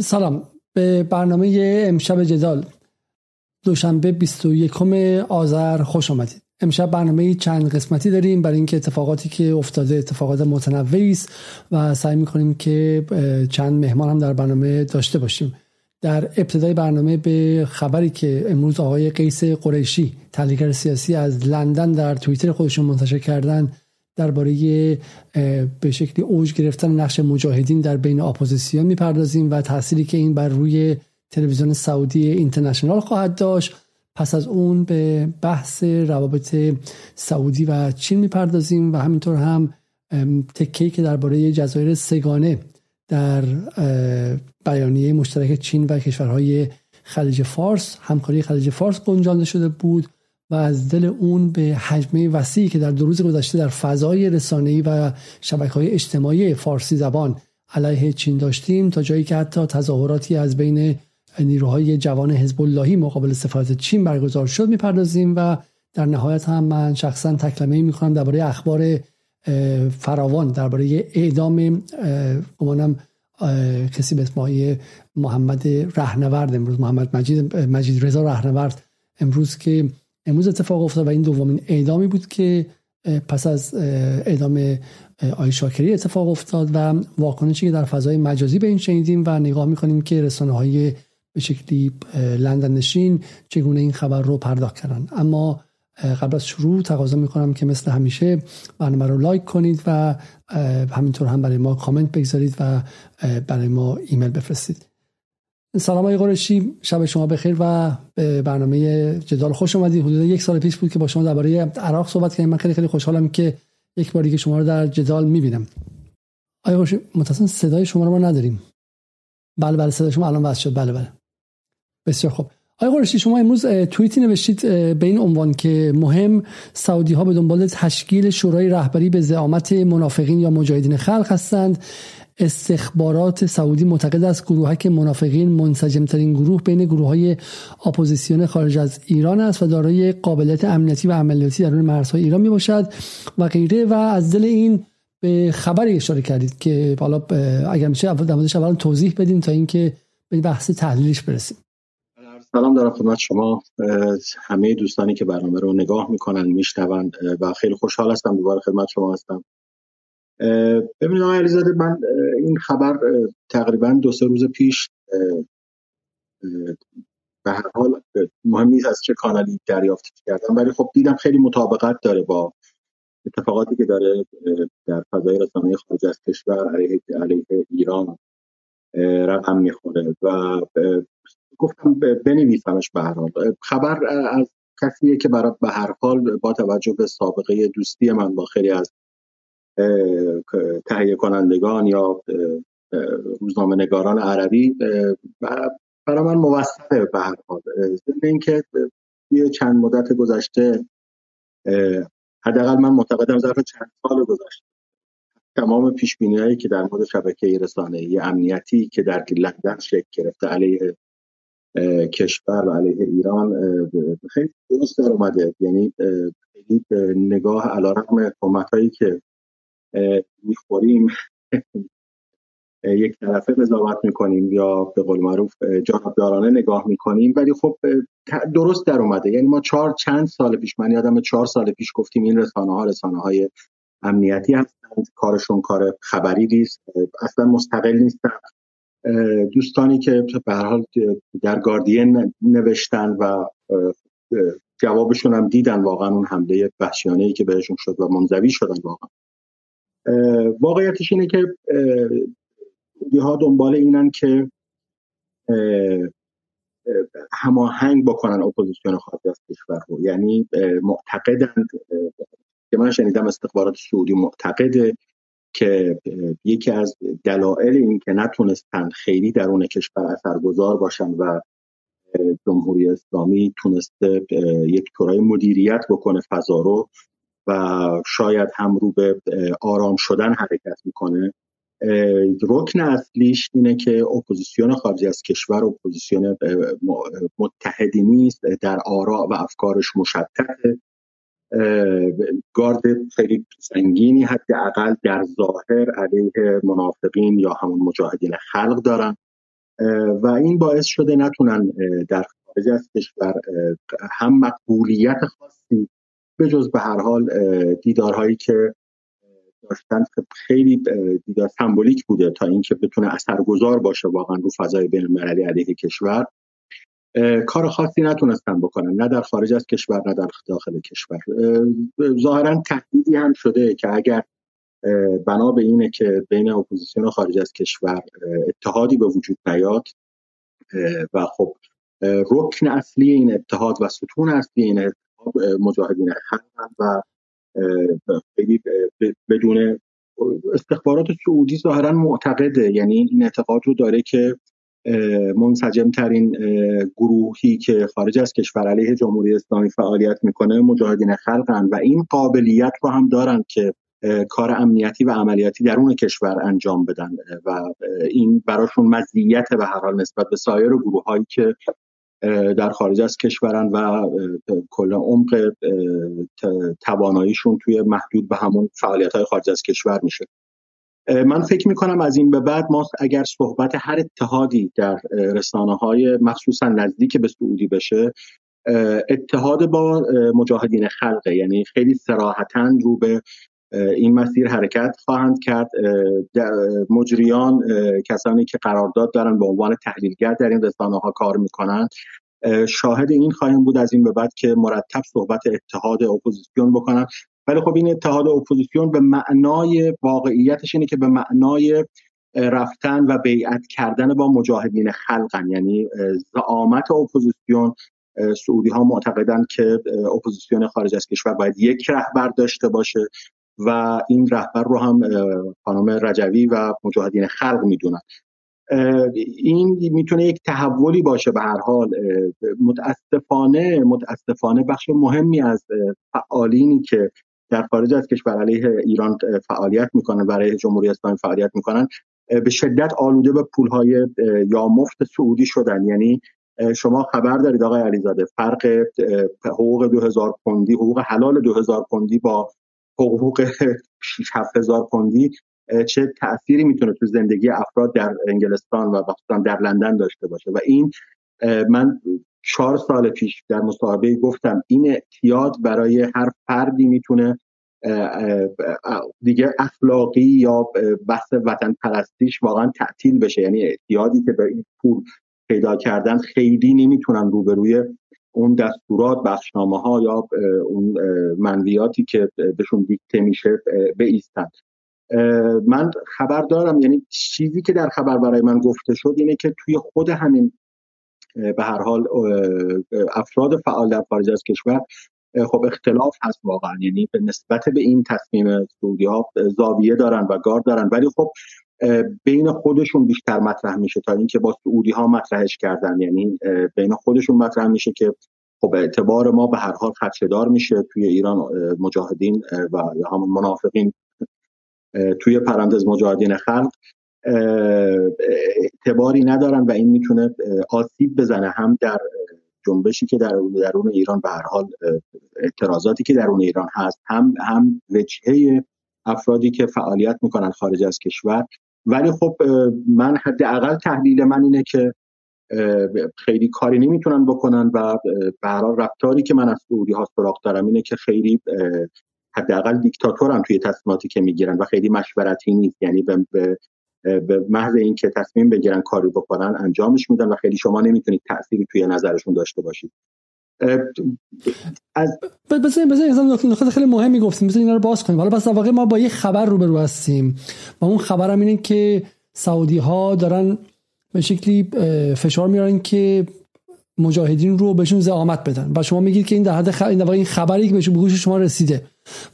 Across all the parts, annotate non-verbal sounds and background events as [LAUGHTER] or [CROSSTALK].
سلام. به برنامه امشب جدال. دوشنبه 21 آذر خوش آمدید. امشب برنامه چند قسمتی داریم برای اینکه اتفاقاتی که افتاده اتفاقات متنوعی است و سعی می‌کنیم که چند مهمان هم در برنامه داشته باشیم. در ابتدای برنامه به خبری که امروز آقای قیس قریشی تحلیلگر سیاسی از لندن در توییتر خودشون منتشر کردن درباره به شکلی اوج گرفتن نقش مجاهدین در بین اپوزیسیون می‌پردازیم و تأثیری که این بر روی تلویزیون سعودی اینترنشنال خواهد داشت. پس از اون به بحث روابط سعودی و چین می‌پردازیم و همینطور هم تکه‌ای که درباره جزایر سه‌گانه در بیانیه مشترک چین و کشورهای خلیج فارس همکاری خلیج فارس گنجانده شده بود. و از دل اون به هجمه وسیعی که در دو روز گذشته در فضای رسانه‌ای و شبکه های اجتماعی فارسی زبان علیه چین داشتیم تا جایی که حتی تظاهراتی از بین نیروهای جوان حزب اللهی مقابل سفارت چین برگزار شد می‌پردازیم و در نهایت هم من شخصا تکلمه می‌کنم درباره اخبار فراوان درباره اعدام گمانم کسی به اسم محمد رهنورد امروز محمد مجید مجید رضا رهنورد امروز که امروز اتفاق افتاد و این دومین اعدامی بود که پس از اعدام آقای شکاری اتفاق افتاد و واکنشی که در فضای مجازی به این شنیدیم و نگاه می‌کنیم که رسانه های به شکلی لندن نشین چگونه این خبر رو پرداخت کردن. اما قبل از شروع تقاضا می‌کنم که مثل همیشه برنامه رو لایک کنید و همینطور هم برای ما کامنت بگذارید و برای ما ایمیل بفرستید. سلام آقای قرشی شب شما بخیر و به برنامه جدال خوش اومدید حدود یک سال پیش بود که با شما درباره عراق صحبت کردیم. من خیلی خیلی خوشحالم که یک باری که شما رو در جدال می‌بینم. آقای قرشی متصل صدای شما رو ما نداریم. بله بله صدای شما الان وصل شد. بله بله. بسیار خوب. آقای قرشی شما امروز توییتی نوشتید به این عنوان که مهم سعودی ها به دنبال تشکیل شورای رهبری به زعامت منافقین یا مجاهدین خلق هستند. استخبارات سعودی معتقد است گروهک منافقین منسجمترین گروه بین گروه های اپوزیسیون خارج از ایران است و دارای قابلیت امنیتی و عملیاتی درون مرزهای ایران می باشد و غیره و از دل این به خبری اشاره کردید که حالا اگر میشه اول در اول توضیح بدیم تا اینکه به بحث تحلیلش برسیم. سلام دارم خدمت شما. همه دوستانی که برنامه رو نگاه می‌کنن میشنون و خیلی خوشحال هستم دوباره خدمت شما هستم. ببینید آقای علیزاده من این خبر تقریبا دو سه روز پیش به هر حال مهم نیست از چه کانالی دریافت کردم ولی خب دیدم خیلی مطابقت داره با اتفاقاتی که داره در فضای رسانه خارج از کشور علیه, علیه ایران رقم می‌خوره و گفتم بنویسمش به هر حال. خبر از کسیه که برای به هر حال با توجه به سابقه دوستی من با خیلی از تهیه کنندگان یا روزنامه نگاران عربی برای من موثقه به هر حال. ضمن اینکه یه چند مدت گذشته حداقل من معتقدم ظرف چند سال گذشته تمام پیش هایی که در مورد شبکه رسانه ای امنیتی که در لندن شکل گرفته علیه کشور و علیه ایران خیلی درست در اومده. یعنی خیلی نگاه علیرغم هایی که می‌خوریم. یک طرفه قضاوت می‌کنیم یا به قول معروف جانبدارانه نگاه می‌کنیم. ولی خب درست در اومده. یعنی ما چهار چند سال پیش من یادم چهار سال پیش گفتیم این رسانه ها رسانه های امنیتی هستند. کارشون کار خبری نیست. اصلا مستقل نیستن. دوستانی که به هر حال در گاردین نوشتن و جوابشون هم دیدن. واقعا اون حمله وحشیانه ای که بهشون شد و منزوی شدن واقعا. واقعیتش اینه که ها دنبال اینن که هماهنگ بکنن اپوزیسیون خارج از کشور رو. یعنی معتقدند که من شنیدم استخبارات سعودی معتقده که یکی از دلایل این که نتونستن خیلی درون کشور اثرگذار باشن و جمهوری اسلامی تونسته یک طورای مدیریت بکنه فضا رو و شاید هم رو به آرام شدن حرکت می‌کنه. رکن اصلیش اینه که اپوزیسیون خارجی از کشور اپوزیسیون متحدی نیست در آراء و افکارش مشتته. گارد خیلی سنگینی حداقل در ظاهر علیه منافقین یا همون مجاهدین خلق دارن. و این باعث شده نتونن در خارج از کشور هم مقبولیت خاصی به جز به هر حال دیدارهایی که داشتن خیلی دیدار سمبولیک بوده تا اینکه بتونه اثرگذار باشه واقعا رو فضای بین المللی علیه کشور. کار خاصی نتونستن بکنن نه در خارج از کشور نه در داخل کشور. ظاهرا تهدیدی هم شده که اگر بنا به اینه که بین اپوزیسیون خارج از کشور اتحادی به وجود نیاد و خب رکن اصلی این اتحاد و ستون اصلی این مجاهدین خلق و خیلی بدون استخبارات سعودی ظاهرا معتقده. یعنی این اعتقاد رو داره که منسجم ترین گروهی که خارج از کشور علیه جمهوری اسلامی فعالیت می‌کنه مجاهدین خلقن و این قابلیت رو هم دارن که کار امنیتی و عملیاتی درون کشور انجام بدن. و این براشون مزیت به هر حال نسبت به سایر گروه هایی که در خارج از کشورن و کل عمق تواناییشون توی محدود به همون فعالیت های خارج از کشور میشه. من فکر می‌کنم از این به بعد ما اگر صحبت هر اتحادی در رسانه های مخصوصا نزدیک به سعودی بشه اتحاد با مجاهدین خلقه یعنی خیلی سراحتا رو به این مسیر حرکت خواهند کرد. مجریان کسانی که قرارداد دارن به عنوان تحلیلگر در این رسانه ها کار می‌کنند. شاهد این خواهیم بود از این به بعد که مرتب صحبت اتحاد اپوزیسیون بکنن ولی خب این اتحاد اپوزیسیون به معنای واقعیتش اینه که به معنای رفتن و بیعت کردن با مجاهدین خلقن. یعنی زعامت اپوزیسیون سعودی ها معتقدند که اپوزیسیون خارج از کشور باید یک رهبر داشته باشه. و این رهبر رو هم خانم رجوی و مجاهدین خلق می‌دونن. این می‌تونه یک تحولی باشه به هر حال. متاسفانه متاسفانه بخش مهمی از فعالینی که در خارج از کشور علیه ایران فعالیت می‌کنن برای جمهوری اسلامی فعالیت می‌کنن به شدت آلوده به پولهای یا مفت سعودی شدن. یعنی شما خبر دارید آقای علیزاده فرق حقوق 2000 پوندی حقوق حلال 2000 پوندی با حقوق 6 7000 پوندی چه تأثیری می‌تونه تو زندگی افراد در انگلستان و خصوصا در لندن داشته باشه؟ و این من چهار سال پیش در مصاحبه گفتم این اعتیاد برای هر فردی می‌تونه دیگه اخلاقی یا بحث وطن پرستیش واقعا تعطیل بشه. یعنی اعتیادی که به این پول پیدا کردن خیلی نمی‌تونن روبروی اون دستورات بخشنامه ها یا اون منویاتی که بهشون دیکته میشه بیستن من خبر دارم یعنی چیزی که در خبر برای من گفته شد اینه که توی خود همین به هر حال افراد فعال در خارج از کشور خب اختلاف هست واقعا. یعنی به نسبت به این تصمیم سعودی ها زاویه دارن و گار دارن. ولی خب بین خودشون بیشتر مطرح میشه تا اینکه با سعودی ها مطرحش کردن. یعنی بین خودشون مطرح میشه که خب اعتبار ما به هر حال خدشدار میشه توی ایران مجاهدین و یا همون منافقین توی پرانتز مجاهدین خلق. اعتباری ندارن و این می‌تونه آسیب بزنه هم در جنبشی که در درون ایران به هر حال اعتراضاتی که درون ایران هست هم هم وجهه افرادی که فعالیت می‌کنن خارج از کشور ولی خب من حداقل تحلیل من اینه که خیلی کاری نمی‌تونن بکنن و هر رفتاری که من از سعودی ها سراغ دارم اینه که خیلی حداقل دیکتاتورن توی تصمیماتی که می‌گیرن و خیلی مشورتی نیست. یعنی به, به محض اینکه تصمیم بگیرن کاری بکنن انجامش میدن و خیلی شما نمی‌تونید تأثیری توی نظرشون داشته باشید. از بزنین بزنین نکته خیلی مهمی گفتیم. بزنین اینا رو باز کنیم. حالا بس واقعا ما با یه خبر روبرو هستیم. و اون خبر هم اینه که سعودی ها دارن به شکلی فشار میارن که مجاهدین رو بهشون زعامت بدن. و شما میگید که این در حد خ... این, این خبری که به گوش شما رسیده.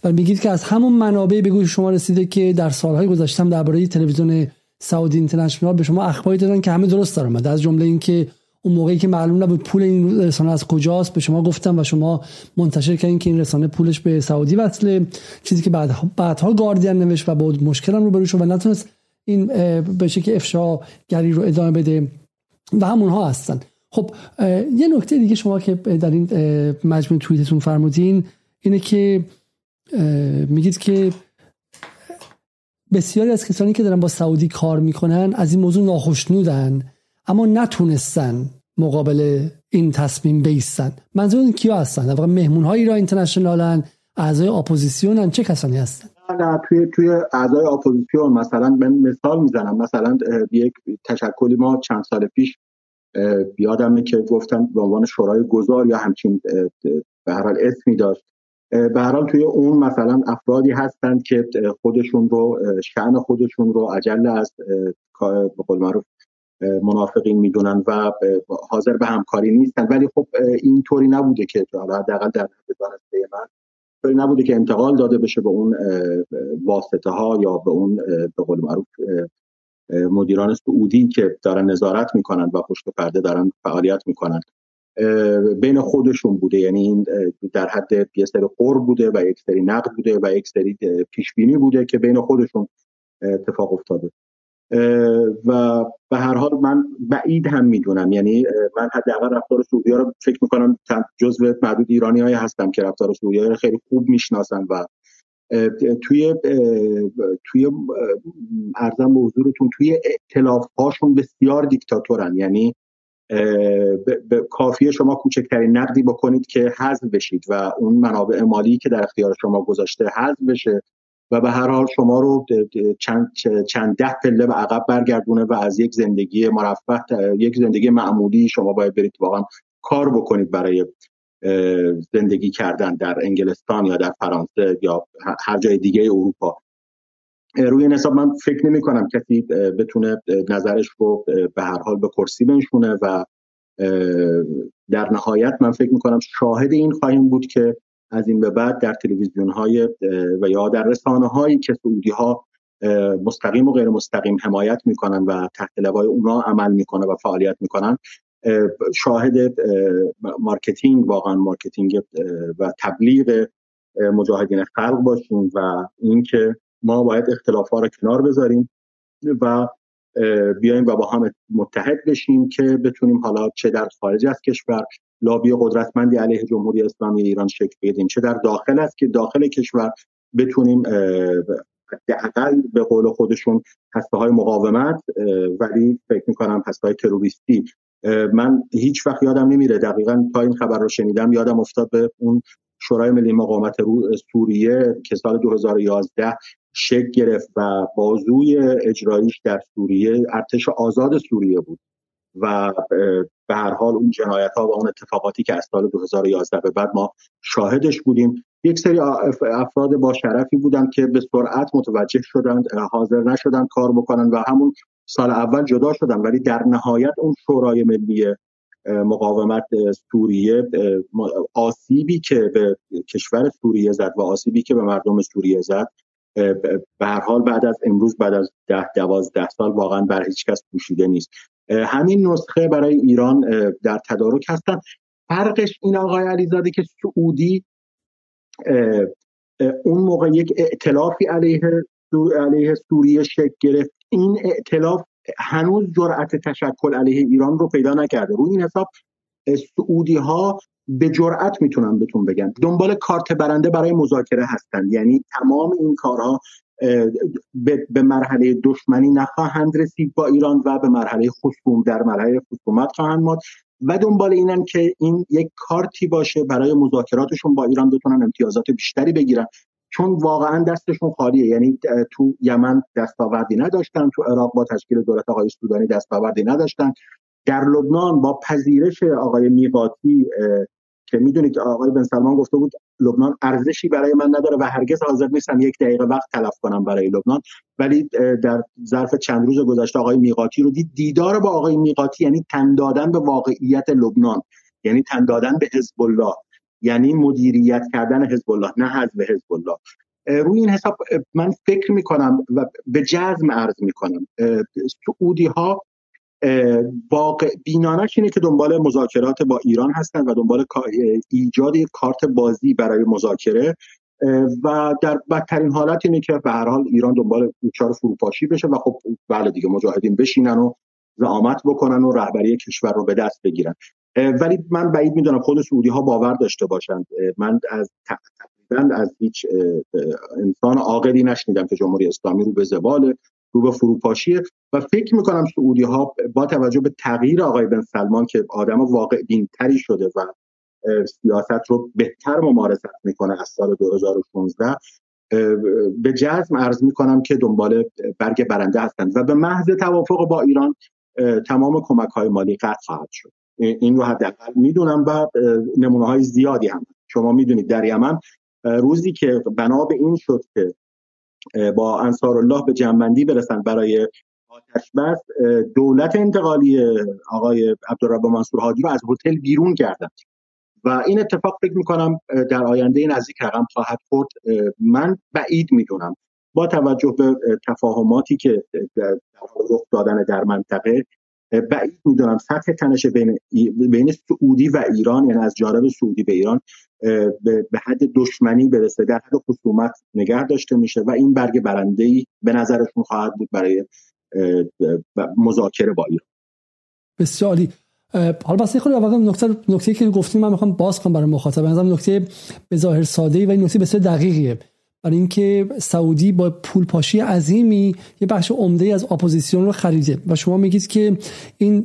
و میگید که از همون منابع به گوش شما رسیده که در سالهای گذشته درباره تلویزیون سعودی اینترنشنال به شما اخباری دادن که همه درست در از جمله اینکه اون موقعی که معلوم نبود پول این رسانه از کجاست به شما گفتم و شما منتشر کردین که این رسانه پولش به سعودی وصله. چیزی که بعد بعدها گاردین نوشت و با مشکل رو شد و نتونست این به شکل افشا گری رو ادامه بده و همونها هستن. خب یه نکته دیگه شما که در این مجموع توییتتون فرمودین اینه که میگید که بسیاری از کسانی که دارن با سعودی کار می‌کنن از این موضوع ناخشنودن. اما نتونستن مقابل این تصمیم بایستن. منظور این کیا هستن؟ در واقع مهمون های ایران اینترنشنالن اعضای اپوزیسیون چه کسانی هستن؟ نه توی توی اعضای اپوزیسیون مثلا من مثال می‌زنم. مثلا یک تشکلی ما چند سال پیش بیادمه که گفتم به عنوان شورای گذار یا همچین به هر حال اسمی داشت. به هر حال توی اون مثلا افرادی هستند که خودشون رو شعن خودشون رو عجل از به قول معروف منافقین می‌دونن و حاضر به همکاری نیستن. ولی خب اینطوری نبوده که حداقل در دانسته من طوری نبوده که انتقال داده بشه به اون واسطه ها یا به اون به قول معروف مدیران سعودی که دارن نظارت می‌کنن و پشت پرده دارن فعالیت می‌کنن. بین خودشون بوده. یعنی این در حد یه سری قرب بوده و یک سری نقد بوده و یک سری پیش بینی بوده که بین خودشون اتفاق افتاده. و به هر حال من بعید هم می‌دونم. یعنی من حداقل رفتار سعودی ها رو فکر می‌کنم جزو معدود ایرانی های هستم که رفتار سعودی ها رو خیلی خوب می‌شناسن و توی توی ارزم به حضورتون توی اعتلاف هاشون بسیار دیکتاتورن. یعنی کافیه شما کوچکترین نقدی بکنید که حذف بشید و اون منابع مالی که در اختیار شما گذاشته حذف بشه. و به هر حال شما رو چند, چند ده پله به عقب برگردونه و از یک زندگی مرفه یک زندگی معمولی شما باید برید واقعا کار بکنید برای زندگی کردن در انگلستان یا در فرانسه یا هر جای دیگه اروپا. روی این حساب من فکر نمی کنم کسی بتونه نظرش رو به هر حال به کرسی بنشونه و در نهایت من فکر می کنم شاهد این خواهیم بود که از این به بعد در تلویزیون های و یا در رسانه هایی که سعودی ها مستقیم و غیر مستقیم حمایت می‌کنن و تحت لوای اونا عمل می‌کنه و فعالیت می‌کنن شاهد marketing واقعا marketing و تبلیغ مجاهدین خلق باشیم و اینکه ما باید اختلاف ها رو کنار بذاریم و بیایم و با هم متحد بشیم که بتونیم حالا چه در خارج از کشور لابی قدرتمندی علیه جمهوری اسلامی ایران شکل بدیم چه در داخل است که داخل کشور بتونیم حداقل به قول خودشون هسته های مقاومت ولی فکر می‌کنم هسته های تروریستی من هیچ وقت یادم نمیره دقیقا تا این خبر رو شنیدم یادم افتاد به اون شورای ملی مقاومت سوریه که سال 2011 شکل گرفت و بازوی اجراییش در سوریه ارتش آزاد سوریه بود. و به هر حال اون جنایت ها و اون اتفاقاتی که از سال 2011 به بعد ما شاهدش بودیم. یک سری افراد با شرفی بودند که به سرعت متوجه شدند حاضر نشدند کار بکنن و همون سال اول جدا شدن. ولی در نهایت اون شورای ملی مقاومت سوریه آسیبی که به کشور سوریه زد و آسیبی که به مردم سوریه زد به هر حال بعد از امروز بعد از ده دوازده سال واقعا بر هیچ کس پوشیده نیست. همین نسخه برای ایران در تدارک هستن. فرقش این آقای علیزاده که سعودی اون موقع یک ائتلافی علیه علیه سوریه شکل گرفت. این ائتلاف هنوز جرأت تشکل علیه ایران رو پیدا نکرده. روی این حساب سعودی ها به جرأت می‌تونم بهتون بگم. دنبال کارت برنده برای مذاکره هستند یعنی تمام این کارها به مرحله دشمنی نخواهند رسید با ایران و به مرحله خصوم در مرحله خصومت خواهند ماد و دنبال اینن که این یک کارتی باشه برای مذاکراتشون با ایران بتونن امتیازات بیشتری بگیرن. چون واقعا دستشون خالیه. یعنی تو یمن دستاوردی نداشتن تو عراق با تشکیل دولت آقای سودانی دستاوردی نداشتن. در لبنان با پذیرش آقای میقاتی که می‌دونید آقای بن سلمان گفته بود لبنان ارزشی برای من نداره و هرگز حاضر نیستم یک دقیقه وقت تلف کنم برای لبنان. ولی در ظرف چند روز گذشته آقای میقاتی رو دید دیدار با آقای میقاتی یعنی تن دادن به واقعیت لبنان یعنی تن دادن به حزب الله یعنی مدیریت کردن حزب الله نه حزب حزب الله روی این حساب من فکر می‌کنم و به جزم عرض می‌کنم سعودی ها واقع بینانش اینه که دنبال مذاکرات با ایران هستن و دنبال ایجاد کارت بازی برای مذاکره. و در بدترین حالت اینه که به هر حال ایران دنبال دوچار فروپاشی بشه و خب بله دیگه مجاهدین بشینن و زعامت بکنن و رهبری کشور رو به دست بگیرن. ولی من بعید می‌دونم خود سعودی ها باور داشته باشند. من از تقریبا از هیچ انسان عاقلی نشنیدم که جمهوری اسلامی رو به زوال رو به فروپاشیه و فکر می‌کنم سعودی ها با توجه به تغییر آقای بن سلمان که آدم واقع بینتری شده و سیاست رو بهتر ممارست می‌کنه از سال 2016 به جزم عرض می‌کنم که دنبال برگ برنده هستند و به محض توافق با ایران تمام کمک های مالی قطع خواهد شد. این رو حداقل می‌دونم و نمونه های زیادی هم. شما می‌دونید در یمن روزی که بنا به این شد که با انصار الله به جنبندی برسند برای آتش بس دولت انتقالی آقای عبدالرب منصور حاجی رو از هتل بیرون کردند و این اتفاق فکر می‌کنم در آینده نزدیک رقم خواهد خورد. من بعید می‌دونم. با توجه به تفاهماتی که در رخ دادن در منطقه بعید می‌دونم سطح تنش بین بین سعودی و ایران یعنی از جانب سعودی به ایران به حد دشمنی برسه در حد خصومت نگه داشته میشه و این برگ برنده ای به نظرشون خواهد بود برای مذاکره با ایران. بسیاری حالا بس خود اول نکته نکته که گفتیم من می‌خوام باز کنم برای مخاطب. نظرم نکته به ظاهر ساده و این نکته بسیار دقیقیه. برای اینکه سعودی با پول پاشی عظیمی یه بخش عمده از اپوزیسیون رو خریده. و شما میگید که این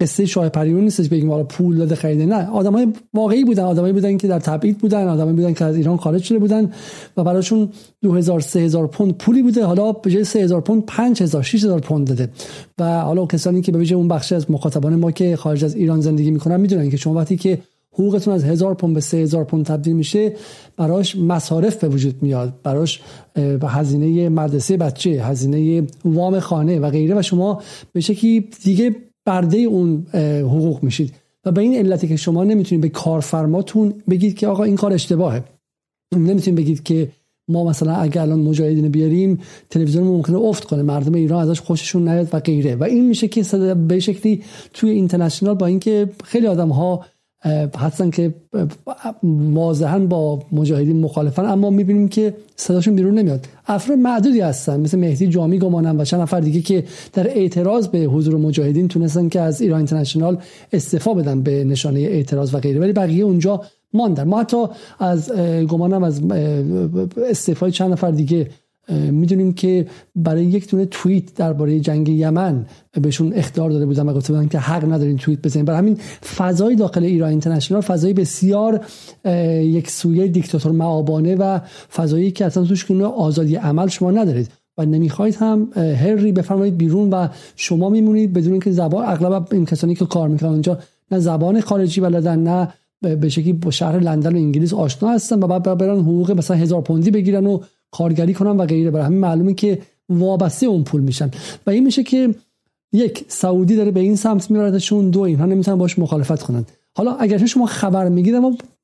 قصه شاه پریون نیستش بگیم حالا پول داده خریده. نه آدمای واقعی بودن. آدمایی بودن که در تبعید بودن. آدمایی بودن که از ایران خارج شده بودن و براشون 2000 3000 پوند پولی بوده. حالا به جای 3000 پوند 5000 6000 پوند داده. و حالا کسانی که به ویژه اون بخش از مخاطبان ما که خارج از ایران زندگی می‌کنن می‌دونن که شما وقتی که حقوقتون از هزار پوند به سه هزار پوند تبدیل میشه براش مصارف به وجود میاد. براش هزینه مدرسه بچه هزینه وام خانه و غیره و شما به شکلی دیگه برده اون حقوق میشید. و به این علتی که شما نمی‌تونید به کارفرماتون بگید که آقا این کار اشتباهه. نمی‌تونید بگید که ما مثلا اگر الان مجاهدین بیاریم تلویزیون ممکنه افت کنه مردم ایران ازش خوششون نیاد و غیره. و این میشه که به شکلی توی اینترنشنال با اینکه خیلی آدم ها هستن که واضحا با مجاهدین مخالفن اما می‌بینیم که صداشون بیرون نمیاد. افراد معدودی هستن مثل مهدی جامی گمانم و چند نفر دیگه که در اعتراض به حضور مجاهدین تونستن که از ایران اینترنشنال استفا بدن به نشانه اعتراض و غیره ولی بقیه اونجا ماندن. ما حتی از گمانم از استفای چند نفر دیگه می‌دونیم که برای یک دونه توییت درباره جنگ یمن بهشون اختیار داده بودن و گفته بودن که حق ندارین توییت بزنین. برای همین فضای داخل ایران اینترنشنال فضای بسیار یک سویه دیکتاتور معابانه و فضایی که اصلا توش کنه آزادی عمل شما ندارید و نمی‌خواید هم هری بفرمایید بیرون و شما میمونید بدون اینکه زبان اغلب این کسانی که کار می‌کنن اونجا نه زبان خارجی بلدن نه به شکلی با شهر لندن و انگلیس آشنا هستن و بعد برن حقوق مثلا هزار پوندی بگیرن و کارگری کنن و غیره. برای همین معلومه که وابسته اون پول میشن. و این میشه که یک سعودی داره به این سمت میبردشون دو اینها نمی‌تونن باش مخالفت کنن. حالا اگر شما خبر میگید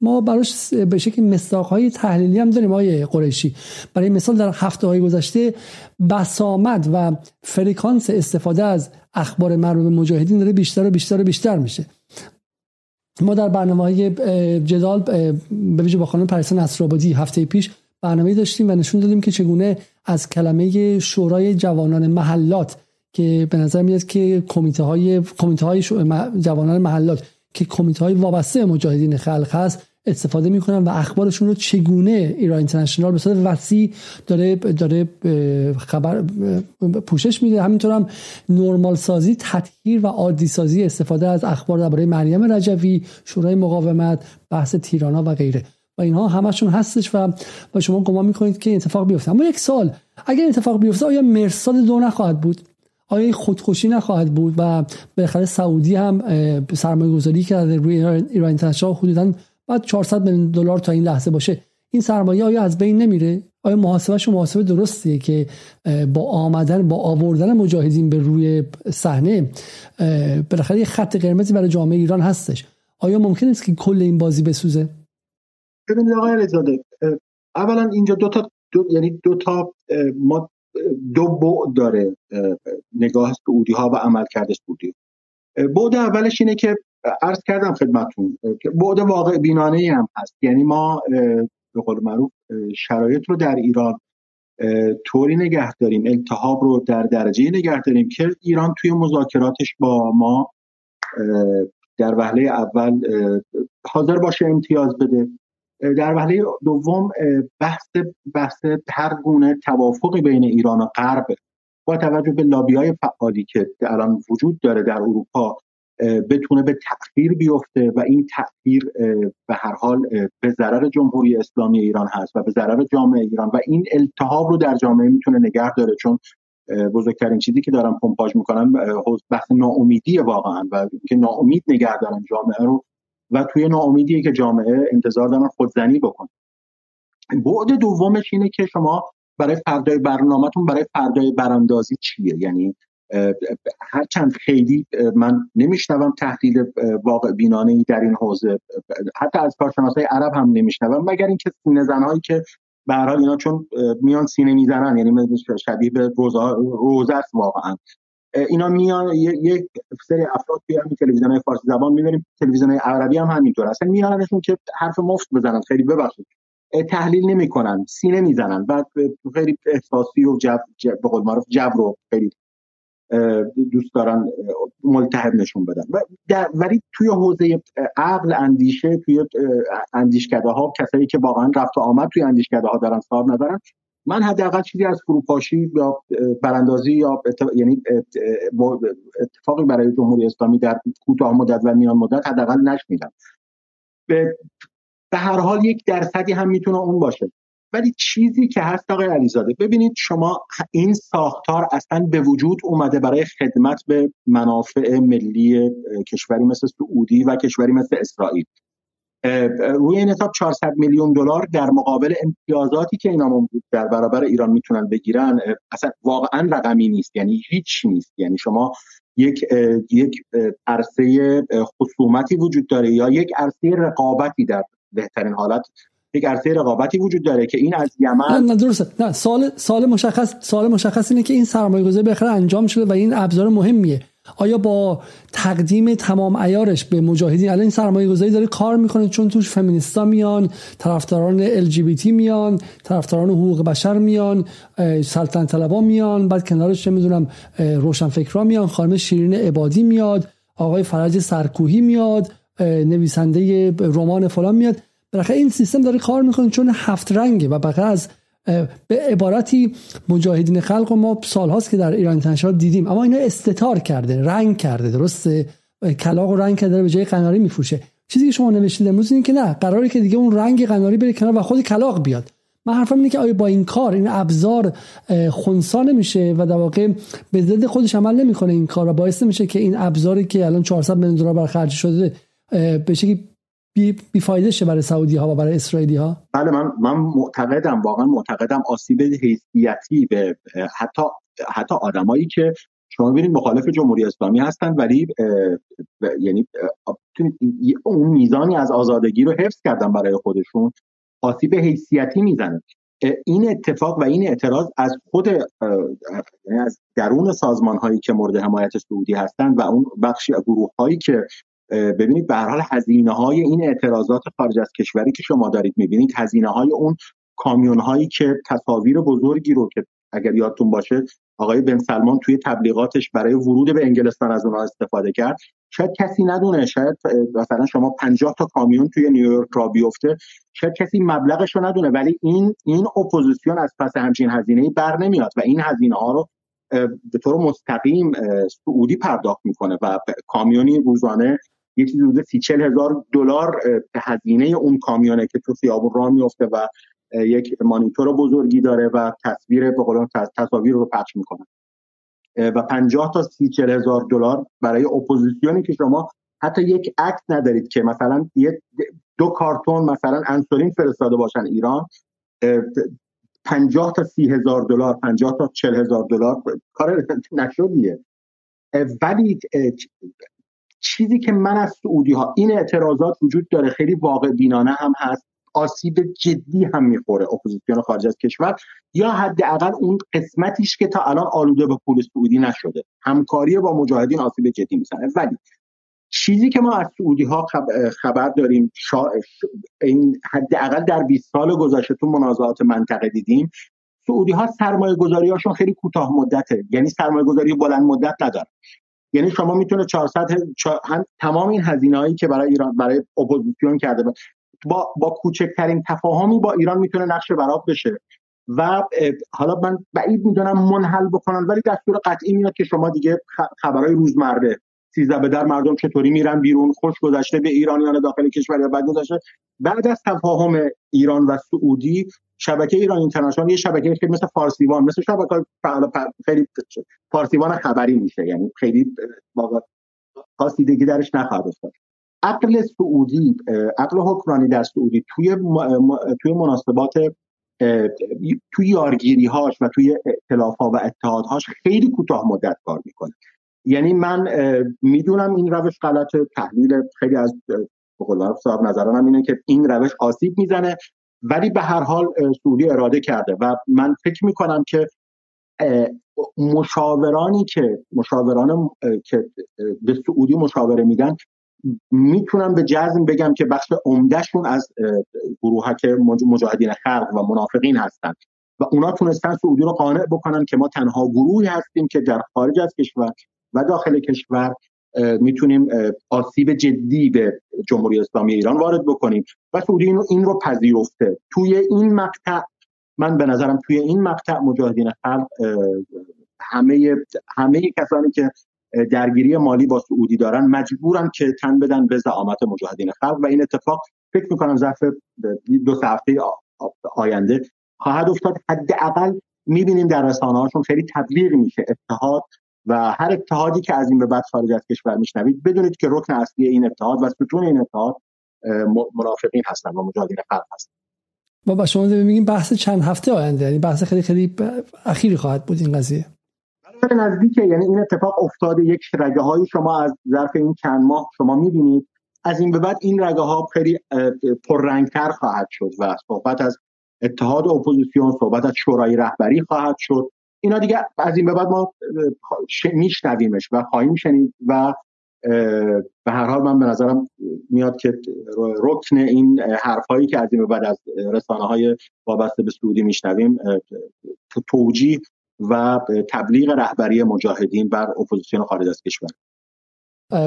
ما براش به شکل مستاق های تحلیلی هم داریم آقای قریشی. برای مثال در هفته های گذشته بسامد و فرکانس استفاده از اخبار مربوط مجاهدین داره بیشتر و بیشتر و بیشتر میشه. ما در برنامه های جدال به ویژه با خانم پرسان نصرآبادی هفته پیش برنامه داشتیم و نشون دادیم که چگونه از کلمه شورای جوانان محلات که به نظر میاد که کمیته های کمیته های جوانان محلات که کمیته های وابسته مجاهدین خلق هست استفاده می‌کنن و اخبارشون رو چگونه ایران اینترنشنال به صورت وسیع داره داره خبر پوشش میده. همینطور هم نرمال سازی تطهیر و عادی سازی استفاده از اخبار درباره مریم رجوی شورای مقاومت بحث تیرانا و غیره. و اینها همشون هستش و و شما گمان می‌کنید که اتفاق بیفته. اما یک سال اگر اتفاق بیفته آیا مرساد دو نخواهد بود؟ آیا خودکشی نخواهد بود و بالاخره سعودی هم سرمایه گذاری کرده روی ایران اینترنشنال حدودا بعد 400 میلیون دلار تا این لحظه باشه. این سرمایه آیا از بین نمیره؟ آیا محاسبهش محاسبه درستیه که با آمدن با آوردن مجاهدین به روی صحنه بالاخره یه خط قرمزی برای جامعه ایران هستش؟ آیا ممکن است که کل این بازی بسوزه؟ ببینید آقای علیزاده اولا اینجا دو تا دو یعنی دو تا ما دو بعد داره نگاه سعودی ها و عمل کرده سعودی بعد اولش اینه که عرض کردم خدمتون بعد واقع بینانه هم هست. یعنی ما به قول معروف شرایط رو در ایران طوری نگه داریم التحاب رو در درجه نگه داریم که ایران توی مذاکراتش با ما در وهله اول حاضر باشه امتیاز بده. در وهله دوم بحث بحث هر گونه توافقی بین ایران و غرب با توجه به لابی های فعالی که الان وجود داره در اروپا بتونه به تأخیر بیفته و این تأخیر به هر حال به ضرر جمهوری اسلامی ایران هست و به ضرر جامعه ایران و این التهاب رو در جامعه می‌تونه نگه داره چون بزرگترین چیزی که دارم پمپاژ می‌کنم بحث ناامیدی واقعا و که ناامید نگه دارن جامعه رو و توی ناامیدیه که جامعه انتظار دارن خودزنی بکنه. بعد دومش اینه که شما برای فردای برنامهتون برای فردای براندازی چیه؟ یعنی هرچند خیلی من نمیشنوم تحلیل واقع بینانه ای در این حوزه. حتی از کارشناسای عرب هم نمیشنوم مگر اینکه سینه زنهایی که به اینا چون میان سینه می‌زنن یعنی شبیه به روزه است واقعا. اینا میان یک سری افراد توی همین تلویزیون های فارسی زبان می‌بینیم تلویزیون های عربی هم همینطور. اصلا میانشون که حرف مفت بزنن خیلی ببخشید. تحلیل نمی‌کنن سینه می‌زنن بعد خیلی احساسی و جو, به قول معروف جو رو خیلی دوست دارن ملتهب نشون بدن. ولی توی حوزه عقل اندیشه توی اندیشکده ها کسایی که واقعا رفت و آمد توی اندیشکده ها دارن صاحب ندارن من حداقل چیزی از فروپاشی یا براندازی یا یعنی اتفاقی برای جمهوری اسلامی در کوتاه مدت و میان مدت حداقل نشنیدم. به هر حال یک درصدی هم می‌تونه اون باشه. ولی چیزی که هست آقای علیزاده ببینید شما این ساختار اصلا به وجود اومده برای خدمت به منافع ملی کشوری مثل سعودی و کشوری مثل اسرائیل. روی این حساب 400 میلیون دلار در مقابل امتیازاتی که اینا در برابر ایران می‌تونن بگیرن اصلا واقعا رقمی نیست یعنی هیچ نیست. یعنی شما یک یک عرصه خصومتی وجود داره یا یک عرصه رقابتی در بهترین حالت یک عرصه رقابتی وجود داره که این از یمن نه, نه درسته. نه سال سال مشخص سال مشخص اینه که این سرمایه گذاری بالاخره انجام شده و این ابزار مهمیه. آیا با تقدیم تمام ایارش به مجاهدین الان این سرمایه گذاری داره کار می‌کنه چون توش فمینیستا میان طرفداران تی میان طرفداران حقوق بشر میان سلطنت طلبا میان بعد کنارش چه می‌دونم روشن فکرها میان خانم شیرین عبادی میاد آقای فرج سرکوهی میاد نویسنده رمان فلان میاد. بالاخره این سیستم داره کار می‌کنه چون هفت رنگه و بقیه از به عبارتی مجاهدین خلق و ما سالهاست که در ایران تنشار دیدیم. اما اینا استتار کرده رنگ کرده درسته؟ کلاق و رنگ کرده به جای قناری میفروشه. چیزی که شما نوشتید امروز این که نه قراره که دیگه اون رنگ قناری بره کنار و خود کلاق بیاد. من حرفم اینه که آیا با این کار این ابزار خونسا نمیشه و در واقع به ضد خودش عمل نمی‌کنه این کار و باعث میشه که این ابزاری که الان 400 میلیون دلار بر خرج شده به شکلی بی, بی شه برای سعودی ها و برای اسرائیلی ها بله من من معتقدم واقعا معتقدم آسیب حیثیتی به حتی حتی آدمایی که شما ببینید مخالف جمهوری اسلامی هستن ولی یعنی اون میزانی از آزادگی رو حفظ کردن برای خودشون آسیب حیثیتی می‌زنه. این اتفاق و این اعتراض از خود از درون سازمان هایی که مورد حمایت سعودی هستند و اون بخشی گروه هایی که ببینید به هر حال هزینه های این اعتراضات خارج از کشوری که شما دارید می‌بینید هزینه های اون کامیون هایی که تصاویر بزرگی رو که اگر یادتون باشه آقای بن سلمان توی تبلیغاتش برای ورود به انگلستان از اونها استفاده کرد. شاید کسی ندونه شاید مثلا شما 50 تا کامیون توی نیویورک را بیفته شاید کسی مبلغش رو ندونه ولی این این اپوزیسیون از پس همچین هزینه ای بر نمیاد و این هزینه ها رو به طور مستقیم سعودی پرداخت می‌کنه و کامیونی روزانه یه چیزی حدود سی چل هزار دلار هزینه اون کامیونه که تو خیابون راه میفته و یک مانیتور بزرگی داره و تصویر به قول تصاویر رو پخش می‌کنه. و 50 تا سی چل هزار دلار برای اپوزیسیونی که شما حتی یک عکس ندارید که مثلا یه دو کارتون مثلا انسولین فرستاده باشن ایران 50 تا سی هزار دلار 50 تا چل هزار دلار کار نشدیه ولی چیزی که من از سعودی ها این اعتراضات وجود داره خیلی واقع بینانه هم هست. آسیب جدی هم می‌خوره اپوزیسیون خارج از کشور. یا حداقل اون قسمتیش که تا الان آلوده به پول سعودی نشده. همکاری با مجاهدین آسیب جدی می‌زنه. ولی چیزی که ما از سعودی ها خبر داریم. این حداقل در 20 سال گذشته تو منازعات منطقه دیدیم سعودی ها سرمایه گذاری هاشون خیلی کوتاه مدته یعنی سرمایه گذاری بلند مدت ندارن. یعنی شما می‌تونه 400 هم تمام این هزینه هایی که برای ایران برای اپوزیسیون کرده با با کوچکترین تفاهمی با ایران می‌تونه نقش براب بشه. و حالا من بعید می‌دونم منحل بکنن ولی دستور قطعی میاد که شما دیگه خبرهای روزمره سیزده به در مردم چطوری میرن بیرون خوش گذشته به ایرانیان داخل کشور یا بعد گذشته. بعد از تفاهم ایران و سعودی شبکه ایران اینترنشنال یه شبکه خیلی مثل فارسیوان مثل شبکه خیلی فارسیوان خبری میشه یعنی خیلی خاصی دیگه درش نخواهد افتاد. عقل سعودی عقل حکمرانی در سعودی توی توی مناسبات توی یارگیری هاش و توی ائتلاف ها و اتحادهاش خیلی کوتاه مدت کار می‌کنه. یعنی من می‌دونم این روش غلط تحلیل خیلی از بقول صاحب نظرانم اینه که این روش آسیب می‌زنه ولی به هر حال سعودی اراده کرده و من فکر می‌کنم که مشاورانی که مشاوران که به سعودی مشاوره میدن می‌تونم به جزم بگم که بخش عمدهشون از گروهک مجاهدین خلق و منافقین هستند و اونا تونستن سعودی رو قانع بکنن که ما تنها گروهی هستیم که در خارج از کشور و داخل کشور می‌تونیم آسیب جدی به جمهوری اسلامی ایران وارد بکنیم و سعودی این رو پذیرفته. توی این مقطع من به نظرم توی این مقطع مجاهدین خلق همه همه کسانی که درگیری مالی با سعودی دارن مجبورن که تن بدن به زعامت مجاهدین خلق و این اتفاق فکر می‌کنم ظرف دو سه هفته آینده خواهد افتاد. حداقل می‌بینیم در رسانه هاشون خیلی تبلیغ میشه. اتحاد و هر اتحادی که از این به بعد خارج از کشور میشنوید بدونید که رکن اصلی این اتحاد و ستون این اتحاد منافقین هستن و مجاهدین خلق هستن. با شما میگیم بحث چند هفته آینده یعنی بحث خیلی خیلی اخیری خواهد بود این قضیه. نزدیکه یعنی این اتفاق افتاده یک رگه های شما از ظرف این چند ماه شما می‌بینید. از این به بعد این رگه ها خیلی پررنگتر خواهد شد و صحبت از اتحاد اپوزیسیون صحبت از شورای رهبری خواهد شد. اینا دیگه از این به بعد ما میشنویمش و خواهیم شنید و به هر حال من به نظرم میاد که رکن این حرفهایی که از این به بعد از رسانه های وابسته به سعودی میشنویم توجیه و تبلیغ رهبری مجاهدین بر اپوزیسیون خارج از کشور.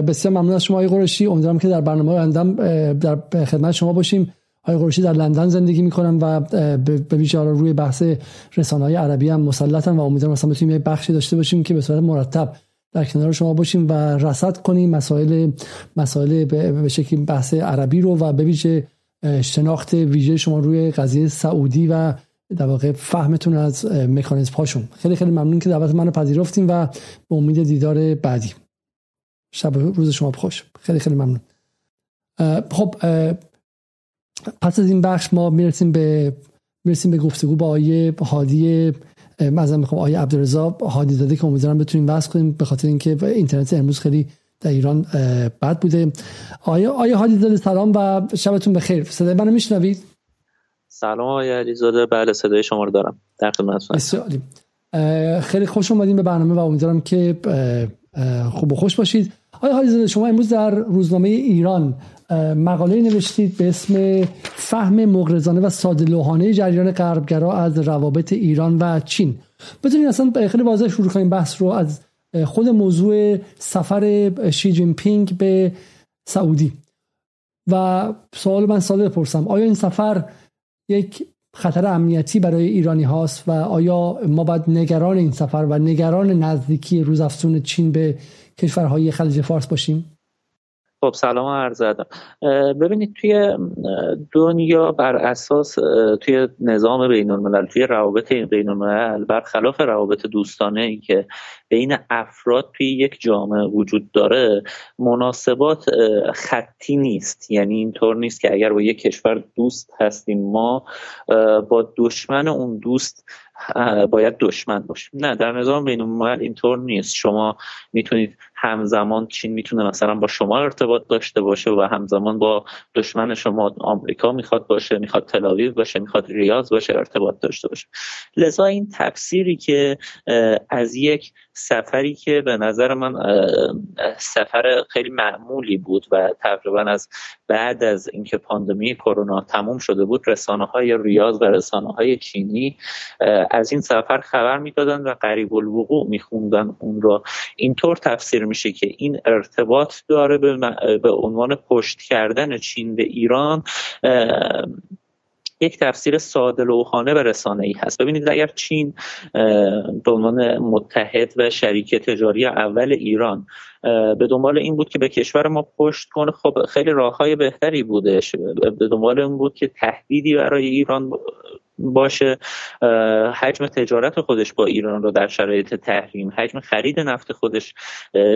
بسیار ممنون از شما آقای قرشی امیدوارم که در برنامه آیندهم در خدمت شما باشیم. آقای قرشی در لندن زندگی می‌کنم و به ویژه روی بحث رسانه های عربی هم مسلطن و امیدوارم مثلا بتونیم یه بخشی داشته باشیم که به صورت مرتب در کنار شما باشیم و رصد کنیم مسائل مسائل به شکلی بحث عربی رو و ویژه شناخت ویژه شما روی قضیه سعودی و در واقع فهمتون از مکانیزم هاشون. خیلی خیلی ممنون که دعوت منو پذیرفتیم و به امید دیدار بعدی. شب روز شما خوش. خیلی خیلی ممنون. خب پس از این بخش ما می‌رسیم به می‌رسیم به گفتگو با آیه هادی مثلا می‌خوام آیه عبدالرضا هادی داده که امیدوارم بتونیم بحث کنیم به خاطر اینکه اینترنت امروز خیلی در ایران بد بوده. آیه آیه هادی داده سلام و شبتون بخیر. صدای منو میشنوید؟ سلام آقای علیزاده بله صدای شما رو دارم. در خدمتتونم خیلی خوش اومدین به برنامه و امیدوارم که خوب و خوش باشید. آقای علیزاده شما امروز در روزنامه ایران مقاله نوشتید به اسم فهم مغرضانه و ساده لوحانه جریان غربگرا از روابط ایران و چین. بتونید اصلا خیلی واضح شروع کنیم بحث رو از خود موضوع سفر شی جین پینگ به سعودی. و سوال من ساده بپرسم. آیا این سفر یک خطر امنیتی برای ایرانی هاست و آیا ما باید نگران این سفر و نگران نزدیکی روزافزون چین به کشورهای خلیج فارس باشیم؟ خب سلام عرض ادب. ببینید توی دنیا بر اساس توی نظام بین الملل توی روابط بین الملل برخلاف روابط دوستانه ای که بین افراد توی یک جامعه وجود داره مناسبات خطی نیست. یعنی اینطور نیست که اگر با یک کشور دوست هستیم ما با دشمن اون دوست باید دشمن باشیم. نه در نظام بین الملل اینطور نیست. شما می‌تونید همزمان چین می‌تونه مثلا با شما ارتباط داشته باشه و همزمان با دشمن شما آمریکا می‌خواد باشه می‌خواد تلاویو باشه می‌خواد ریاض باشه ارتباط داشته باشه. لذا این تفسیری که از یک سفری که به نظر من سفر خیلی معمولی بود و تقریبا از بعد از اینکه پاندمی کرونا تموم شده بود رسانه های ریاض و رسانه های چینی از این سفر خبر می‌دادن و قریب الوقوع میخوندن اون را. اینطور تفسیر میشه که این ارتباط داره به, عنوان پشت کردن چین به ایران یک تفسیر ساده لوحانه و رسانه ای هست. ببینید اگر چین به عنوان متحد و شریک تجاری اول ایران به دنبال این بود که به کشور ما پشت کنه خب خیلی راه های بهتری بودش به دنبال این بود که تهدیدی برای ایران باشه. حجم تجارت خودش با ایران رو در شرایط تحریم حجم خرید نفت خودش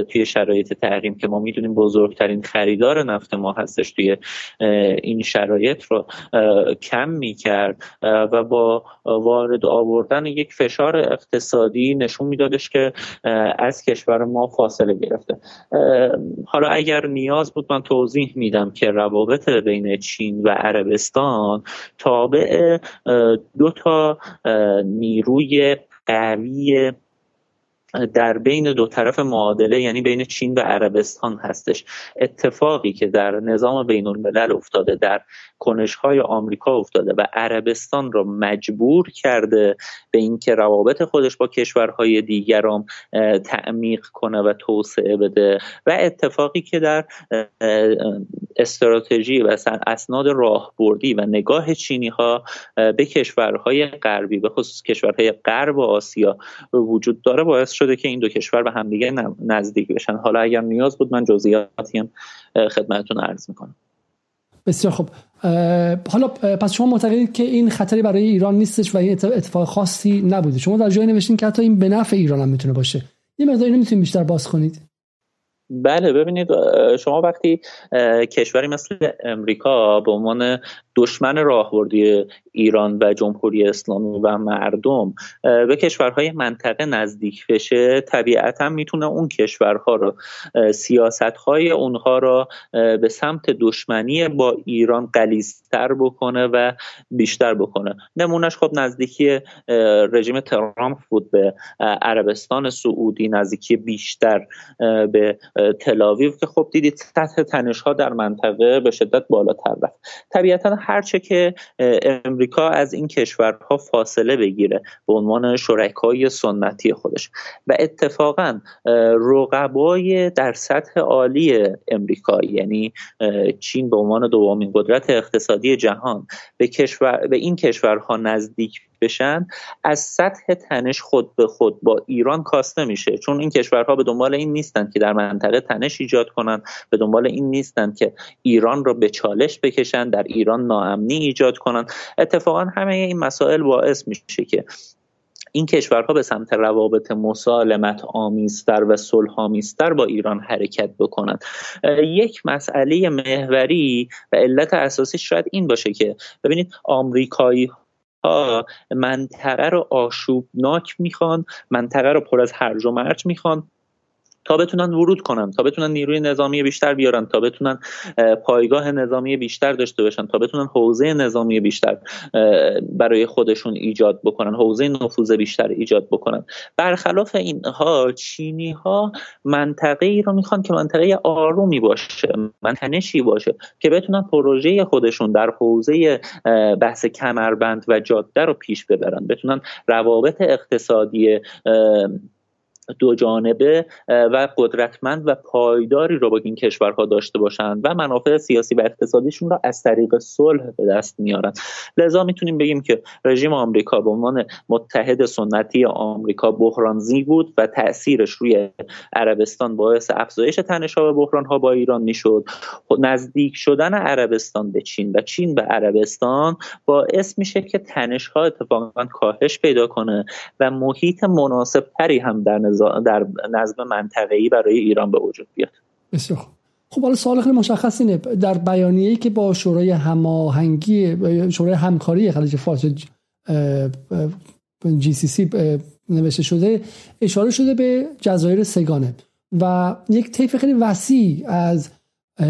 توی شرایط تحریم که ما می‌دونیم بزرگترین خریدار نفت ما هستش توی این شرایط رو کم می‌کرد. و با وارد آوردن یک فشار اقتصادی نشون میدادش که از کشور ما فاصله گرفته. حالا اگر نیاز بود من توضیح میدم که روابط بین چین و عربستان تابع دو تا نیروی قوی در بین دو طرف معادله یعنی بین چین و عربستان هستش. اتفاقی که در نظام بین الملل افتاده در کنشهای آمریکا افتاده و عربستان را مجبور کرده به اینکه روابط خودش با کشورهای دیگرام تعمیق کنه و توسعه بده. و اتفاقی که در استراتژی و اسناد راهبردی و نگاه چینی ها به کشورهای غربی به خصوص کشورهای غرب آسیا وجود داره باعث شده که این دو کشور به همدیگه نزدیک بشن. حالا اگر نیاز بود من جزئیاتی هم خدمتتون عرض می‌کنم. بسیار خوب. حالا پس شما معتقدید که این خطری برای ایران نیستش و این اتفاق خاصی نبوده. شما در جایی نوشتین که حتی این به نفع ایران هم می‌تونه باشه. یه مقدار اینو می‌تونید بیشتر باز کنید؟ بله ببینید شما وقتی کشوری مثل امریکا به عنوان دشمن راهبردی ایران و جمهوری اسلامی و مردم به کشورهای منطقه نزدیک بشه طبیعتا می‌تونه اون کشورها رو سیاست های اونها را به سمت دشمنی با ایران قلیزتر بکنه و بیشتر بکنه. نمونهش خب نزدیکی رژیم ترامپ بود به عربستان سعودی نزدیکی بیشتر به تلاویو که خب دیدید سطح تنش ها در منطقه به شدت بالاتر رفت. طبیعتا هرچه که امریکا از این کشورها فاصله بگیره به عنوان شرکای سنتی خودش. و اتفاقا رقبای در سطح عالی امریکا یعنی چین به عنوان دومین قدرت اقتصادی جهان به کشور به این کشورها نزدیک بشن از سطح تنش خود به خود با ایران کاسته میشه چون این کشورها به دنبال این نیستند که در منطقه تنش ایجاد کنند به دنبال این نیستند که ایران را به چالش بکشن در ایران ناامنی ایجاد کنند اتفاقا همه این مسائل باعث میشه که این کشورها به سمت روابط مسالمت آمیزتر و صلح آمیزتر با ایران حرکت بکنند یک مسئله محوری و علت اساسی شاید این باشه که ببینید آمریکایی ها منطقه رو آشوبناک می‌خوان منطقه رو پر از هرج و مرج می‌خوان. تا بتونن ورود کنن تا بتونن نیروی نظامی بیشتر بیارن تا بتونن پایگاه نظامی بیشتر داشته باشن تا بتونن حوزه نظامی بیشتر برای خودشون ایجاد بکنن حوزه نفوذ بیشتر ایجاد بکنن. برخلاف اینها چینی ها منطقه ای رو می‌خوان که منطقه آرومی باشه منتنشی باشه که بتونن پروژه خودشون در حوزه بحث کمربند و جاده رو پیش ببرن بتونن روابط اقتصادی دو جانبه و قدرتمند و پایداری رو با این کشورها داشته باشند و منافع سیاسی و اقتصادیشون را از طریق صلح به دست میارن. لذا می‌تونیم بگیم که رژیم آمریکا به عنوان متحد سنتی آمریکا بحرانزی بود و تاثیرش روی عربستان باعث افزایش تنش‌ها و بحرانها با ایران می‌شد. نزدیک شدن عربستان به چین و چین به عربستان باعث میشه که تنش‌ها اتفاقا کاهش پیدا کنه و محیط مناسب تری هم در در نظم منطقه‌ای برای ایران به وجود بیاد. بسیار خب حالا سوال خیلی مشخص اینه. در بیانیه‌ای که با شورای هماهنگی شورای همکاری خلیج فارس جی سی سی نوشته شده اشاره شده به جزایر سگانه و یک طیف خیلی وسیع از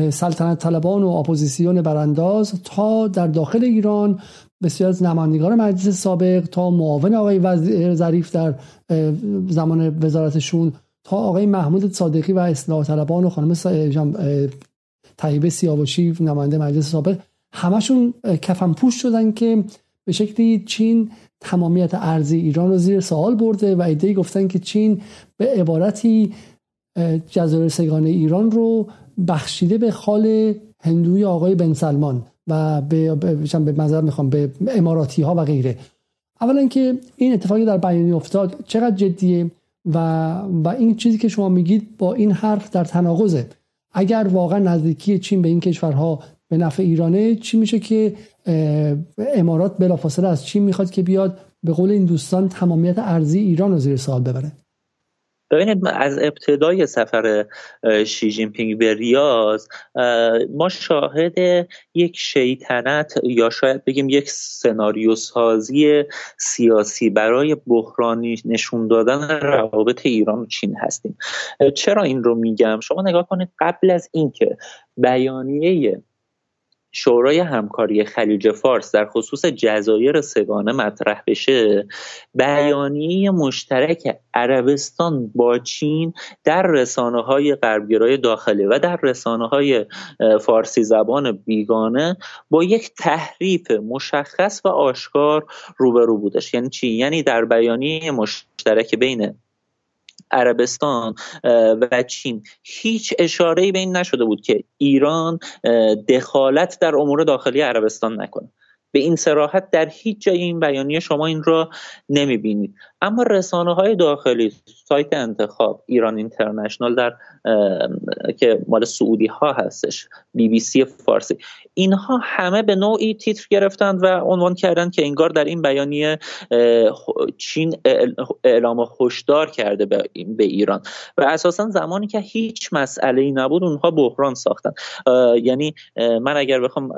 سلطنت طلبان و اپوزیسیون برانداز تا در داخل ایران بسیار از نمایندگان مجلس سابق تا معاون آقای وزیر ظریف در زمان وزارتشون تا آقای محمود صادقی و اصلاح طلبان و خانم طیبه سیاوشی نماینده مجلس سابق همشون کفن پوش شدن که به شکلی چین تمامیت ارضی ایران رو زیر سوال برده و ایده گفتن که چین به عبارتی جزایر سگانه ایران رو بخشیده به خال هندوی آقای بن سلمان. و به به منظر می‌خوام به اماراتی ها و غیره. اولا که این اتفاقی در بیانیه افتاد چقدر جدیه و و این چیزی که شما میگید با این حرف در تناقضه. اگر واقعا نزدیکی چین به این کشورها به نفع ایرانه چی میشه که امارات بلافاصله از چین می‌خواد که بیاد به قول این دوستان تمامیت ارزی ایران رو زیر سوال ببره. ببینید از ابتدای سفر شی جین پینگ به ریاض ما شاهد یک شیطنت یا شاید بگیم یک سناریو سازی سیاسی برای بحرانی نشون دادن روابط ایران و چین هستیم. چرا این رو میگم؟ شما نگاه کنید قبل از اینکه بیانیه شورای همکاری خلیج فارس در خصوص جزایر سگانه مطرح بشه بیانیه مشترک عربستان با چین در رسانه های داخلی و در رسانه های فارسی زبان بیگانه با یک تحریف مشخص و آشکار روبرو بودش. یعنی چی؟ یعنی در بیانیه مشترک بین عربستان و چین. هیچ اشاره به این نشده بود که ایران دخالت در امور داخلی عربستان نکنه. به این سراحت در هیچ جای این بیانیه شما این را نمی‌بینید. اما رسانه های داخلی سایت انتخاب ایران اینترنشنال در که مال سعودی ها هستش بی بی سی فارسی. اینها همه به نوعی تیتر گرفتند و عنوان کردند که انگار در این بیانیه چین اعلام هشدار کرده به ایران. و اساسا زمانی که هیچ مسئله ای نبود اونها بحران ساختن. یعنی من اگر بخوام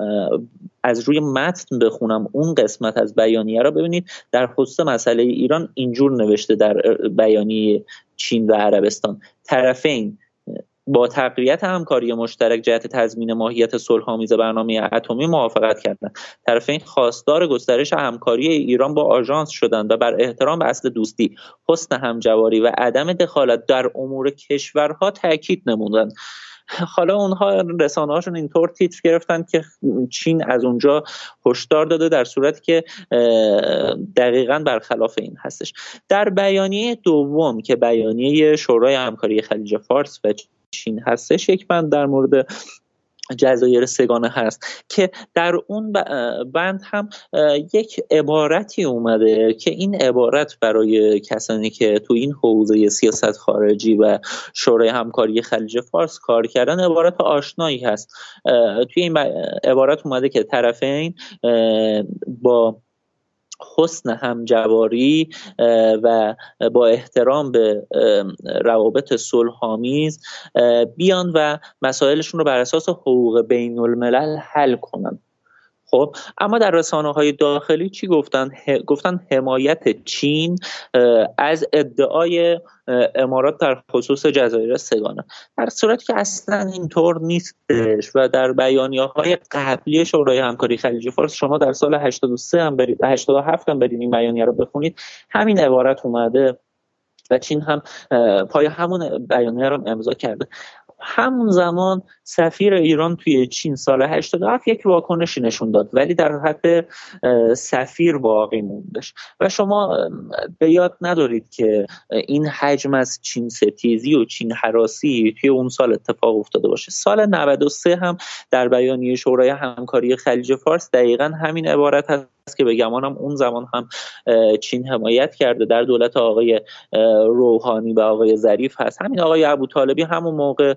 از روی متن بخونم اون قسمت از بیانیه را ببینید در خصوص مسئله ایران اینجور نوشته در بیانیه چین و عربستان. طرفین با تقویت همکاری مشترک جهت تضمین ماهیت صلحآمیز برنامه اتمی موافقت کردند طرفین خواستار گسترش همکاری ایران با آژانس شدند و بر احترام به اصل دوستی حسن همجواری و عدم دخالت در امور کشورها تاکید نمودند. حالا اونها رسانه هاشون اینطور تیتر گرفتن که چین از اونجا هشدار داده در صورتی که دقیقا برخلاف این هستش. در بیانیه دوم که بیانیه شورای همکاری خلیج فارس و چین هستش یک بند در مورد جزایر سگانه هست که در اون بند هم یک عبارتی اومده که این عبارت برای کسانی که تو این حوزه سیاست خارجی و شورای همکاری خلیج فارس کار کردن عبارت آشنایی هست. توی این عبارت اومده که طرفین با حسن همجواری و با احترام به روابط صلحآمیز بیان و مسائلشون رو بر اساس حقوق بین الملل حل کنند خب اما در رسانه های داخلی چی گفتن؟ گفتن حمایت چین از ادعای امارات در خصوص جزایر سگانه. در صورتی که اصلا اینطور نیستش و در بیانیه های قبلی شورای همکاری خلیج فارس شما در سال 83 هم برید 87 هم برید این بیانیه رو بخونید همین عبارت اومده و چین هم پای همون بیانیه رو امضا کرده. همون زمان سفیر ایران توی چین سال 87 یک واکنشی نشون داد ولی در حد سفیر باقی موندش. و شما به یاد ندارید که این حجم از چین ستیزی و چین حراسی توی اون سال اتفاق افتاده باشه. سال 93 هم در بیانیه شورای همکاری خلیج فارس دقیقا همین عبارت که به گمانم اون زمان هم چین حمایت کرده در دولت آقای روحانی و آقای ظریف هست. همین آقای ابو طالبی همون موقع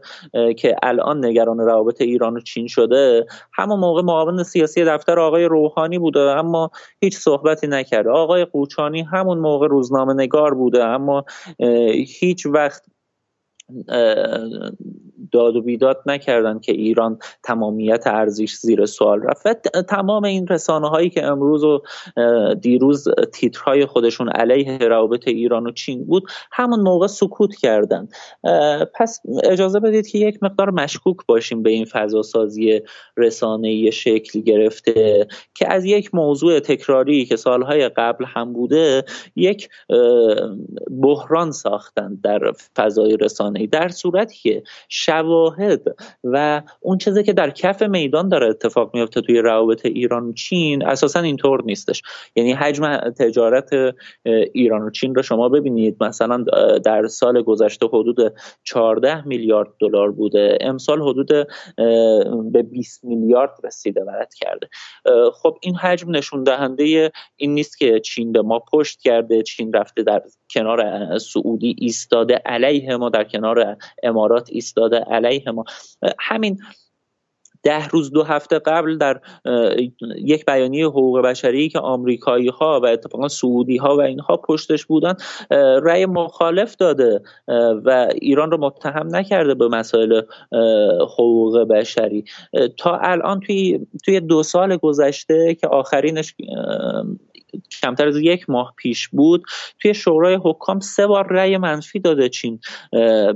که الان نگران روابط ایران و چین شده همون موقع معاون سیاسی دفتر آقای روحانی بوده اما هیچ صحبتی نکرده. آقای قوچانی همون موقع روزنامه نگار بوده اما هیچ وقت داد و بیداد نکردن که ایران تمامیت ارزش زیر سوال رفت. تمام این رسانه هایی که امروز و دیروز تیترهای خودشون علیه روابط ایران و چین بود همون موقع سکوت کردن. پس اجازه بدید که یک مقدار مشکوک باشیم به این فضا سازی رسانه شکلی گرفته که از یک موضوع تکراری که سالهای قبل هم بوده یک بحران ساختن در فضای رسانه. کنه در صورتی که شواهد و اون چیزی که در کف میدان داره اتفاق میفته توی روابط ایران و چین اساسا اینطور نیستش. یعنی حجم تجارت ایران و چین رو شما ببینید مثلا در سال گذشته حدود 14 میلیارد دلار بوده. امسال حدود به 20 میلیارد رسیده ورد کرده. خب این حجم نشون دهنده این نیست که چین به ما پشت کرده چین رفته در کنار سعودی ایستاده علیه ما در کنار امارات ایستاده علیه ما. همین ده روز دو هفته قبل در یک بیانیه حقوق بشری که آمریکایی ها و اتفاقا سعودی ها و اینها پشتش بودن رأی مخالف داده و ایران رو متهم نکرده به مسائل حقوق بشری. تا الان توی توی دو سال گذشته که آخرینش کمتر از یک ماه پیش بود. توی شورای حکام سه بار رأی منفی داده چین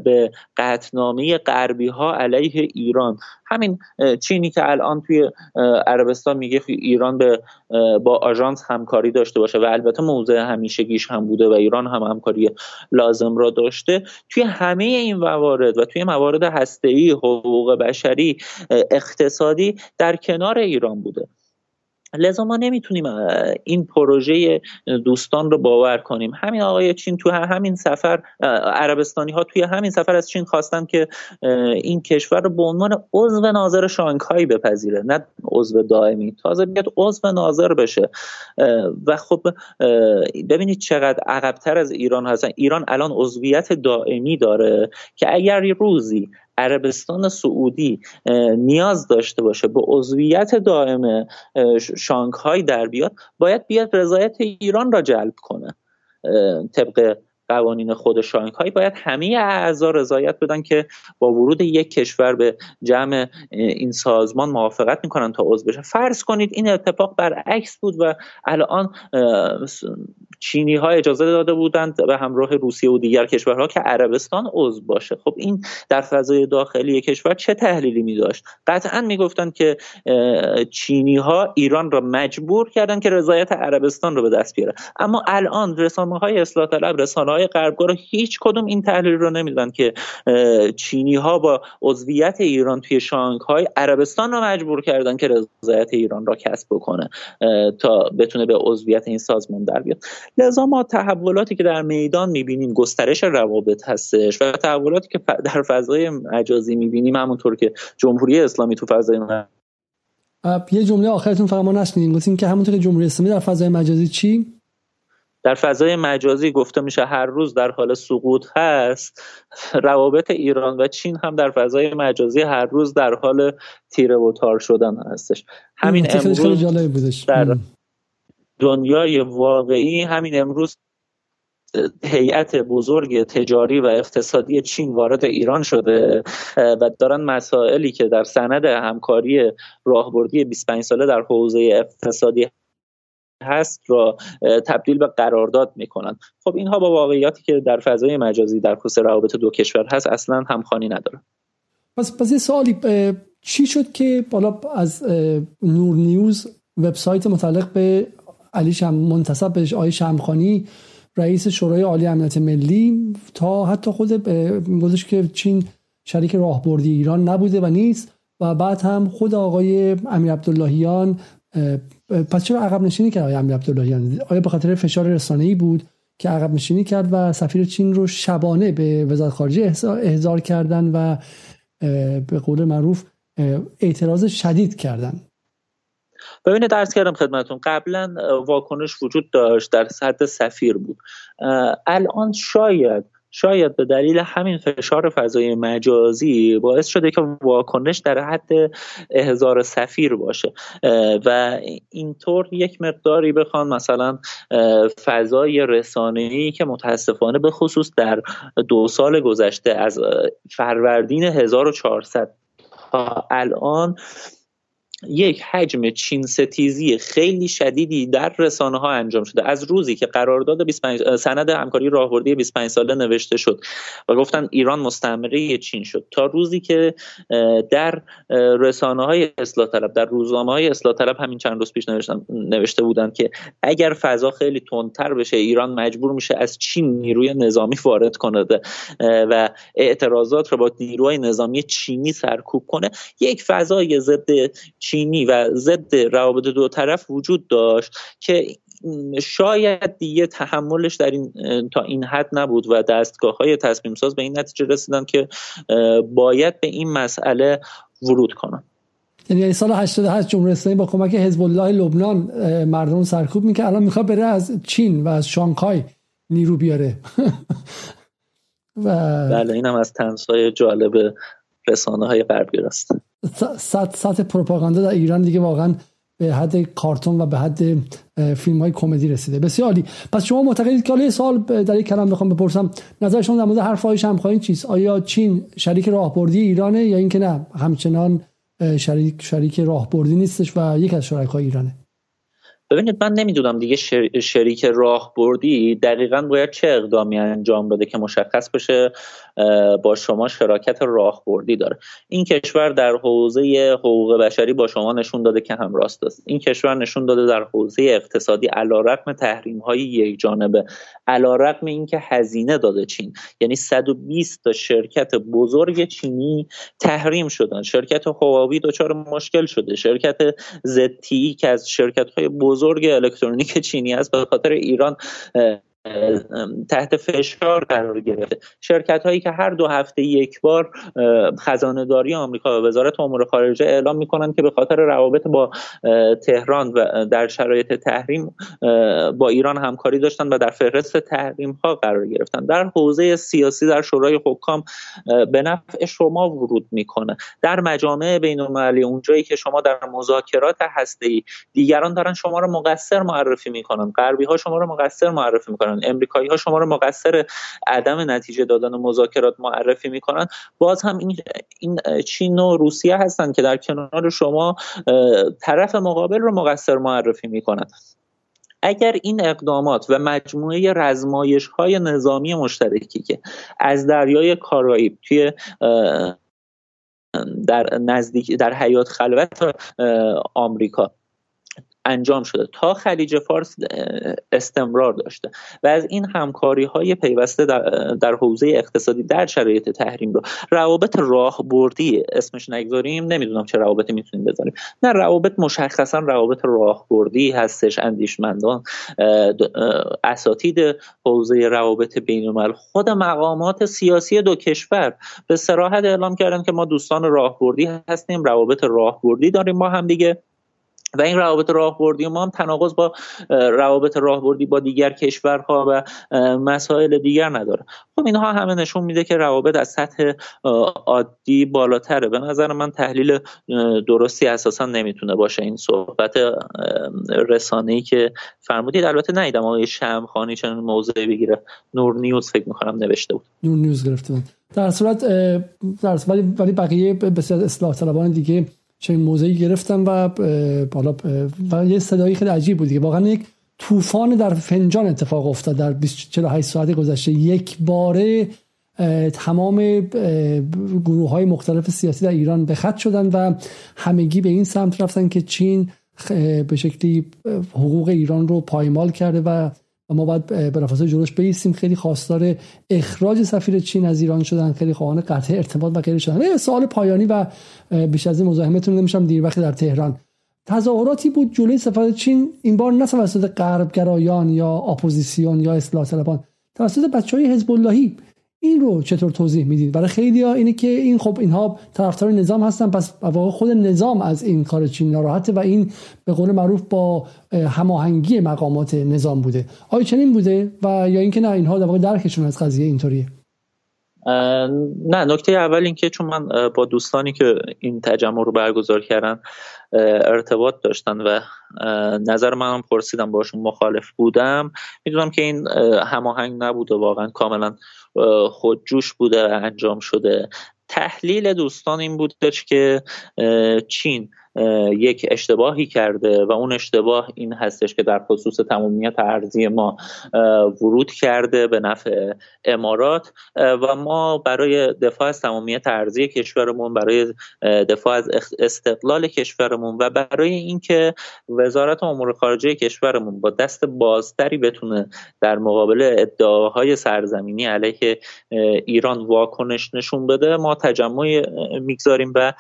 به قطنامه غربی ها علیه ایران. همین چینی که الان توی عربستان میگه ایران به با آژانس همکاری داشته باشه و البته موضع همیشگیش هم بوده و ایران هم همکاری لازم را داشته. توی همه این موارد و توی موارد هسته‌ای حقوق بشری اقتصادی در کنار ایران بوده. لذا ما نمی‌تونیم این پروژه دوستان رو باور کنیم. همین آقای چین تو همین سفر عربستانی ها توی همین سفر از چین خواستن که این کشور رو به عنوان عضو ناظر شانگهای بپذیره. نه عضو دائمی. تازه بیاد عضو ناظر بشه. و خب ببینید چقدر عقبتر از ایران هستن. ایران الان عضویت دائمی داره که اگر روزی عربستان سعودی نیاز داشته باشه به عضویت دائم شانگهای در بیاد باید بیاد رضایت ایران را جلب کنه طبق قوانین خود شانگهای باید همه اعضا رضایت بدن که با ورود یک کشور به جمع این سازمان موافقت می‌کنن تا عضو بشه. فرض کنید این اتفاق برعکس بود و الان چینی ها اجازه داده بودند به همراه روسیه و دیگر کشورها که عربستان عضو باشه. خب این در فضای داخلی کشور چه تحلیلی می داشت قطعا می‌گفتند که چینی ها ایران را مجبور کردن که رضایت عربستان رو به دست بیاره. اما الان رسانه های اصلاح طلب رسانه های غربگرا هیچ کدوم این تحلیل رو نمیدن که چینی ها با عضویت ایران توی شانگهای عربستان رو مجبور کردن که رضایت ایران را کسب بکنه تا بتونه به عضویت این سازمان در بیاد. لذا ما تحولاتی که در میدان می‌بینیم گسترش روابط هستش و تحولاتی که در فضای مجازی می‌بینیم همونطور که جمهوری اسلامی تو فضای یه جمله آخرتون فقط ما نشنیدیم گفتیم که همونطور که جمهوری اسلامی در فضای مجازی چی؟ در فضای مجازی گفته میشه هر روز در حال سقوط هست روابط ایران و چین هم در فضای مجازی هر روز در حال تیره و تار شدن هستش. همین امروز در دنیای واقعی همین امروز هیئت بزرگ تجاری و اقتصادی چین وارد ایران شده و دارن مسائلی که در سند همکاری راهبردی 25 ساله در حوزه اقتصادی هست را تبدیل به قرارداد می‌کنن. خب اینها با واقعیاتی که در فضای مجازی در خصوص روابط دو کشور هست اصلا همخوانی نداره پس پس یه سوالی چی شد که بالا از نور نیوز وبسایت متعلق به علی شم منتصب به آقای شمخانی رئیس شورای عالی امنیت ملی تا حتی خود گذاشت که چین شریک راهبردی ایران نبوده و نیست و بعد هم خود آقای امیر عبداللهیان پس چرا عقب نشینی کرد آقای امیر عبداللهیان آیا به خاطر فشار رسانه‌ای بود که عقب نشینی کرد و سفیر چین رو شبانه به وزارت خارجه احضار کردن و به قول معروف اعتراض شدید کردن؟ ببینید درس کردم خدمتون قبلا واکنش وجود داشت در سطح سفیر بود. الان شاید شاید به دلیل همین فشار فضای مجازی باعث شده که واکنش در حد احضار سفیر باشه. و اینطور یک مقداری بخوان مثلا فضای رسانه‌ای که متاسفانه به خصوص در دو سال گذشته از فروردین 1400 تا الان یک حجم چین ستیزی خیلی شدیدی در رسانه ها انجام شده. از روزی که قرارداد 25 سند همکاری راهبردی 25 ساله نوشته شد و گفتن ایران مستعمره چین شد. تا روزی که در رسانه های اصلاح طلب در روزنامه های اصلاح طلب همین چند روز پیش نوشته بودند که اگر فضا خیلی تندتر بشه ایران مجبور میشه از چین نیروی نظامی وارد کنه و اعتراضات رو با نیروهای نظامی چینی سرکوب کنه. یک فضای ضد چینی و ضد روابط دو طرف وجود داشت که شاید دیگه تحملش در این تا این حد نبود و دستگاه های تصمیم ساز به این نتیجه رسیدن که باید به این مسئله ورود کنن. یعنی سال 88 جمهوری اسلامی با کمک حزب الله لبنان مردم سرکوب می‌کنه الان می‌خواد بره از چین و از شانگهای نیرو بیاره. [LAUGHS] و بله اینم از تنسای جالب رسانه های غربی است سطح پروپاگاندا در ایران دیگه واقعا به حد کارتون و به حد فیلم های کمدی رسیده. بسیار عالی. پس شما معتقدید که حالا سال در یک کلام بخوام بپرسم. نظر شما در مورد حرف های شمخواهین چیست آیا چین شریک راهبردی ایرانه یا اینکه نه؟ همچنان شریک شریک راهبردی نیستش و یک از شرکای ایرانه. ببینید من نمی‌دونم دیگه شریک راهبردی دقیقا باید چه اقدامی انجام بده که مشخص بشه. با شما شراکت راهبردی داره. این کشور در حوزه حقوق بشری با شما نشون داده که هم راست است. این کشور نشون داده در حوزه اقتصادی علیرغم تحریم های یک جانبه علیرغم اینکه هزینه داده چین. یعنی 120 تا شرکت بزرگ چینی تحریم شدن. شرکت هواوی دچار مشکل شده. شرکت زتی که از شرکت های بزرگ الکترونیک چینی است به خاطر ایران تحت فشار قرار گرفته. شرکت هایی که هر دو هفته یک بار خزانه داری آمریکا و وزارت امور خارجه اعلام می‌کنن که به خاطر روابط با تهران و در شرایط تحریم با ایران همکاری داشتن و در فهرست تحریم ها قرار گرفتن در حوزه سیاسی در شورای حکام به نفع شما ورود می‌کنه. در مجامع بین المللی اونجایی که شما در مذاکرات هسته دیگران دارن شما رو مقصر معرفی می‌کنن. غربی ها شما رو مقصر معرفی می‌کنن. امریکایی ها شما رو مقصر عدم نتیجه دادن و مذاکرات معرفی می‌کنن. باز هم این, این چین و روسیه هستن که در کنار شما طرف مقابل رو مقصر معرفی می‌کنن. اگر این اقدامات و مجموعه رزمایش های نظامی مشترکی که از دریای کارائیب توی در نزدیک در حیات خلوت آمریکا انجام شده تا خلیج فارس استمرار داشته. و از این همکاری های پیوسته در, حوزه اقتصادی در شرایط تحریم رو. روابط راهبردی اسمش نگذاریم. نمی‌دونم چه روابطی می‌تونیم بذاریم. نه روابط مشخصا روابط راهبردی هستش اندیشمندان اساتید حوزه روابط بین خود مقامات سیاسی دو کشور به سراحت اعلام کردن که ما دوستان راهبردی هستیم روابط راهبردی داریم ما هم دیگه. و این روابط راهبردی ما هم تناقض با روابط راهبردی با دیگر کشورها و مسائل دیگر نداره. خب اینها همه نشون میده که روابط از سطح عادی بالاتره. به نظر من تحلیل درستی اساسا نمی‌تونه باشه. این صحبت رسانه ای که فرمودید البته ندیدم. آقای شمخانی چنین موضعی بگیره. نور نیوز فکر می‌کنم نوشته بود. نور نیوز گرفته بود. در صورت در صورت ولی بقیه بسیار اصلاح طلبان دیگه چنین موضعی گرفتن و بالا و یه صدایی خیلی عجیب بود دیگه. واقعا یک طوفان در فنجان اتفاق افتاد در 48 ساعت گذشته. یک باره تمام گروه های مختلف سیاسی در ایران به خط شدن و همگی به این سمت رفتن که چین به شکلی حقوق ایران رو پایمال کرده و و ما باید بلافاصله جلوش بیستیم خیلی خواستار اخراج سفیر چین از ایران شدن. خیلی خواهان قطع ارتباط و غیره شدن سوال پایانی و بیش از این مزاحمتون نمیشم. دیر وقت در تهران. تظاهراتی بود جلوی سفارت چین. این بار نه توسط غربگرایان یا اپوزیسیون یا اصلاح طلبان توسط بچه های حزب اللهی. این رو چطور توضیح می‌دید؟ برای خیلی ها اینه که این خب اینها طرفدار نظام هستن پس خود نظام از این کار چین ناراحته و این به قول معروف با هماهنگی مقامات نظام بوده. آیا چنین بوده؟ و یا اینکه نه اینها در درکشون از قضیه اینطوریه؟ نه نکته اول اینکه چون من با دوستانی که این تجمع رو برگزار کردن ارتباط داشتن و نظر منم پرسیدم باشون مخالف بودم می‌دونم که این هماهنگ نبوده واقعا کاملا خودجوش بوده انجام شده. تحلیل دوستان این بودش که چین. یک اشتباهی کرده و اون اشتباه این هستش که در خصوص تمامیت ارزی ما ورود کرده به نفع امارات. و ما برای دفاع از تمامیت ارزی کشورمون برای دفاع از استقلال کشورمون و برای اینکه وزارت امور خارجه کشورمون با دست بازتری بتونه در مقابل ادعاهای سرزمینی علیه ایران واکنش نشون بده ما تجمع می‌گذاریم و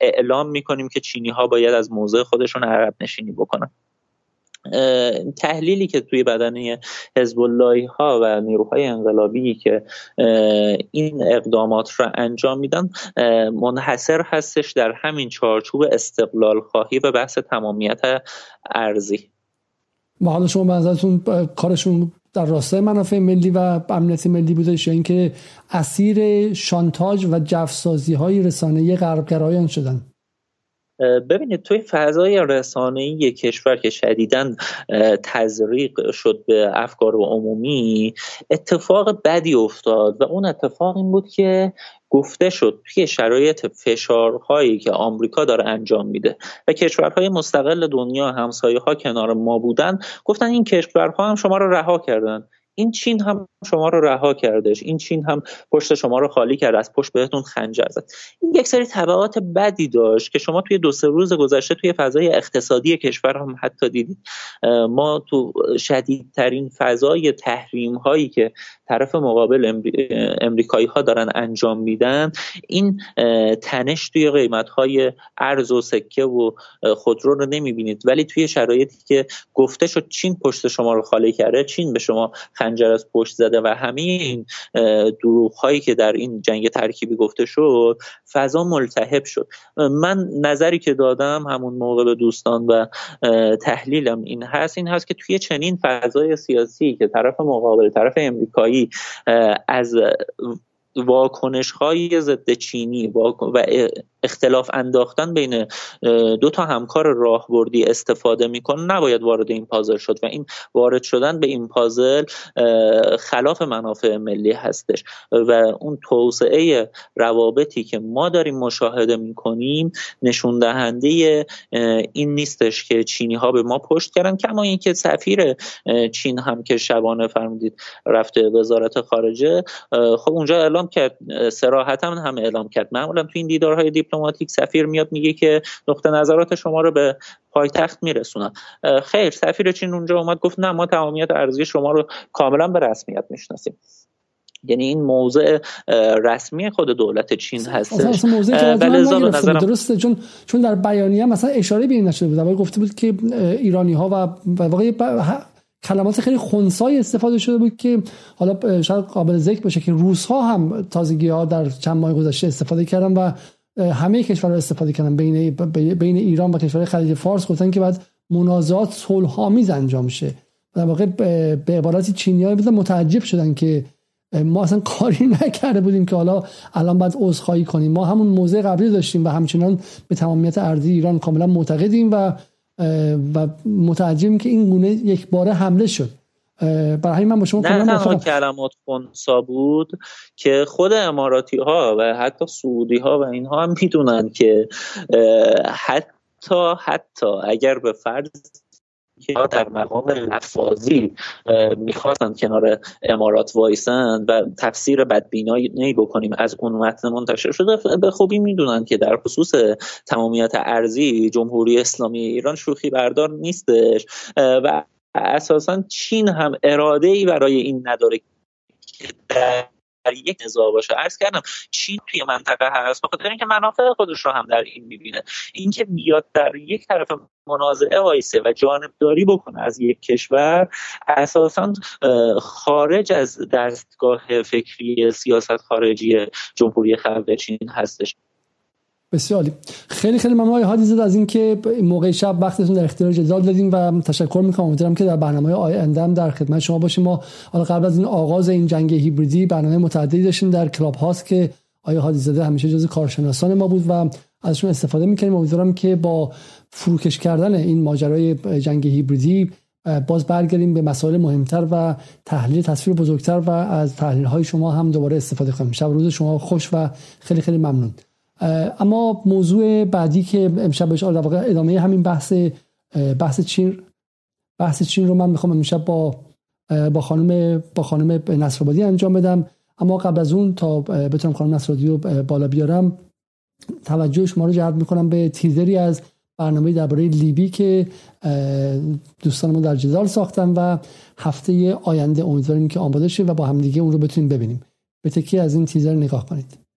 اعلام می‌کنیم که چینی ها باید از موضع خودشون عرب نشینی بکنن. تحلیلی که توی بدنه حزب ها و نیروهای انقلابی که این اقدامات را انجام میدن منحصر هستش در همین چارچوب استقلال خواهی و بحث تمامیت ارزی و حالا شما بنظرتون کارشون در راستای منافع ملی و امنیت ملی بودش یا اینکه اسیر شانتاج و جفسازی های رسانه غربگرایان شدن؟ ببینید توی فضای رسانه‌ای کشور که شدیدا تزریق شد به افکار و عمومی اتفاق بدی افتاد و اون اتفاق این بود که گفته شد توی شرایط فشارهایی که آمریکا داره انجام میده و کشورهای مستقل دنیا همسایه ها کنار ما بودن گفتن این کشورها هم شما رو رها کردن. این چین هم شما رو رها کردش این چین هم پشت شما رو خالی کرد از پشت بهتون خنجر زد. این یک سری تبعات بدی داشت که شما توی دو سه روز گذشته توی فضای اقتصادی کشور هم حتی دیدید. ما تو شدیدترین فضای تحریم هایی که طرف مقابل امریکایی ها دارن انجام میدن این تنش توی قیمت های ارز و سکه و خودرو رو نمی‌بینید. ولی توی شرایطی که گفته شد چین پشت شما رو خالی کرده چین به شما خنجر از پشت زده و همه این دروغ هایی که در این جنگ ترکیبی گفته شد فضا ملتهب شد. من نظری که دادم همون موقع به دوستان و تحلیلم این هست این هست که توی چنین فضای سیاسی که طرف مقابل طرف امریکایی از واکنش های ضد چینی و اختلاف انداختن بین دو تا همکار راهبردی استفاده می‌کنه نباید وارد این پازل شد و این وارد شدن به این پازل خلاف منافع ملی هستش. و اون توسعه روابطی که ما داریم مشاهده می‌کنیم نشون دهنده این نیستش که چینی ها به ما پشت کردن کما اینکه سفیر چین هم که شبانه فرمودید رفته وزارت خارجه خب اونجا اعلام کرد سراحتا هم اعلام کرد. معمولا تو این دیدارهای دیپلماتیک سفیر میاد میگه که نقطه نظرات شما رو به پایتخت میرسونم. خیر سفیر چین اونجا اومد گفت نه ما تمامیت ارزی شما رو کاملا به رسمیت می‌شناسیم. یعنی این موضع رسمی خود دولت چین هست بله نظرم درسته چون چون در بیانیه مثلا اشاره به این نشده بود. گفته بود که ایرانی ها و واقعا کلمات خیلی خونسای استفاده شده بود که حالا شاید قابل ذکر باشه که روس ها هم تازگی ها در چند ماه گذشته استفاده کردن و همه کشورها استفاده کردن. بین بین ایران و کشور خلیج فارس گفتن که بعد منازعات صلحآمیز انجام شه. در واقع به عبارتی چینی‌ها متعجب شدن که ما اصلا کاری [LAUGHS] نکرده بودیم که حالا الان باید عذرخواهی کنیم. ما همون موضع قبلی داشتیم و همچنان به تمامیت ارضی ایران کاملا معتقدیم و و متعجبیم که این گونه یک باره حمله شد. برای من با شما نه تنها کلمات خونسا بود که خود اماراتی ها و حتی سعودی ها و اینها هم می‌دونن که حتی حتی اگر به فرض که در مقام لفاظی می‌خواستند کنار امارات وایسند و تفسیر بدبینایی بکنیم از اون متن منتشر شده به خوبی می‌دونن که در خصوص تمامیت ارزی جمهوری اسلامی ایران شوخی بردار نیستش و اساسا چین هم اراده ای برای این نداره در یک نزاع باشه. عرض کردم چین توی منطقه هست بخاطر اینکه منافع خودش رو هم در این می‌بینه. اینکه بیاد در یک طرف منازعه وایسه و جانبداری بکنه از یک کشور اساسا خارج از دستگاه فکری سیاست خارجی جمهوری خلق چین هستش. بسیار خیلی خیلی ممنون آقای زد از اینکه موقع شب وقتتون در اختیار جدال دادیم و تشکر می‌کنم. امیدوارم که در برنامه آینده هم در خدمت شما باشیم. ما حالا قبل از این آغاز این جنگ هیبریدی برنامه متعددی داشتیم در کلاب هاست که آیا هادی زاده همیشه جز کارشناسان ما بود و ازشون استفاده می‌کنیم امیدوارم که با فروکش کردن این ماجرای جنگ هیبریدی باز برگردیم به مسائل مهمتر و تحلیل تصویر بزرگتر و از تحلیل های شما هم دوباره استفاده کنیم. شب روز شما خوش و خیلی خیلی ممنون. اما موضوع بعدی که امشب بهش ادامه همین بحث بحث چین بحث چین رو من می‌خوام امشب با با خانم با خانم نصرآبادی انجام بدم. اما قبل از اون تا بتونم خانم نصرآبادی رو بالا بیارم توجه شما رو جلب می‌کنم به تیزری از برنامه درباره لیبی که دوستان ما در جدال ساختن و هفته آینده امیدواریم که آماده شه و با همدیگه اون رو بتونیم ببینیم. به تکی از این تیزر نگاه کنید.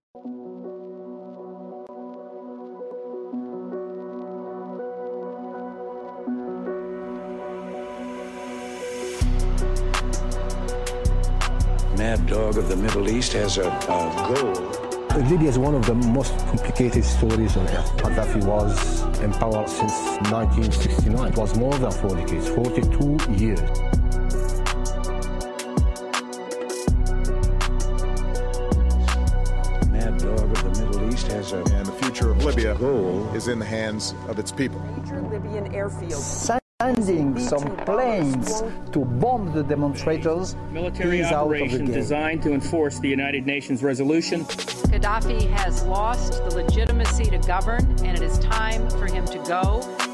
Mad Dog of the Middle East has a, a goal Libya is one of the most complicated stories on earth. Gaddafi was in power since 1969. It was more than 40 decades, 42 years. Mad Dog of the Middle East has a... And the future of Libya goal is in the hands of its people. Major Libyan airfield sending some planes to bomb the demonstrators military operation designed to enforce the United Nations resolution. Gaddafi has lost the legitimacy to govern and it is time for him to go.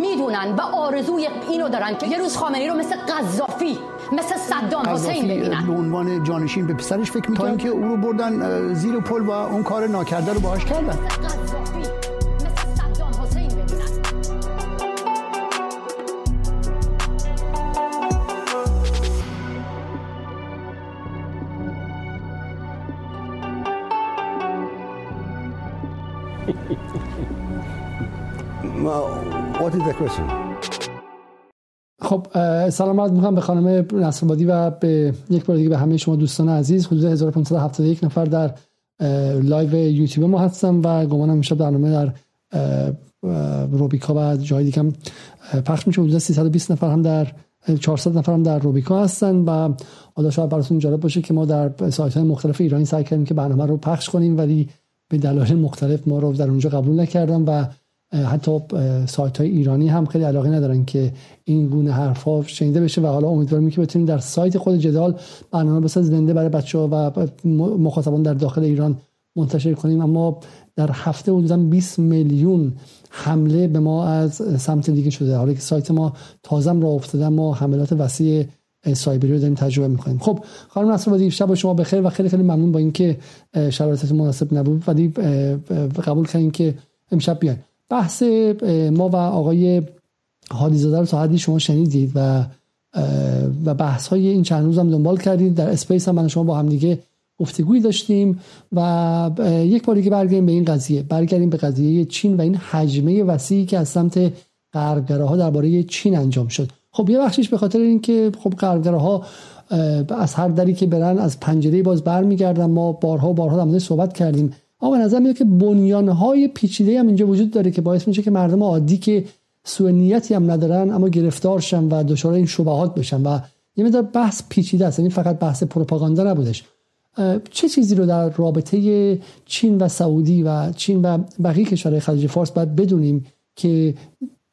می‌دونن و آرزوی اینو دارن که یه روز خامنه‌ای رو مثل قذافی مثل صدام حسین ببینن. به عنوان جانشین به پسرش فکر می‌کنن که او رو بردن زیر پل و اون کار ناکرده رو باهاش کردن. What is? خب سلام عرض می‌کنم به خانم نصرآبادی و به یک بار دیگه به همه شما دوستان عزیز حدود 1571 نفر در لایو یوتیوب ما هستم و گمانم میشه برنامه در روبیکا و جای دیگه هم پخش میشه حدود 320 نفر هم در 400 نفر هم در روبیکا هستن و حالا شاید براتون جالب باشه که ما در سایت های مختلف ایرانی سعی کردیم که برنامه رو پخش کنیم ولی به دلایل مختلف ما رو در اونجا قبول نکردم و حتی سایت های ایرانی هم خیلی علاقه ندارن که این گونه حرفا شنیده بشه و حالا امیدوارم که بتونیم در سایت خود جدال برنامه بساز زنده برای بچه ها و مخاطبان در داخل ایران منتشر کنیم. اما در هفته حدودا 20 میلیون حمله به ما از سمت دیگه شده. حالا که سایت ما تازم را افتاده ما حملات وسیع سایبری رو داریم تجربه می‌کنیم. خب خانم نصر شب شما بخیر و خیلی خیلی ممنون با اینکه شرایط مناسب نبود. ولی قبول کردین که امشب بیاین. بحث ما و آقای حالیزاده رو تا حدی شما شنیدید و و بحث های این چند روز هم دنبال کردید. در اسپیس هم من شما با هم دیگه گفتگوی داشتیم و یک بار دیگه برگردیم به این قضیه. برگردیم به قضیه چین و این حجمه وسیعی که از سمت غربگراها درباره چین انجام شد. خب یه بخشش به خاطر اینکه خب غربگراها از هر دری که برن از پنجره باز برمیگردن. ما بارها بارها در صحبت کردیم. اما به نظر میاد که بنیانهای پیچیده هم اینجا وجود داره که باعث میشه که مردم عادی که سوء نیتی هم ندارن اما گرفتار شن و دچار این شبهات بشن و یه مقدار بحث پیچیده است. یعنی فقط بحث پروپاگاندا نبودش. چه چیزی رو در رابطه چین و سعودی و چین و بقیه کشورهای خلیج فارس باید بدونیم که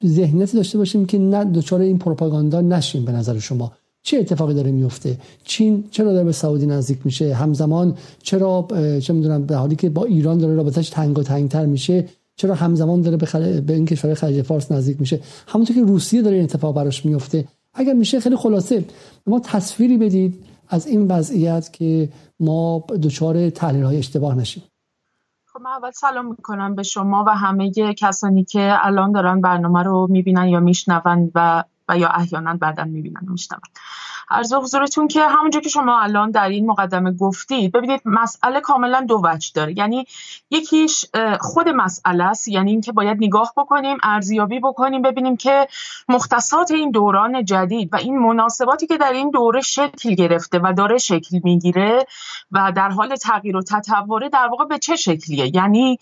ذهنیتی داشته باشیم که نه دچار این پروپاگاندا نشیم به نظر شما؟ چه اتفاقی داره میفته؟ چین چرا داره به سعودی نزدیک میشه؟ همزمان چرا چه می‌دونم در حالی که با ایران داره رابطش تنگ و تنگتر میشه چرا همزمان داره به, خل... به این کشور خلیج فارس نزدیک میشه؟ همونطور که روسیه داره این اتفاق براش میفته. اگر میشه خیلی خلاصه ما تصویری بدید از این وضعیت که ما دچار تحلیل های اشتباه نشیم. خب من اول سلام می‌کنم به شما و همه کسانی که الان دارن برنامه رو می‌بینن یا میشنون و و یا احیانا بعدا می‌بینن و میشنون عرض حضورتون که همونجا که شما الان در این مقدمه گفتید ببینید مسئله کاملا دو وجه داره. یعنی یکیش خود مسئله است یعنی اینکه باید نگاه بکنیم ارزیابی بکنیم ببینیم که مختصات این دوران جدید و این مناسباتی که در این دوره شکل گرفته و داره شکل می‌گیره و در حال تغییر و تطوره در واقع به چه شکلیه؟ یعنی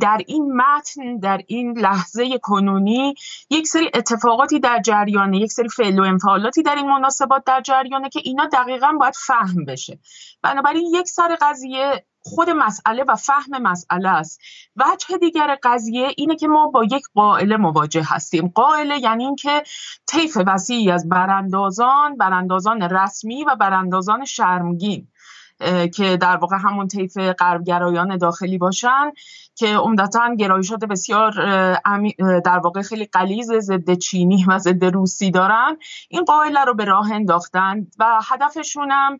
در این متن در این لحظه کنونی یک سری اتفاقاتی در جریان یک سری فعل و انفعالاتی در این مناسبات در جریانه که اینا دقیقا باید فهم بشه. بنابراین یک سر قضیه خود مسئله و فهم مسئله است. وجه دیگر قضیه اینه که ما با یک قائله مواجه هستیم. قائله یعنی اینکه طیف وسیعی از براندازان براندازان رسمی و براندازان شرمگین که در واقع همون طیف غربگرایان داخلی باشن. که عمدتا گرایشات بسیار در واقع خیلی قلیز ضد چینی و ضد روسی دارن. این قائله رو به راه انداختن و هدفشون هم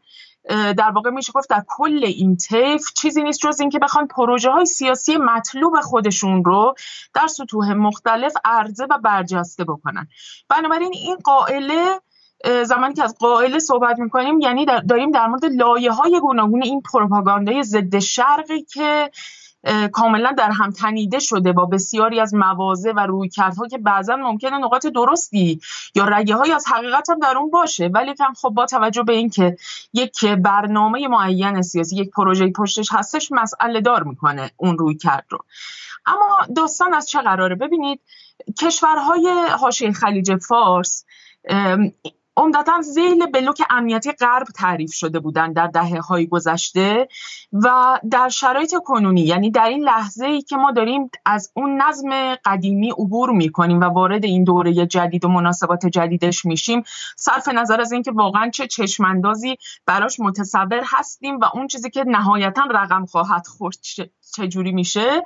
در واقع میشه گفت در کل این طیف چیزی نیست جز اینکه بخوان پروژه های سیاسی مطلوب خودشون رو در سطوح مختلف عرضه و برجسته بکنن. بنابراین این قائله زمانی که از قائله صحبت می‌کنیم یعنی داریم در مورد لایه های گوناگون این پروپاگاندای ضد شرقی که کاملا در هم تنیده شده با بسیاری از مواضع و رویکردها که بعضا ممکنه نقاط درستی یا رگه های از حقیقت هم در اون باشه. ولی کم خب با توجه به اینکه یک برنامه معین سیاسی یک پروژه پشتش هستش مسئله دار می‌کنه اون رویکرد رو. اما داستان از چه قراره؟ ببینید کشورهای حاشیه خلیج فارس عمدتا زیل بلوک امنیتی غرب تعریف شده بودند در دهه های گذشته و در شرایط کنونی. یعنی در این لحظه ای که ما داریم از اون نظم قدیمی عبور می‌کنیم و وارد این دوره جدید و مناسبات جدیدش میشیم صرف نظر از اینکه واقعا چه چشماندازی براش متصور هستیم و اون چیزی که نهایتا رقم خواهد خورد چجوری میشه.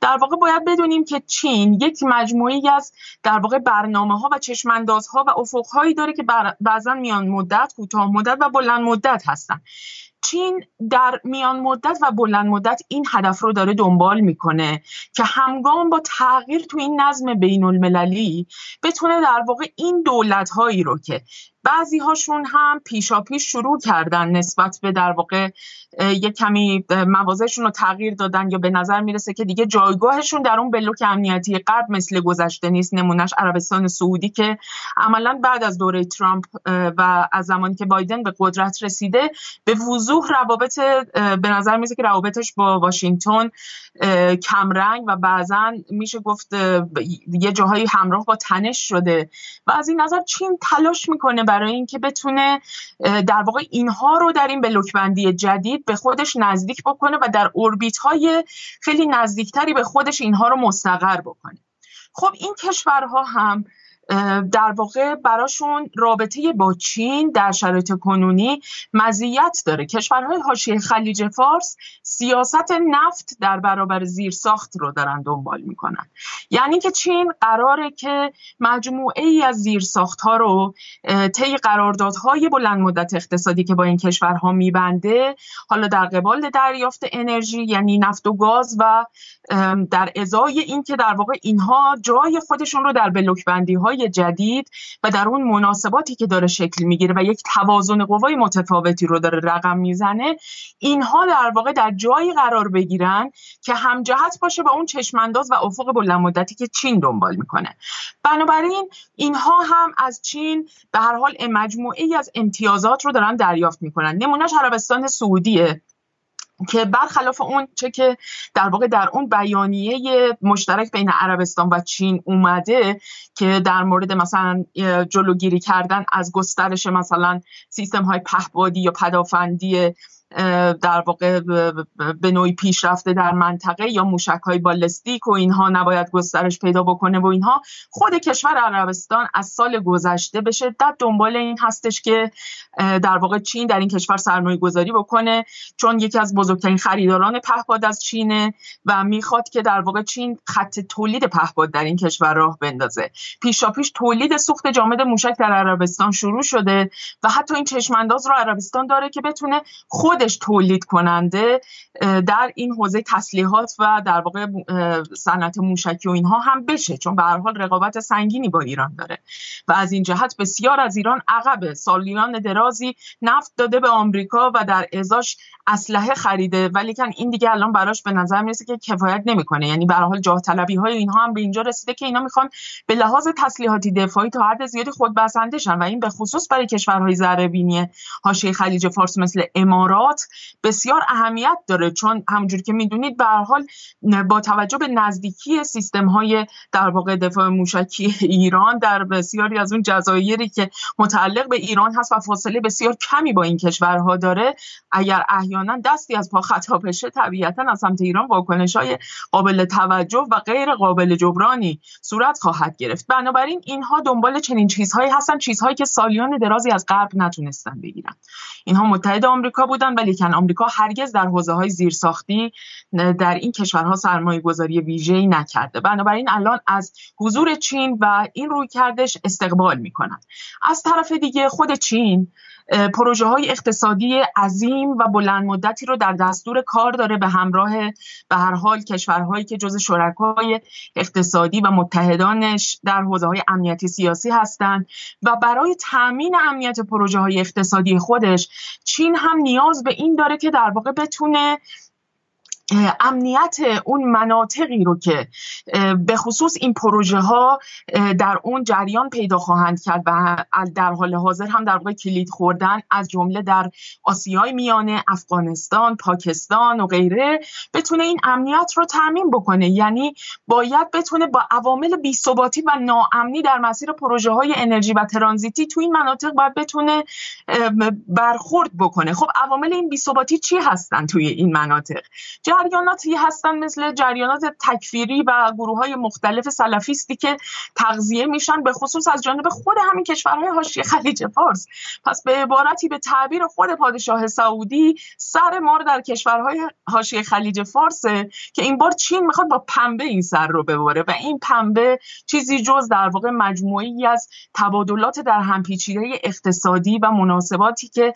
در واقع باید بدونیم که چین یک مجموعی از در واقع برنامه ها و چشماندازها و افق هایی داره که بعضا میان مدت کوتاه مدت و بلند مدت هستن. چین در میان مدت و بلند مدت این هدف رو داره دنبال می‌کنه که همگام با تغییر تو این نظم بین المللی بتونه در واقع این دولت هایی رو که بعضی هاشون هم پیشا پیش شروع کردن نسبت به در واقع یک کمی موازهشون رو تغییر دادن یا به نظر می‌رسه که دیگه جایگاهشون در اون بلوک امنیتی غرب مثل گذشته نیست نمونهش عربستان سعودی که عملا بعد از دوره ترامپ و از زمانی که بایدن به قدرت رسیده به وضوح روابط به نظر می‌رسه که روابطش با واشنگتن کمرنگ و بعضا میشه گفت یه جاهایی همراه با تنش شده و از این نظر چین تلاش می‌کنه برای اینکه بتونه در واقع اینها رو در این بلوکبندی جدید به خودش نزدیک بکنه و در اوربیت های خیلی نزدیکتری به خودش اینها رو مستقر بکنه. خب این کشورها هم در واقع براشون رابطه با چین در شرایط کنونی مزیت داره. کشورهای حاشیه خلیج فارس سیاست نفت در برابر زیر ساخت رو دارن دنبال می‌کنن. یعنی که چین قراره که مجموعه ای از زیر ساخت ها رو طی قراردادهای بلند مدت اقتصادی که با این کشورها میبنده حالا در قبال دریافت انرژی یعنی نفت و گاز و در ازای اینکه در واقع اینها جای خودشون رو در بلوک بندی های جدید و در اون مناسباتی که داره شکل می‌گیره و یک توازن قوای متفاوتی رو داره رقم می‌زنه اینها در واقع در جایی قرار بگیرن که همجهت باشه با اون چشمانداز و افق بلند مدتی که چین دنبال می‌کنه. بنابراین اینها هم از چین به هر حال مجموعه ای از امتیازات رو دارن دریافت می‌کنن. نمونهش عربستان سعودیه. که برخلاف اون چه که در واقع در اون بیانیه مشترک بین عربستان و چین اومده که در مورد مثلا جلوگیری کردن از گسترش مثلا سیستم های پهبادی یا پدافندی در واقع به نوعی پیشرفته در منطقه یا موشک های بالستیک و اینها نباید گسترش پیدا بکنه و اینها. خود کشور عربستان از سال گذشته به شدت دنبال این هستش که در واقع چین در این کشور سرمایه گذاری بکنه چون یکی از بزرگترین خریداران پهپاد از چینه و می‌خواد که در واقع چین خط تولید پهپاد در این کشور راه بندازه. پیشا پیش تولید سوخت جامد موشک در عربستان شروع شده و حتی این چشمانداز رو عربستان داره که بتونه خود خودش تولید کننده در این حوزه تسلیحات و در واقع صنعت موشکی و اینها هم بشه. چون به هر حال رقابت سنگینی با ایران داره. و از این جهت بسیار از ایران عقب. سالیان درازی نفت داده به آمریکا و در ازاش اسلحه خریده. ولی کن این دیگه الان براش به نظر می‌رسه که کفایت نمی‌کنه. یعنی به حال جاه طلبی های اینها هم به اینجا رسیده که اینا می‌خوان به لحاظ تسلیحاتی دفاعی تا حد زیادی خود بسنده و این به خصوص برای کشورهای ذره بینی حاشیه خلیج فارس مثل امارات ارتباط بسیار اهمیت داره چون همونجور که می‌دونید به حال با توجه به نزدیکی سیستم های در واقع دفاع موشکی ایران در بسیاری از اون جزایری که متعلق به ایران هست و فاصله بسیار کمی با این کشورها داره اگر احیانا دستی از پا خطا بشه طبیعتا از سمت ایران واکنش های قابل توجه و غیر قابل جبرانی صورت خواهد گرفت. بنابراین اینها دنبال چنین چیزهایی هستن چیزهایی که سالیان درازی از غرب نتونستن بگیرن. اینها متحد آمریکا بودن ولی کن آمریکا هرگز در حوزه های زیرساختی در این کشورها سرمایه گذاری ویژه‌ای نکرده. بنابراین الان از حضور چین و این روی کردش استقبال می‌کنن. از طرف دیگه خود چین پروژه های اقتصادی عظیم و بلند مدتی رو در دستور کار داره به همراه به هر حال کشورهایی که جز شرکای اقتصادی و متحدانش در حوزه های امنیتی سیاسی هستند و برای تامین امنیت پروژه های اقتصادی خودش چین هم نیاز به این داره که در واقع بتونه امنیت اون مناطقی رو که به خصوص این پروژه ها در اون جریان پیدا خواهند کرد و در حال حاضر هم در واقع کلید خوردن از جمله در آسیای میانه افغانستان پاکستان و غیره بتونه این امنیت رو تعمین بکنه. یعنی باید بتونه با عوامل بیثباتی و ناامنی در مسیر پروژه های انرژی و ترانزیتی تو این مناطق باید بتونه برخورد بکنه. خب عوامل این بیثباتی چی هستن توی این مناطق؟ جریاناتی هستن مثل جریانات تکفیری و گروه های مختلف سلفیستی که تغذیه میشن به خصوص از جانب خود همین کشورهای حاشیه خلیج فارس. پس به عبارتی به تعبیر خود پادشاه سعودی سر ما در کشورهای حاشیه خلیج فارس که این بار چین می‌خواد با پنبه این سر رو ببره و این پنبه چیزی جز در واقع مجموعی از تبادلات در هم پیچیده اقتصادی و مناسباتی که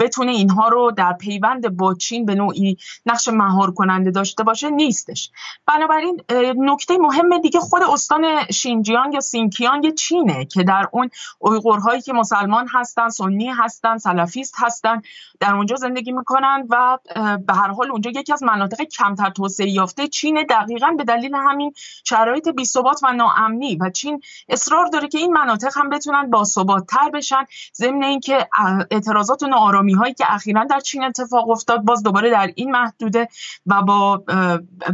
بتونه اینها رو در پیوند با چین به نوعی نقش مهار کننده داشته باشه نیستش. بنابراین نکته مهم دیگه خود استان شینجیانگ یا سینکیانگ چینه که در اون اویغورهایی که مسلمان هستن سنی هستن سلفیست هستن در اونجا زندگی می‌کنن و به هر حال اونجا یکی از مناطق کمتر توسعه یافته چینه دقیقا به دلیل همین شرایط بی ثبات و ناامنی. و چین اصرار داره که این مناطق هم بتونن با ثبات تر بشن. ضمن اینکه اعتراضات و ناآرامی هایی که اخیرا در چین اتفاق افتاد باز دوباره در این محدوده و با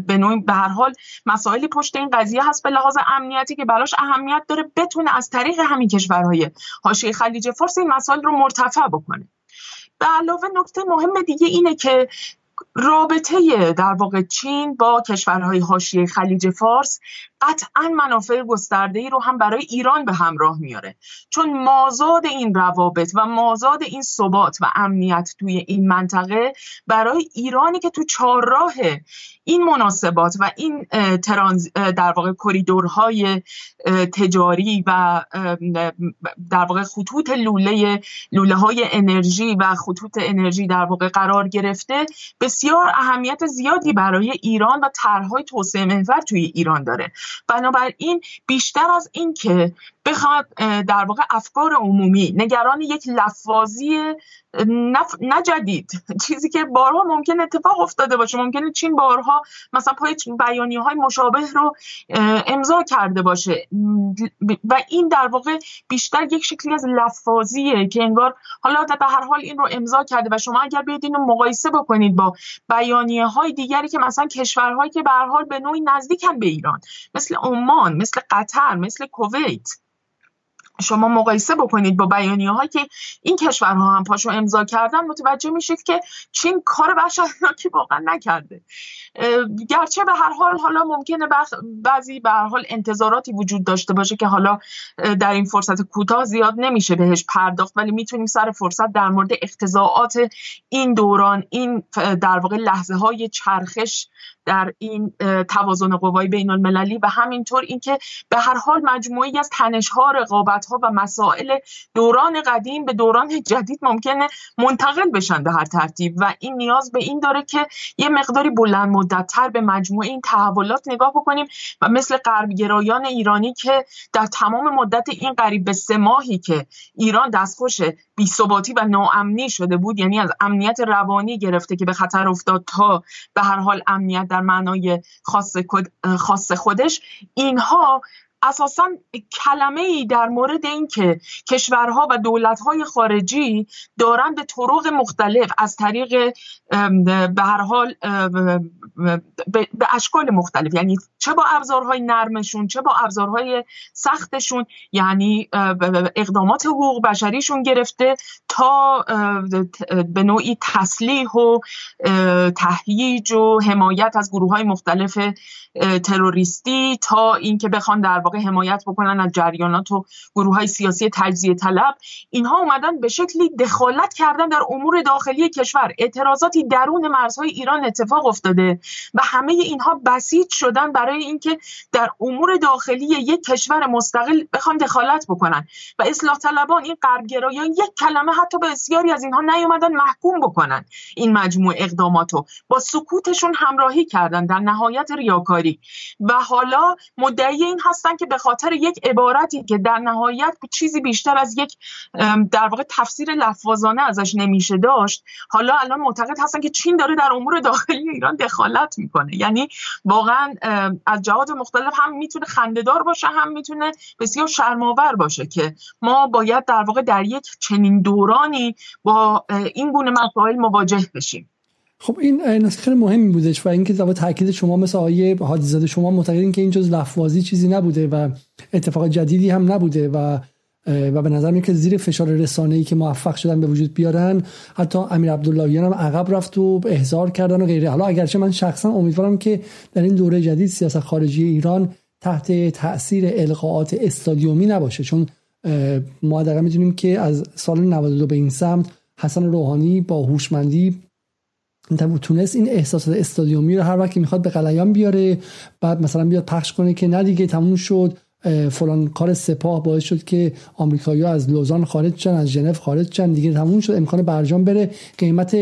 به نوعی به هر حال مسائلی پشت این قضیه هست به لحاظ امنیتی که براش اهمیت داره بتونه از طریق همین کشورهای حاشیه خلیج فارس این مسائل رو مرتفع بکنه. به علاوه نکته مهم دیگه اینه که رابطه در واقع چین با کشورهای حاشیه خلیج فارس قطعا منافع گسترده ای رو هم برای ایران به همراه میاره. چون مازاد این روابط و مازاد این ثبات و امنیت توی این منطقه برای ایرانی که تو چهارراه این مناسبات و این ترانز در واقع کریدورهای تجاری و در واقع خطوط لوله لوله های انرژی و خطوط انرژی در واقع قرار گرفته بسیار اهمیت زیادی برای ایران و طرحهای توسعه محور توی ایران داره. بنابراین بیشتر از این که بخواد در واقع افکار عمومی نگران یک لفاظی نجدید [LAUGHS] چیزی که بارها ممکن اتفاق افتاده باشه. ممکنه چین بارها مثلا پای بیانی های مشابه رو امضا کرده باشه. و این در واقع بیشتر یک شکلی از لفاظیه که انگار حالا به هر حال این رو امضا کرده و شما اگر بیاید این رو مقایسه بکنید با بیانیه های دیگری که مثلا کشورهایی که به هر حال به نوعی نزدیکن به ایران مثل عمان مثل قطر مثل کویت. شما مقایسه بکنید با بیانیه هایی که این کشورها هم پاشو امضا کردن متوجه میشید که چین کار وحشتناکی واقعا نکرده. گرچه به هر حال حالا ممکنه بعضی به هر حال انتظاراتی وجود داشته باشه که حالا در این فرصت کوتاه زیاد نمیشه بهش پرداخت ولی می‌تونیم سر فرصت در مورد اقتضاعات این دوران این در واقع لحظه های چرخش در این توازن قوای بین المللی و همینطور اینکه به هر حال مجموعی از تنش ها رقابت ها و مسائل دوران قدیم به دوران جدید ممکنه منتقل بشن به هر ترتیب. و این نیاز به این داره که یه مقداری بلند مدتتر به مجموعه این تحولات نگاه بکنیم و مثل غربگرایان ایرانی که در تمام مدت این قریب به سه ماهی که ایران دستخوش بیثباتی و ناامنی شده بود یعنی از امنیت روانی گرفته که به خطر افتاد تا به هر حال امنیت در معنای خاص, خاص خودش اینها اساسا کلمه ای در مورد اینکه کشورها و دولتهای خارجی دارند به طرق مختلف از طریق به هر حال به اشکال مختلف. یعنی چه با ابزارهای نرمشون چه با ابزارهای سختشون یعنی اقدامات حقوق بشریشون گرفته تا به نوعی تسلیح و تهییج و حمایت از گروه های مختلف تروریستی تا اینکه بخوان در واقع حمایت بکنن از جریانات و گروه های سیاسی تجزیه طلب اینها اومدن به شکلی دخالت کردن در امور داخلی کشور. اعتراضاتی درون مرزهای ایران اتفاق افتاده و همه اینها بسیج شدن برای اینکه در امور داخلی یک کشور مستقل بخوان دخالت بکنن. و اصلاح طلبان این غربگرایان یک کلمه حتی به بسیاری از اینها نیومدن محکوم بکنن. این مجموع اقداماتو با سکوتشون همراهی کردن در نهایت ریاکاری. و حالا مدعی این هستن که به خاطر یک عبارتی که در نهایت چیزی بیشتر از یک در واقع تفسیر لفظانه ازش نمیشه داشت حالا الان معتقد هستن که چین داره در امور داخلی ایران دخالت می‌کنه. یعنی واقعا از جهات مختلف هم می‌تونه خندهدار باشه هم می‌تونه بسیار شرماور باشه که ما باید در واقع در یک چنین دورانی با این گونه مسائل مواجه بشیم. خب این نسخه خیلی مهمی بودش و اینکه در تاکید شما مثل آیه حادی شما معتقدین که این جز لفظی چیزی نبوده و اتفاق جدیدی هم نبوده و و به نظر میاد که زیر فشار رسانه ای که موفق شدن به وجود بیارن حتی امیر عبداللهیان هم عقب رفت و احضار کردن و غیره. حالا اگرچه من شخصا امیدوارم که در این دوره جدید سیاست خارجی ایران تحت تاثیر القاءات استادیومی نباشه چون ما دقیقا می‌دونیم که از سال 92 به این سمت حسن روحانی با هوشمندی تونست این احساسات استادیومی رو هر وقت می‌خواد به قلیان بیاره بعد مثلا بیاد پخش کنه که نه دیگه تموم شد فلان کار سپاه باعث شد که آمریکایی‌ها از لوزان خارج شدن از ژنو خارج شدن دیگه تموم شد امکان برجام بره قیمت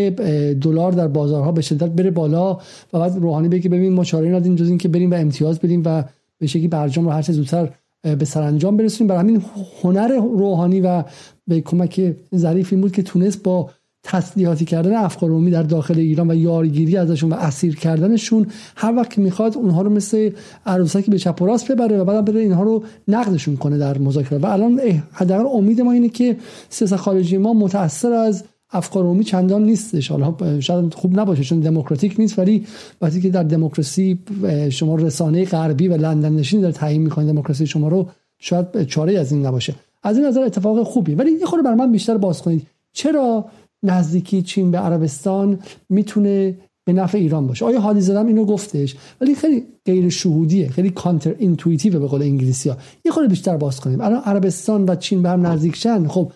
دلار در بازارها به شدت بره بالا و بعد روحانی بگه ببین ما چاره ندیم جز اینکه بریم و امتیاز بدیم و به شکلی برجام رو هر چه زودتر به سرانجام برسونیم. برای همین هنر روحانی و به کمک ظریف این بود که تونست با تسلیحاتی کردن افکار عمومی در داخل ایران و یارگیری ازشون و اسیر کردنشون هر وقت که می‌خواد اونها رو مثل عروسکی به چپ و راست ببره و بعد بره اینها رو نقدشون کنه در مذاکره و الان حداقل امید ما اینه که سیاست خارجی ما متاثر از افکار عمومی چندان نیستش. حالا شاید خوب نباشه چون دموکراتیک نیست ولی وقتی که در دموکراسی شما رسانه غربی و لندن نشین داره تعیین می‌کنه دموکراسی شما رو شاید چاره از این نباشه. از این نظر اتفاق خوبی ولی یه خورده بر من بیشتر باز کنید. چرا نزدیکی چین به عربستان می‌تونه به نفع ایران باشه. آیا حالی زدم اینو گفتش؟ ولی خیلی غیر شهودیه خیلی counterintuitive به قول انگلیسی ها یه خورده بیشتر باز کنیم. الان عربستان و چین به هم نزدیک شن. خب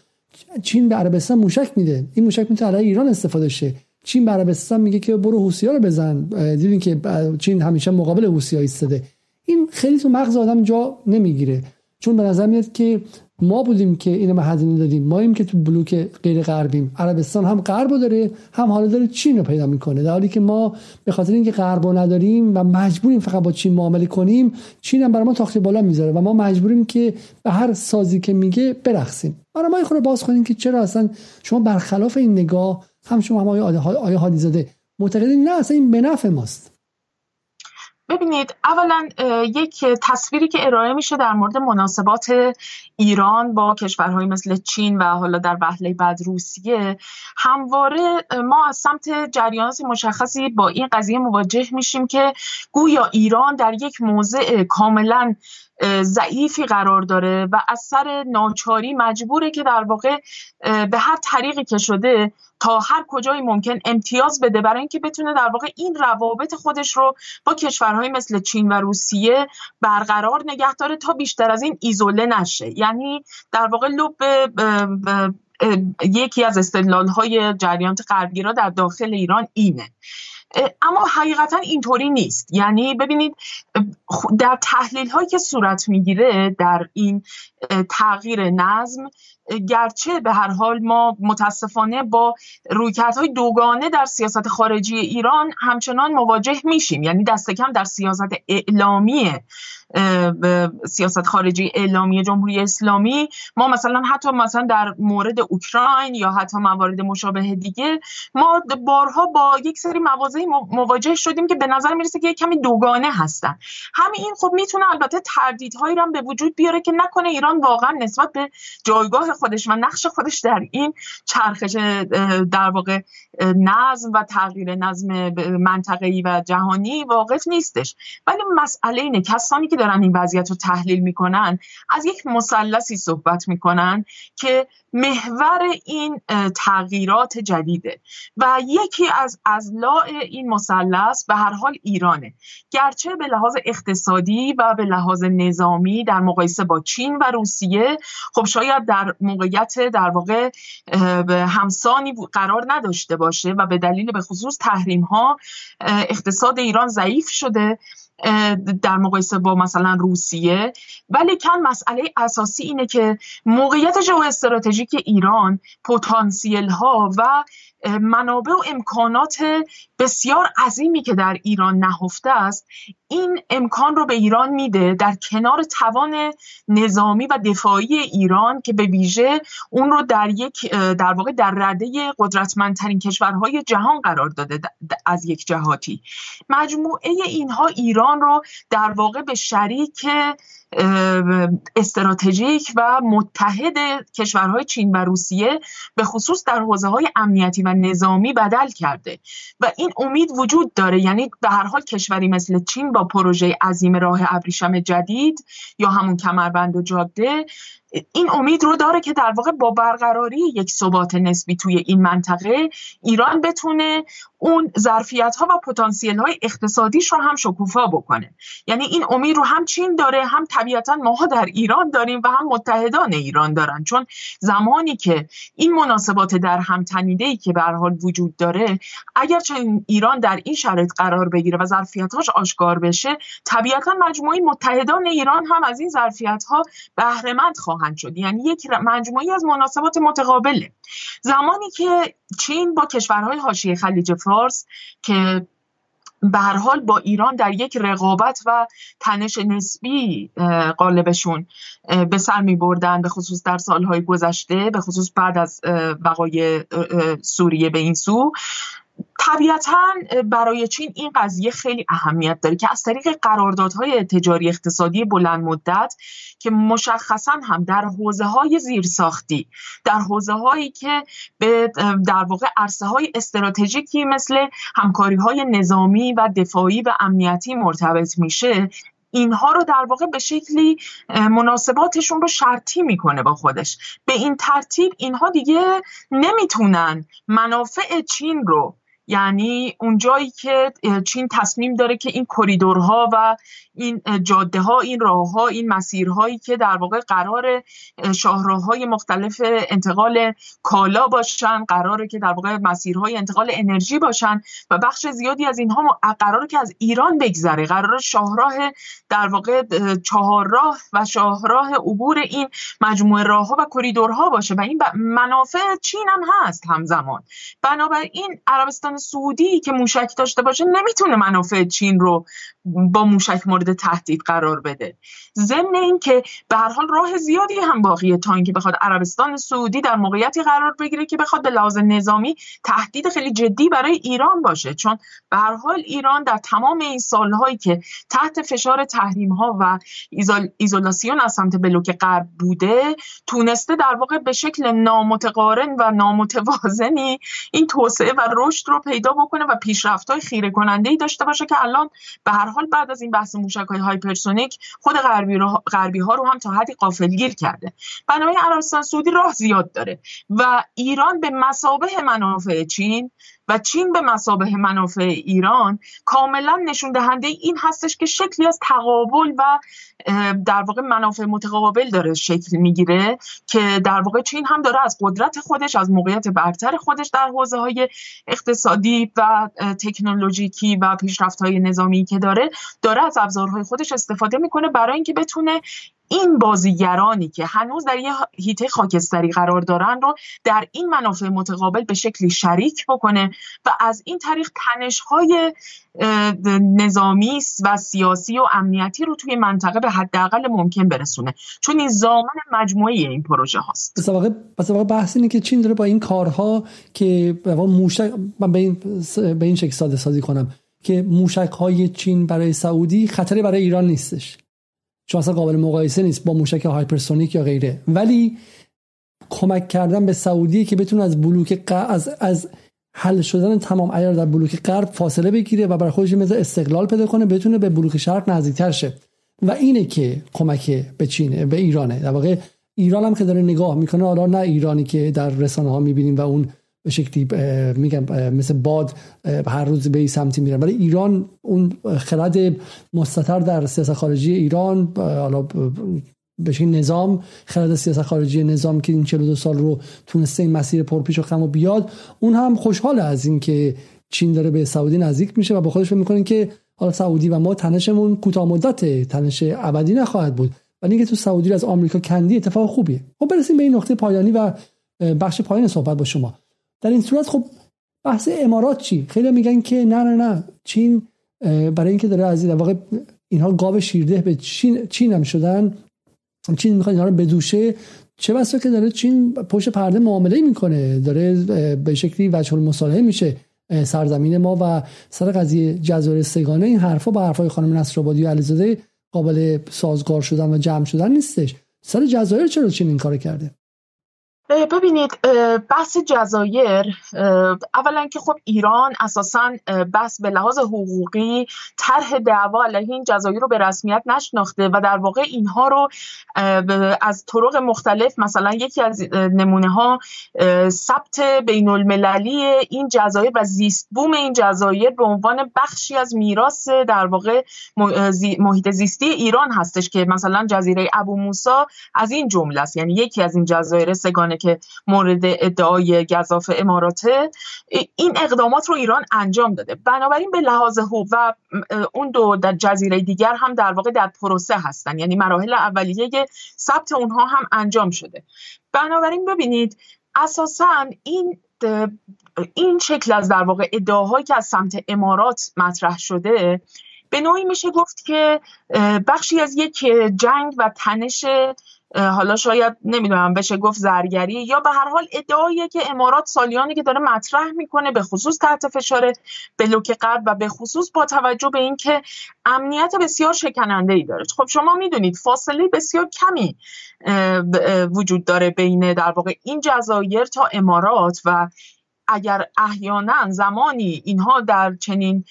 چین به عربستان موشک میده. این موشک می‌تونه علیه ایران استفاده شه. چین به عربستان میگه که برو حوثی‌ها رو بزن. دیدین که چین همیشه مقابل حوثی‌ها ایستاده. این خیلی تو مغز آدم جا نمی‌گیره. چون به نظر میاد که ما بودیم که اینو به هزینه دادیم. ماییم که تو بلوک غیر غربیم. عربستان هم غرب داره هم حالا داره چین رو پیدا می‌کنه. در حالی که ما به خاطر اینکه غرب نداریم و مجبوریم فقط با چین معامله کنیم چین هم برای ما تاختی بالا می‌ذاره و ما مجبوریم که به هر سازی که میگه برقصیم. برای ما خود باز کنیم که چرا اصلا شما برخلاف این نگاه هم شما هم آیه حادی زاده معتقدین نه اصلا این به نفع ماست. ببینید اولا یک تصویری که ارائه میشه در مورد مناسبات ایران با کشورهای مثل چین و حالا در وهله بعد روسیه همواره ما از سمت جریانات مشخصی با این قضیه مواجه میشیم که گویا ایران در یک موضع کاملا ضعیفی قرار داره و از سر ناچاری مجبوره که در واقع به هر طریقی که شده تا هر کجای ممکن امتیاز بده برای اینکه بتونه در واقع این روابط خودش رو با کشورهای مثل چین و روسیه برقرار نگه داره تا بیشتر از این ایزوله نشه. یعنی در واقع لب یکی از استدلال های جریانات غربگرا در داخل ایران اینه. اما حقیقتا اینطوری نیست. یعنی ببینید در تحلیل هایی که صورت می‌گیره در این تغییر نظم گرچه به هر حال ما متاسفانه با رویکردهای دوگانه در سیاست خارجی ایران همچنان مواجه میشیم. یعنی دست کم در سیاست اعلامی سیاست خارجی اعلامی جمهوری اسلامی. ما مثلا حتی مثلا در مورد اوکراین یا حتی موارد مشابه دیگه ما بارها با یک سری مواضعی مواجه شدیم که به نظر می‌رسه که یک کمی دوگانه هستن. همین خب می‌تونه البته تردیدهایی رو به وجود بیاره که نکنه ایران واقعا نسبت به جایگاه خودش و نقش خودش در این چرخش در واقع نظم و تغییر نظم منطقه‌ای و جهانی واقف نیستش. ولی مسئله اینه کسانی که دارن این وضعیت رو تحلیل می‌کنن از یک مثلثی صحبت می‌کنن که محور این تغییرات جدیده و یکی از ازلاع این مثلث به هر حال ایرانه. گرچه به لحاظ اقتصادی و به لحاظ نظامی در مقایسه با چین و روسیه خب شاید در موقعیت در واقع همسانی قرار نداشته باشه و به دلیل به خصوص تحریم ها اقتصاد ایران ضعیف شده در مقایسه با مثلا روسیه. ولی کن مسئله اساسی اینه که موقعیت جو استراتژیک ایران پتانسیل ها و منابع و امکانات بسیار عظیمی که در ایران نهفته است این امکان رو به ایران میده در کنار توان نظامی و دفاعی ایران که به ویژه اون رو در یک در واقع در رده قدرتمندترین کشورهای جهان قرار داده از یک جهاتی. مجموعه اینها ایران رو در واقع به شریک استراتژیک و متحد کشورهای چین و روسیه به خصوص در حوزه های امنیتی و نظامی بدل کرده. و این امید وجود داره یعنی به هر حال کشوری مثل چین با پروژه عظیم راه ابریشم جدید یا همون کمربند و جاده این امید رو داره که در واقع با برقراری یک ثبات نسبی توی این منطقه ایران بتونه اون ظرفیت ها و پتانسیل های اقتصادیش رو هم شکوفا بکنه. یعنی این امید رو هم چین داره هم طبیعتا ما در ایران داریم و هم متحدان ایران دارن. چون زمانی که این مناسبات در هم تنیده ای که به حال وجود داره اگر چون ایران در این شرایط قرار بگیره و ظرفیت‌هاش آشکار بشه طبیعتا مجموعه متحدان ایران هم از این ظرفیت ها بهره خواهند شد. یعنی یک مجموعی از مناسبات متقابله. زمانی که چین با کشورهای حاشیه خلیج فارس که به هر حال با ایران در یک رقابت و تنش نسبی قالبشون به سر می بردن به خصوص در سالهای گذشته به خصوص بعد از وقای سوریه به این سو طبیعتا برای چین این قضیه خیلی اهمیت داره که از طریق قراردادهای تجاری اقتصادی بلند مدت که مشخصا هم در حوزه های زیرساختی در حوزه هایی که به در واقع عرصه های استراتژیکی مثل همکاری های نظامی و دفاعی و امنیتی مرتبط میشه اینها رو در واقع به شکلی مناسباتشون رو شرطی می‌کنه با خودش. به این ترتیب اینها دیگه نمی‌تونن منافع چین رو یعنی اون جایی که چین تصمیم داره که این کریدورها و این جاده ها این راه ها این مسیرهایی که در واقع قرار شاهراهای مختلف انتقال کالا باشن قراره که در واقع مسیرهای انتقال انرژی باشن و بخش زیادی از اینها قراره که از ایران بگذره. قرار شاهراه در واقع چهارراه و شاهراه عبور این مجموعه راه ها و کریدورها باشه. و این منافع چین هم هست همزمان. بنابراین عربستان سعودی که موشک داشته باشه نمی‌تونه منافع چین رو با موشک مورد تهدید قرار بده. ضمن اینکه به هر حال راه زیادی هم باقیه تا اینکه بخواد عربستان سعودی در موقعیتی قرار بگیره که بخواد به لحاظ نظامی تهدید خیلی جدی برای ایران باشه. چون به هر حال ایران در تمام این سالهایی که تحت فشار تحریم ها و ایزول، ایزولاسیون از سمت بلوک غرب بوده تونسته در واقع به شکل نامتقارن و نامتوازنی این توسعه و رشد رو پیدا بکنه و پیشرفت های خیره کننده ای داشته باشه که الان به هر حال بعد از این بحث موشک های هایپرسونیک خود غربی, رو، غربی ها رو هم تا حدی غافلگیر کرده. بنابراین عربستان سعودی راه زیاد داره و ایران به مسابه منافع چین و چین به مسابه منافع ایران کاملا نشون دهنده این هستش که شکلی از تقابل و در واقع منافع متقابل داره شکل می‌گیره که در واقع چین هم داره از قدرت خودش از موقعیت برتر خودش در حوزه های اقتصادی و تکنولوژیکی و پیشرفت های نظامی که داره داره از ابزارهای خودش استفاده می‌کنه برای اینکه بتونه این بازیگرانی که هنوز در یه هیته خاکستری قرار دارن رو در این منافع متقابل به شکلی شریک بکنه و از این طریق تنشهای نظامی و سیاسی و امنیتی رو توی منطقه به حداقل ممکن برسونه. چون این زامن مجموعه این پروژه هاست. بس واقع واقع بحث اینه که چین داره با این کارها که موشک به این به این شکل ساده سازی کنم که موشک های چین برای سعودی خطری برای ایران نیستش. چون اصلا قابل مقایسه نیست با موشک هایپرسونیک یا غیره. ولی کمک کردن به سعودی که بتونه از بلوک از از حل شدن تمام عیار در بلوک غرب فاصله بگیره و برای خودش مثل استقلال پیدا کنه بتونه به بلوک شرق نزدیکتر شه. و اینه که کمک به چین به ایرانه. در واقع ایران هم که داره نگاه می‌کنه حالا نه ایرانی که در رسانه ها می‌بینیم و اون به شکلی میگم مثل باد هر روز به این سمتی میره ولی ایران اون خرد مستتر در سیاست خارجی ایران حالا بشه نظام خرد سیاست خارجی نظام که این 42 سال رو تونسته این مسیر پرپیش و خم و بیاد اون هم خوشحاله از اینکه چین داره به سعودی نزدیک میشه و با خودش می‌کنه که حالا سعودی و ما تنشمون کوتاه مدت تنش ابدی نخواهد بود. ولی اینکه تو سعودی از آمریکا کندی اتفاق خوبیه. خب برسیم به این نقطه پایانی و بخش پایان صحبت با شما. در این صورت خب بحث امارات چی؟ خیلی میگن که نه نه نه. چین برای اینکه داره از این واقع اینها گاو شیرده به چین چین هم شدن. چین می‌خواد اینها رو بدوشه. چه بسا که داره چین پشت پرده معامله می‌کنه. داره به شکلی وجه المصالحه میشه سرزمین ما و سر قضیه جزایر سگانه این حرفا با حرفای خانم نصرآبادی و علیزاده قابل سازگار شدن و جمع شدن نیستش. سر جزایر چرا چین این کار کرده؟ ببینید بحث جزایر اولا که خب ایران اساسا بحث به لحاظ حقوقی طرح دعوا علیه این جزایر رو به رسمیت نشناخته و در واقع اینها رو از طرق مختلف مثلا یکی از نمونه ها ثبت بین المللی این جزایر و زیست بوم این جزایر به عنوان بخشی از میراث در واقع محیط زیستی ایران هستش که مثلا جزیره ابو موسا از این جمله است. یعنی یکی از این جزایر سگانه که مورد ادعای گذاف اماراته این اقدامات رو ایران انجام داده. بنابراین به لحاظ حقوق و اون دو در جزیره دیگر هم در واقع در پروسه هستن. یعنی مراحل اولیه ثبت اونها هم انجام شده. بنابراین ببینید اساسا این این شکل از در واقع ادعاهایی که از سمت امارات مطرح شده به نوعی میشه گفت که بخشی از یک جنگ و تنش حالا شاید نمی‌دونم بشه گفت زرگری یا به هر حال ادعاییه که امارات سالیانی که داره مطرح می‌کنه به خصوص تحت فشار بلوک غرب و به خصوص با توجه به اینکه امنیت بسیار شکننده ای داره. خب شما می‌دونید فاصله بسیار کمی وجود داره بین در واقع این جزایر تا امارات و اگر احیانا زمانی اینها در چنین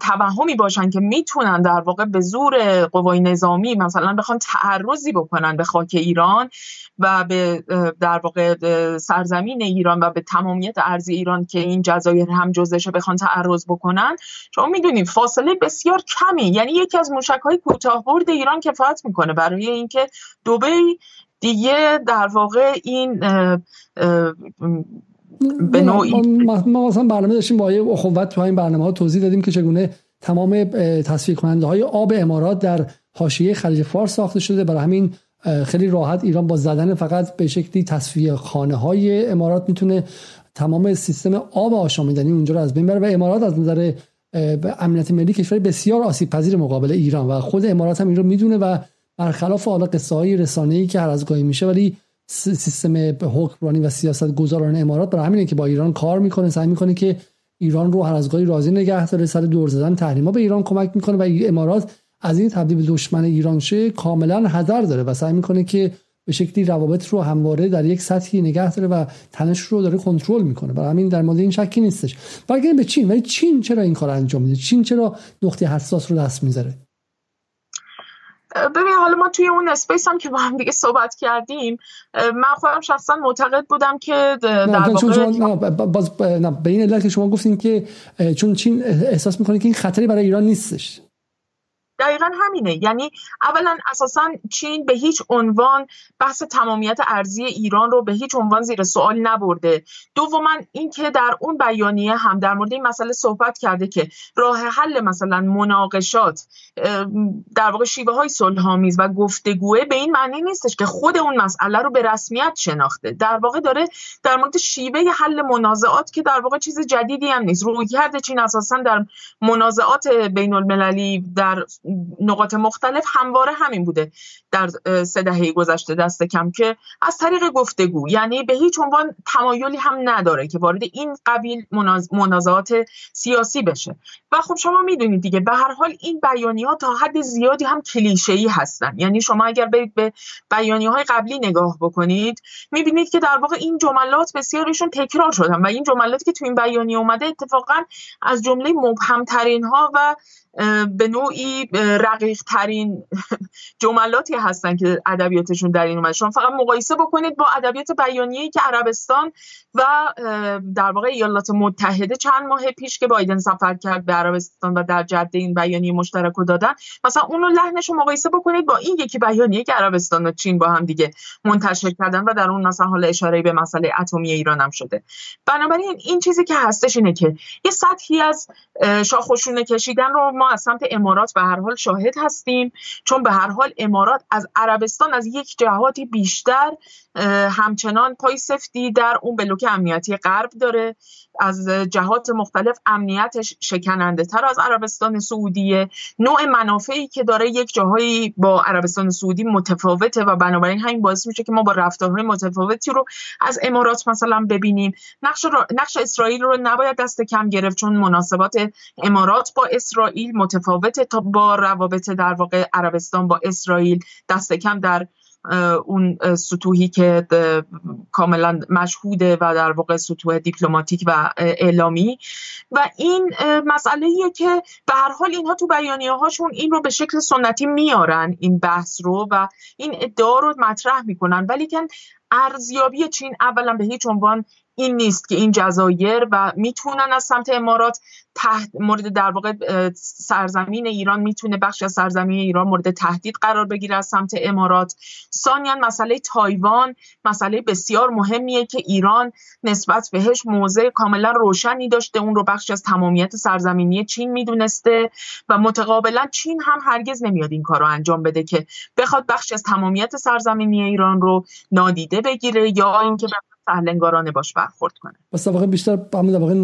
توهمی باشن که می‌تونن در واقع به زور قوای نظامی مثلا بخوان تعرضی بکنن به خاک ایران و به در واقع سرزمین ایران و به تمامیت ارضی ایران که این جزایر هم جزشه بخوان تعرض بکنن. شما می‌دونید فاصله بسیار کمی یعنی یکی از موشک های کوتاه برد ایران کفایت می‌کنه برای اینکه دبی دیگه در واقع این به نوعی ما مثلا برنامه داشتیم با یه اخوت تو این برنامه ها توضیح دادیم که چگونه تمام تصفیه کننده های آب امارات در حاشیه خلیج فارس ساخته شده. برای همین خیلی راحت ایران با زدن فقط به شکلی تصفیه خانه های امارات می‌تونه تمام سیستم آب آشامیدنی اونجا رو از بین بره و امارات از نظر امنیت ملی کشور بسیار آسیب پذیر مقابل ایران و خود امارات هم این رو می‌دونه و برخلاف حالا قصه های رسانه‌ای که هر از گاهی میشه ولی سیستم حکمرانی و سیاست گذاران امارات برای همینه که با ایران کار می‌کنه سعی می‌کنه که ایران رو هر از گاهی راضی نگه داره سر دور زدن تحریما به ایران کمک می‌کنه و امارات از این تبدیل دشمن ایران شه کاملا حذر داره و سعی می‌کنه که به شکلی روابط رو همواره در یک سطحی نگه داره و تنش رو داره کنترل می‌کنه. برای همین در مورد این شکی نیستش. برگردیم به چین. ولی چین چرا این کار انجام میده؟ چین چرا نقطه حساس رو دست می‌ذاره؟ ببین حالا ما توی اون اسپیس هم که با هم دیگه صحبت کردیم من خودم شخصا معتقد بودم که در واقع باز به این علت که شما گفتین که چون چین احساس می‌کنه که این خطری برای ایران نیستش. دقیقا همینه. یعنی اولا اساسا چین به هیچ عنوان بحث تمامیت ارزی ایران رو به هیچ عنوان زیر سوال نبرده. دوما اینکه در اون بیانیه هم در مورد این مسئله صحبت کرده که راه حل مثلا مناقشات در واقع شیوه های صلحآمیز و گفتگوه به این معنی نیستش که خود اون مسئله رو به رسمیت شناخته. در واقع داره در مورد شیوه حل منازعات که در واقع چیز جدیدی هم نیست. رویکرد چین اساسا در منازعات بین المللی در نقاط مختلف همواره همین بوده. در سه دهه گذشته دست کم که از طریق گفتگو یعنی به هیچ عنوان تمایلی هم نداره که وارد این قبیل منازعات سیاسی بشه. و خب شما می‌دونید دیگه به هر حال این بیانی ها تا حد زیادی هم کلیشه ای هستن. یعنی شما اگر برید به بیانی های قبلی نگاه بکنید می‌بینید که در واقع این جملات بسیارشون تکرار شدن و این جملاتی که تو این بیانیه اومده اتفاقا از جمله مبهمترین ها و به نوعی رقیق ترین [LAUGHS] جملاتی هستن که ادبیاتشون در این اومد شما فقط مقایسه بکنید با ادبیات بیانیه‌ای که عربستان و در واقع ایالات متحده چند ماه پیش که بایدن سفر کرد به عربستان و در جده این بیانیه مشترک رو دادن. مثلا اونو لحنش رو مقایسه بکنید با این یکی بیانیه که عربستان و چین با هم دیگه منتشر کردن و در اون مثلا حال اشاره به مسئله اتمی ایران هم شده. بنابراین این چیزی که هستش اینه که یه سطحی از شاخشونه کشیدن رو ما از سمت امارات به هر حال شاهد هستیم. چون به هر حال امارات از عربستان از یک جهاتی بیشتر همچنان پای سفتی در اون بلوک امنیتی غرب داره. از جهات مختلف امنیتش شکننده تر از عربستان سعودیه. نوع منافعی که داره یک جاهایی با عربستان سعودی متفاوته و بنابراین همین باعث میشه که ما با رفتارهای متفاوتی رو از امارات مثلا ببینیم. نقش, نقش اسرائیل رو نباید دست کم گرفت چون مناسبات امارات با اسرائیل متفاوته تا با روابط در واقع عربستان با اسرائیل. دست کم در اون سطوحی که کاملا مشهوده و در واقع سطوح دیپلماتیک و اعلامی. و این مسئله ایه که به هر حال اینها تو بیانیه هاشون این رو به شکل سنتی میارن این بحث رو و این ادعا رو مطرح می‌کنن. ولی که ارزیابی چین اولا به هیچ عنوان این نیست که این جزایر و می‌تونن از سمت امارات تحت مورد در واقع سرزمین ایران می‌تونه بخشی از سرزمین ایران مورد تهدید قرار بگیره از سمت امارات. ثانیا مسئله تایوان مسئله بسیار مهمیه که ایران نسبت بهش موضع کاملا روشنی داشته. اون رو بخشی از تمامیت سرزمینی چین می‌دونسته و متقابلا چین هم هرگز نمیاد این کار رو انجام بده که بخواد بخشی از تمامیت سرزمینی ایران رو نادیده بگیره یا اینکه سهلنگارانه باش برخورد کنه. بس در واقع بیشتر همون در واقع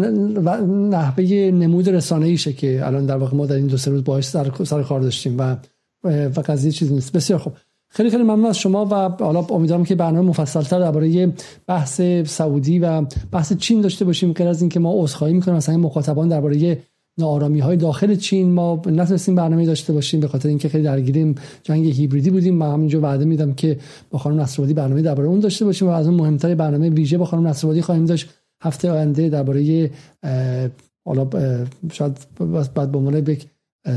نحوه نمود رسانه ایشه که الان در واقع ما در این دو سه روز باهاش سر, سر کار داشتیم و و قضیه چیزی نیست. بسیار خوب. خیلی خیلی ممنون از شما و حالا امیدوارم که برنامه مفصلتر درباره بحث سعودی و بحث چین داشته باشیم غیر از اینکه ما عذرخواهی می‌کنیم. مثلا مخاطبان درباره نارامی های داخل چین ما نتونستیم برنامه داشته باشیم به خاطر اینکه خیلی درگیریم جنگ هیبریدی بودیم. ما همینجا وعده میدم که با خانم نصرآبادی برنامه درباره اون داشته باشیم و از اون مهمتر برنامه ویژه با خانم نصرآبادی خواهیم داشت. هفته آینده درباره حالا شاید بعد به عنوان یک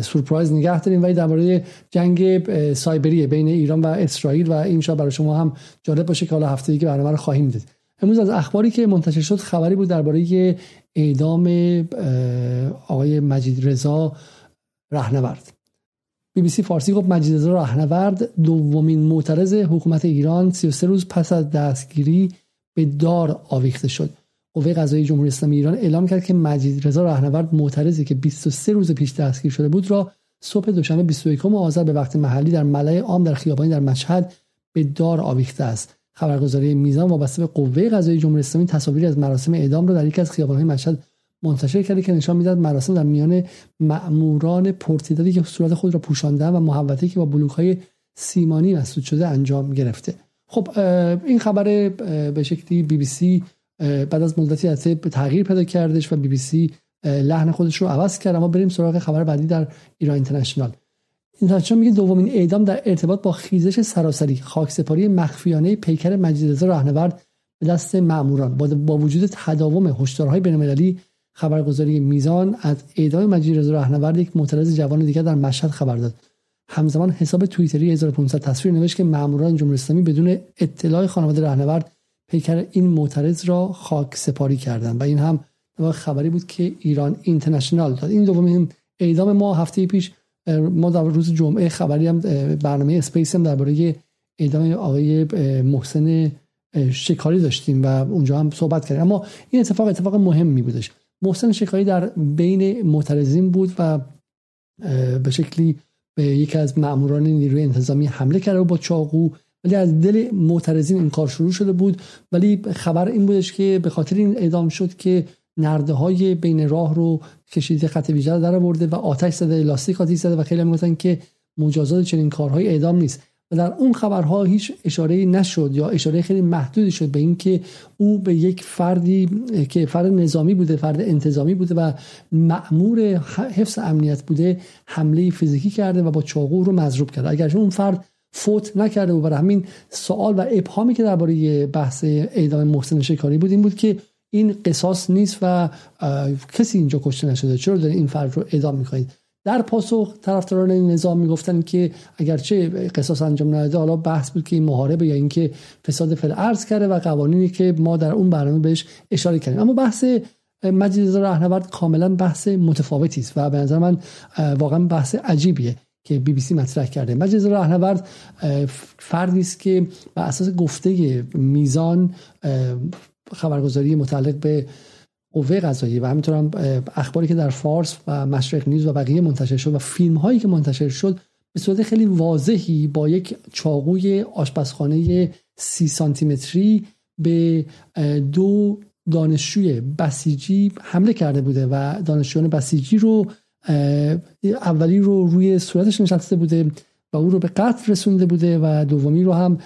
سورپرایز نگه داریم ولی درباره جنگ سایبری بین ایران و اسرائیل و این شاید برای شما هم جالب باشه که حالا هفته دیگه برنامه رو خواهیم دید. امروز از اخباری که منتشر شد خبری بود درباره اعدام آقای مجید رضا رهنورد. بی بی سی فارسی گفت مجید رضا رهنورد دومین معترض حکومت ایران 33 روز پس از دستگیری به دار آویخته شد. قوه قضایی جمهوری اسلامی ایران اعلام کرد که مجید رضا رهنورد معترضی که 23 روز پیش دستگیر شده بود را صبح دوشنبه 21 آذر به وقت محلی در ملای عام در خیابانی در مشهد به دار آویخته است. خبرگزاری میزان وابسته به قوه قضایی جمهوری اسلامی تصاویری از مراسم اعدام را در یکی از خیابان‌های مشهد منتشر کرده که نشان می‌داد مراسم در میان مأموران پرتعدادی که صورت خود را پوشاندن و محوطه‌ای که با بلوک‌های سیمانی مسدود شده انجام گرفته. خب این خبر به شکلی بی بی سی بعد از مدتی از تغییر پیدا کردش و بی بی سی لحن خودش رو عوض کرد اما بریم سراغ خبر بعدی در ایران اینترنشنال. اینترنشنال میگه دومین اعدام در ارتباط با خیزش سراسری خاکسپاری مخفیانه پیکر رضا رهنورد به دست ماموران. با وجود تداوم هشدارهای بین‌المللی خبرگزاری میزان از اعدام مجید رضا رهنورد یک معترض جوان دیگر در مشهد خبر داد. همزمان حساب توییتری 1500 تصویر نوشت که ماموران جمهوری اسلامی بدون اطلاع خانواده رهنورد پیکر این معترض را خاک سپاری کردند. و این هم خبری بود که ایران اینترنشنال داد. این دومین اعدام ما هفته پیش ما در روز جمعه خبری هم برنامه اسپیس هم درباره اعدام آقای محسن شکاری داشتیم و اونجا هم صحبت کردیم. اما این اتفاق اتفاق مهمی بودش. محسن شکاری در بین معترضین بود و به شکلی به یکی از ماموران نیروی انتظامی حمله کرده با چاقو. ولی از دل معترضین این کار شروع شده بود. ولی خبر این بودش که به خاطر این اعدام شد که نرده های بین راه رو کشیده خط ویژه در آورده و آتش زده لاستیک آتیش زده و خیلی می‌گفتن که مجازات چنین کارهای اعدام نیست. و در اون خبرها هیچ اشاره نشد یا اشاره خیلی محدودی شد به اینکه او به یک فردی که فرد نظامی بوده فرد انتظامی بوده و مأمور حفظ امنیت بوده حمله فیزیکی کرده و با چاقو رو مضروب کرده. اگر اون فرد فوت نکرده و برای همین سوال و ابهامی که درباره بحث اعدام محسن شکاری بود این بود که این قصاص نیست و کسی اینجا کشته نشده. چرا دارین این فرد رو اعدام می‌کنید؟ در پاسخ طرفداران این نظام می‌گفتن که اگرچه قصاص انجام نداده حالا بحث بود که این محاربه یا اینکه فساد فل ارز کرده و قوانینی که ما در اون برنامه بهش اشاره کردیم. اما بحث مجلس رهنورد کاملا بحث متفاوتی است و به نظر من واقعا بحث عجیبیه که بی بی سی مطرح کرده. مجلس رهنورد فردی است که بر اساس گفته میزان خبرگزاری متعلق به قوه قضایی و همینطور هم اخباری که در فارس و مشرق نیوز و بقیه منتشر شد و فیلم هایی که منتشر شد به صورت خیلی واضحی با یک چاقوی آشپزخانه سی سانتیمتری به دو دانشجوی بسیجی حمله کرده بوده و دانشجویان بسیجی رو اولی رو روی صورتش نشسته بوده. و او رو به قتل رسونده بوده و دومی رو هم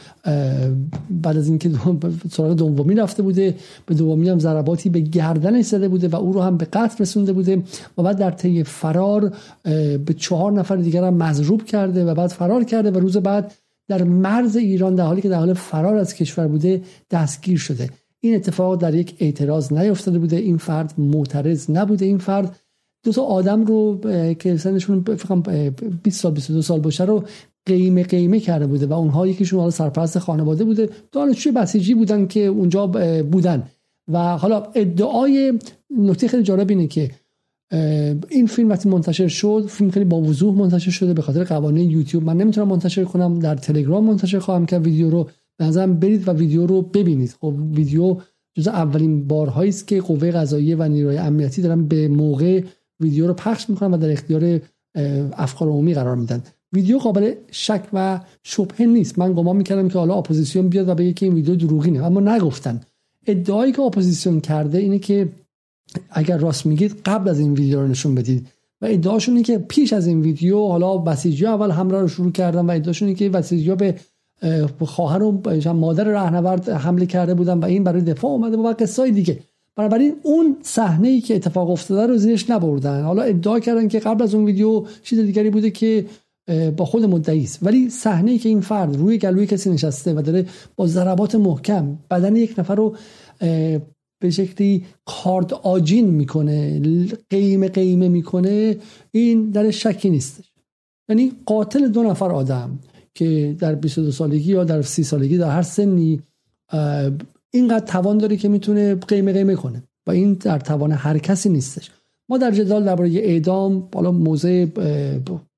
بعد از اینکه سراغ دومی رفته بوده به دومی هم ضرباتی به گردنش زده بوده و او رو هم به قتل رسونده بوده و بعد در طی فرار به چهار نفر دیگر هم مضروب کرده و بعد فرار کرده و روز بعد در مرز ایران در حالی که در حال فرار از کشور بوده دستگیر شده. این اتفاق در یک اعتراض نیفتاده بوده. این فرد معترض نبوده. این فرد دو تا آدم رو که سنشون فکر 20 سال 22 سال باشه رو قیمه قیمه کرده بوده و اونها یکیشون حالا سرپرست خانواده بوده. دانشجوی بسیجی بودن که اونجا بودن؟ و حالا ادعای نکته خیلی جالب اینه که این فیلم وقتی منتشر شد فیلم خیلی با وضوح منتشر شده به خاطر قوانین یوتیوب. من نمی‌تونم منتشر کنم در تلگرام منتشر خواهم کرد. ویدیو رو به نظرم برید و ویدیو رو ببینید. خب ویدیو جز اولین بارهایی است که قوه قضاییه و نیروی امنیتی دارن به موقع ویدیو رو پخش می‌کنن و در اختیار افکار عمومی قرار میدن. ویدیو قابل شک و شبهه نیست. من گمان می‌کردم که حالا اپوزیسیون بیاد و بگه که این ویدیو دروغینه. اما نگفتن. ادعایی که اپوزیسیون کرده اینه که اگر راست میگید قبل از این ویدیو رو نشون بدید. و ادعاشون اینه که پیش از این ویدیو حالا بسیجی اول حمله رو شروع کردن و ادعاشون اینه که بسیجی به خواهر و مادر رهنورد حمله کرده بودن و این برای دفاع اومده و قصای دیگه. بنابراین اون صحنه ای که اتفاق افتاده رو زیرش نبردن. حالا ادعا کردن که قبل از اون ویدیو چیز دیگری بوده که با خود مدعی است. ولی صحنه ای که این فرد روی گلوی کسی نشسته و داره با ضربات محکم بدن یک نفر رو به شکلی کارد آجین می‌کنه قیمه قیمه می‌کنه این در شکی نیستش. یعنی قاتل دو نفر آدم که در 22 سالگی یا در 30 سالگی در هر سنی اینقدر توان داره که می‌تونه قیمه قیمه کنه. و این در توان هر کسی نیستش. ما در جدال درباره اعدام بالا موضع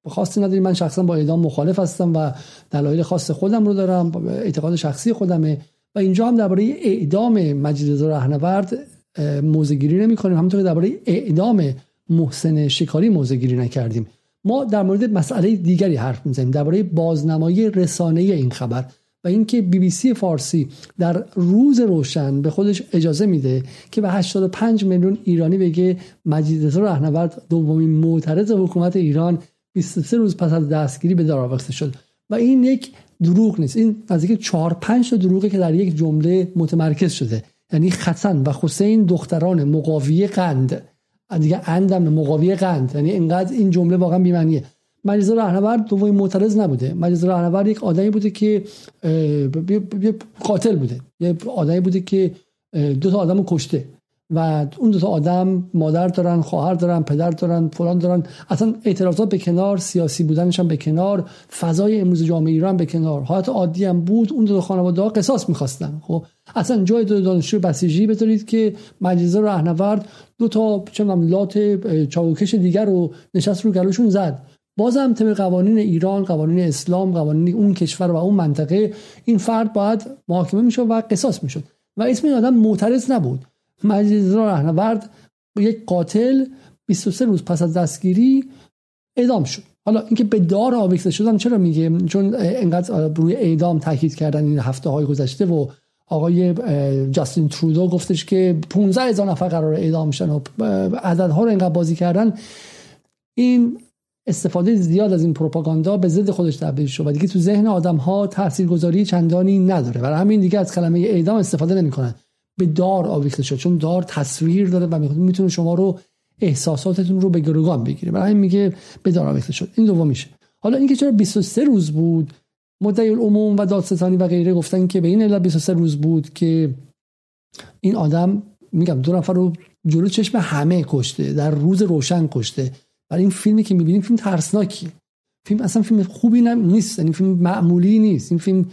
خاصی نداریم. من شخصا با اعدام مخالف هستم و دلایل خاص خودم رو دارم اعتقاد شخصی خودمه. و اینجا هم درباره اعدام مجید رهنورد موضع گیری نمی کنیم همونطور که درباره اعدام محسن شکاری موضع گیری نکردیم. ما در مورد مسئله دیگری حرف می‌زنیم. درباره بازنمایی رسانه این خبر. و اینکه بی بی سی فارسی در روز روشن به خودش اجازه میده که به 85 میلیون ایرانی بگه مجید رهنورد دومین معترض حکومت ایران 23 روز پس از دستگیری به دار شد. و این یک دروغ نیست. این نزدیک 4 5 تا دروغه که در یک جمله متمرکز شده. یعنی حسن و حسین دختران مقاوی قند. دیگه اندم مقاوی قند. یعنی اینقدر این جمله واقعا بی‌معنیه. مجلس راهنورد دومین معترض نبوده. مجلس راهنورد یک آدمی بوده که یه قاتل بوده. یه آدمی بوده که دو تا آدمو کشته. و اون دو تا آدم مادر دارن خواهر دارن پدر دارن فلان دارن. اصلا اعتراضات به کنار سیاسی بودنش هم به کنار فضای امروز جامعه ایران به کنار. حالت عادی هم بود. اون دو تا خانواده ها قصاص می‌خواستن. خب اصلا جای دو دانشجو بسیجی بذارید که مجلس راهنورد دو تا چه لات چاوکش دیگر رو نشست رو گلوشون زد. بازم طبق قوانین ایران قوانین اسلام قوانین اون کشور و اون منطقه این فرد باید محاکمه می‌شد و قصاص می‌شد. و اسم این آدم معترض نبود. مجلس رهنورد یک قاتل 23 روز پس از دستگیری اعدام شد. حالا اینکه به دار آویخته شدن چرا میگه؟ چون انقدر روی اعدام تاکید کردن این هفته های گذشته و آقای جاستین ترودو گفتش که 15 هزار نفر قرار اعدام شن و عددها رو اینقدر بازی کردن. این استفاده زیاد از این پروپاگاندا به ضد خودش تبدیل شد و دیگه تو ذهن آدم ها تاثیرگذاری چندانی نداره. برای همین دیگه از کلمه اعدام استفاده نمی‌کنن. به دار آویخته شد چون دار تصویر داره و می‌تونه شما رو احساساتتون رو به گروگان بگیره. برای همین میگه به دار آویخته شد. این دوم میشه. حالا اینکه چرا 23 روز بود مدعی العموم و دادستانی و غیره گفتن که به این علت 23 روز بود که این آدم میگم دو نفر رو جلو چشم همه کشته در روز روشن کشته. برای این فیلمی که می‌بینیم فیلم ترسناکیه فیلم اصلا فیلم خوبی نیست. این فیلم معمولی نیست. این فیلم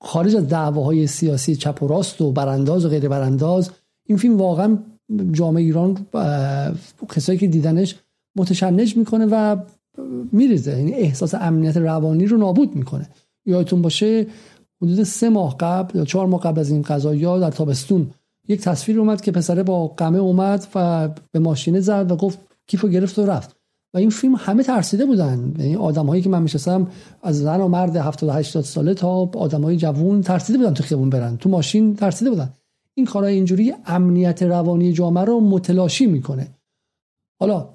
خارج از دعواهای سیاسی چپ و راست و برانداز و غیر برانداز. این فیلم واقعا جامعه ایران کسایی که دیدنش متشنج می‌کنه و میریزه. یعنی احساس امنیت روانی رو نابود می‌کنه. یادتون باشه حدود سه ماه قبل یا چهار ماه قبل از این قضایا در تابستون یک تصویر اومد که پسره با قمه اومد و به ماشینه زد و گفت کیفو گرفت و رفت. و این فیلم همه ترسیده بودن. یعنی آدم هایی که من میشستم از زن و مرد 70 80 ساله تا آدم های جوون ترسیده بودن تو خیابون برن. تو ماشین ترسیده بودن. این کارهای اینجوری امنیت روانی جامعه رو متلاشی می‌کنه. حالا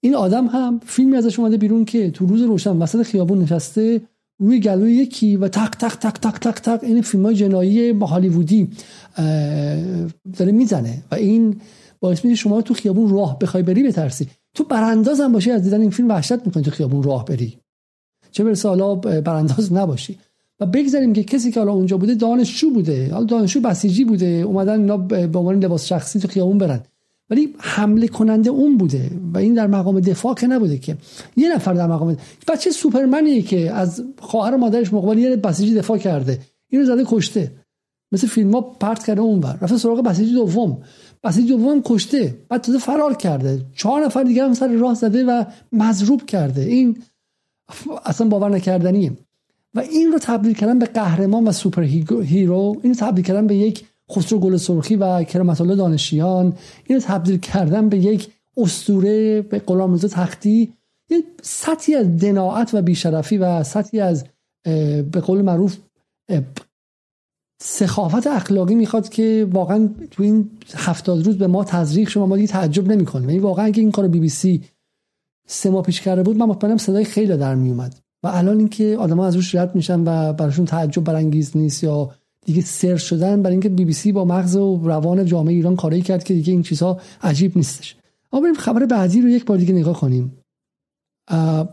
این آدم هم فیلمی ازش اومده بیرون که تو روز روشن وسط خیابون نشسته روی گلوی یکی و تق تق تق تق تق تق این فیلم های جنایی هالیوودی داره می‌زنه. و این باعث میشه شما تو خیابون راه بخوای بری بترسی. تو برانداز هم باشی از دیدن این فیلم وحشت می‌کنی تو خیابون راه بری. چه برسه حالا برانداز نباشی. و بگذاریم که کسی که حالا اونجا بوده دانشجو بوده. حالا دانشجو بسیجی بوده. اومدن اینا به عنوان لباس شخصی تو خیابون برن. ولی حمله کننده اون بوده و این در مقام دفاع که نبوده که. یه نفر در مقام بچه سوپرمنی که از خواهر مادرش مقابل یه بسیجی دفاع کرده. اینو زده کشته. مثل فیلم ها پرت کرده اون ور رفته سراغ بسیجی دوم. بسیجی دوم کشته. بعد تازه فرار کرده. چهار نفر دیگه هم سر راه زده و مضروب کرده. این اصلا باور نکردنیه. و این رو تبدیل کردن به قهرمان و super hero. این رو تبدیل کردن به یک خسرو گل سرخی و کرامت الله دانشیان. اینو تبدیل کردن به یک استوره به غلامرضا تختی. یه سطحی از دناعت و بیشرفی و سطحی از به قول معروف سخافت اخلاقی می‌خواد که واقعا تو این هفتاد روز به ما تزریق شما ما دیگه تعجب نمی‌کنیم. یعنی واقعا اگه این کارو بی بی سی سه ماه پیش کرده بود من مطمئنم صدای خیلی در میومد. و الان اینکه آدما از روش رد میشن و براشون تعجب برانگیز نیست یا دیگه سر شدن برای اینکه بی بی سی با مغز و روان جامعه ایران کاری کرد که دیگه این چیزها عجیب نیستش. اما بریم خبر بعدی رو یک بار دیگه نگاه کنیم.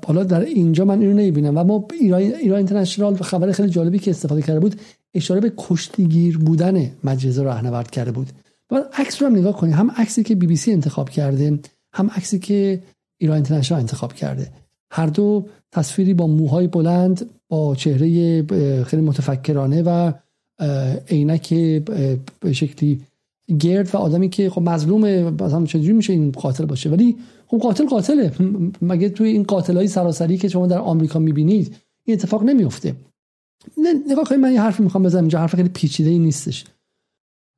حالا در اینجا من اینو نمی‌بینم. و ما ایران ایران اینترنشنال خبر خیلی جالبی که استفاده کرده بود. اشاره به کشتیگیر بودن مجلس راهنورد کرده بود. بعد عکس رو هم نگاه کنیم هم عکسی که بی بی سی انتخاب کرده هم عکسی که ایران اینترنشنال انتخاب کرده. هر دو تصویری با موهای بلند با چهره خیلی متفکرانه و عینک به شکلی گرد و آدمی که خب مظلوم مثلا چجوری میشه این قاتل باشه؟ ولی خب قاتل قاتله. مگه توی این قاتلای سراسری که شما در آمریکا می‌بینید این اتفاق نمیفته نگاه کنید من یه حرفی می‌خوام بزنم اینجا حرف خیلی پیچیده ای نیستش.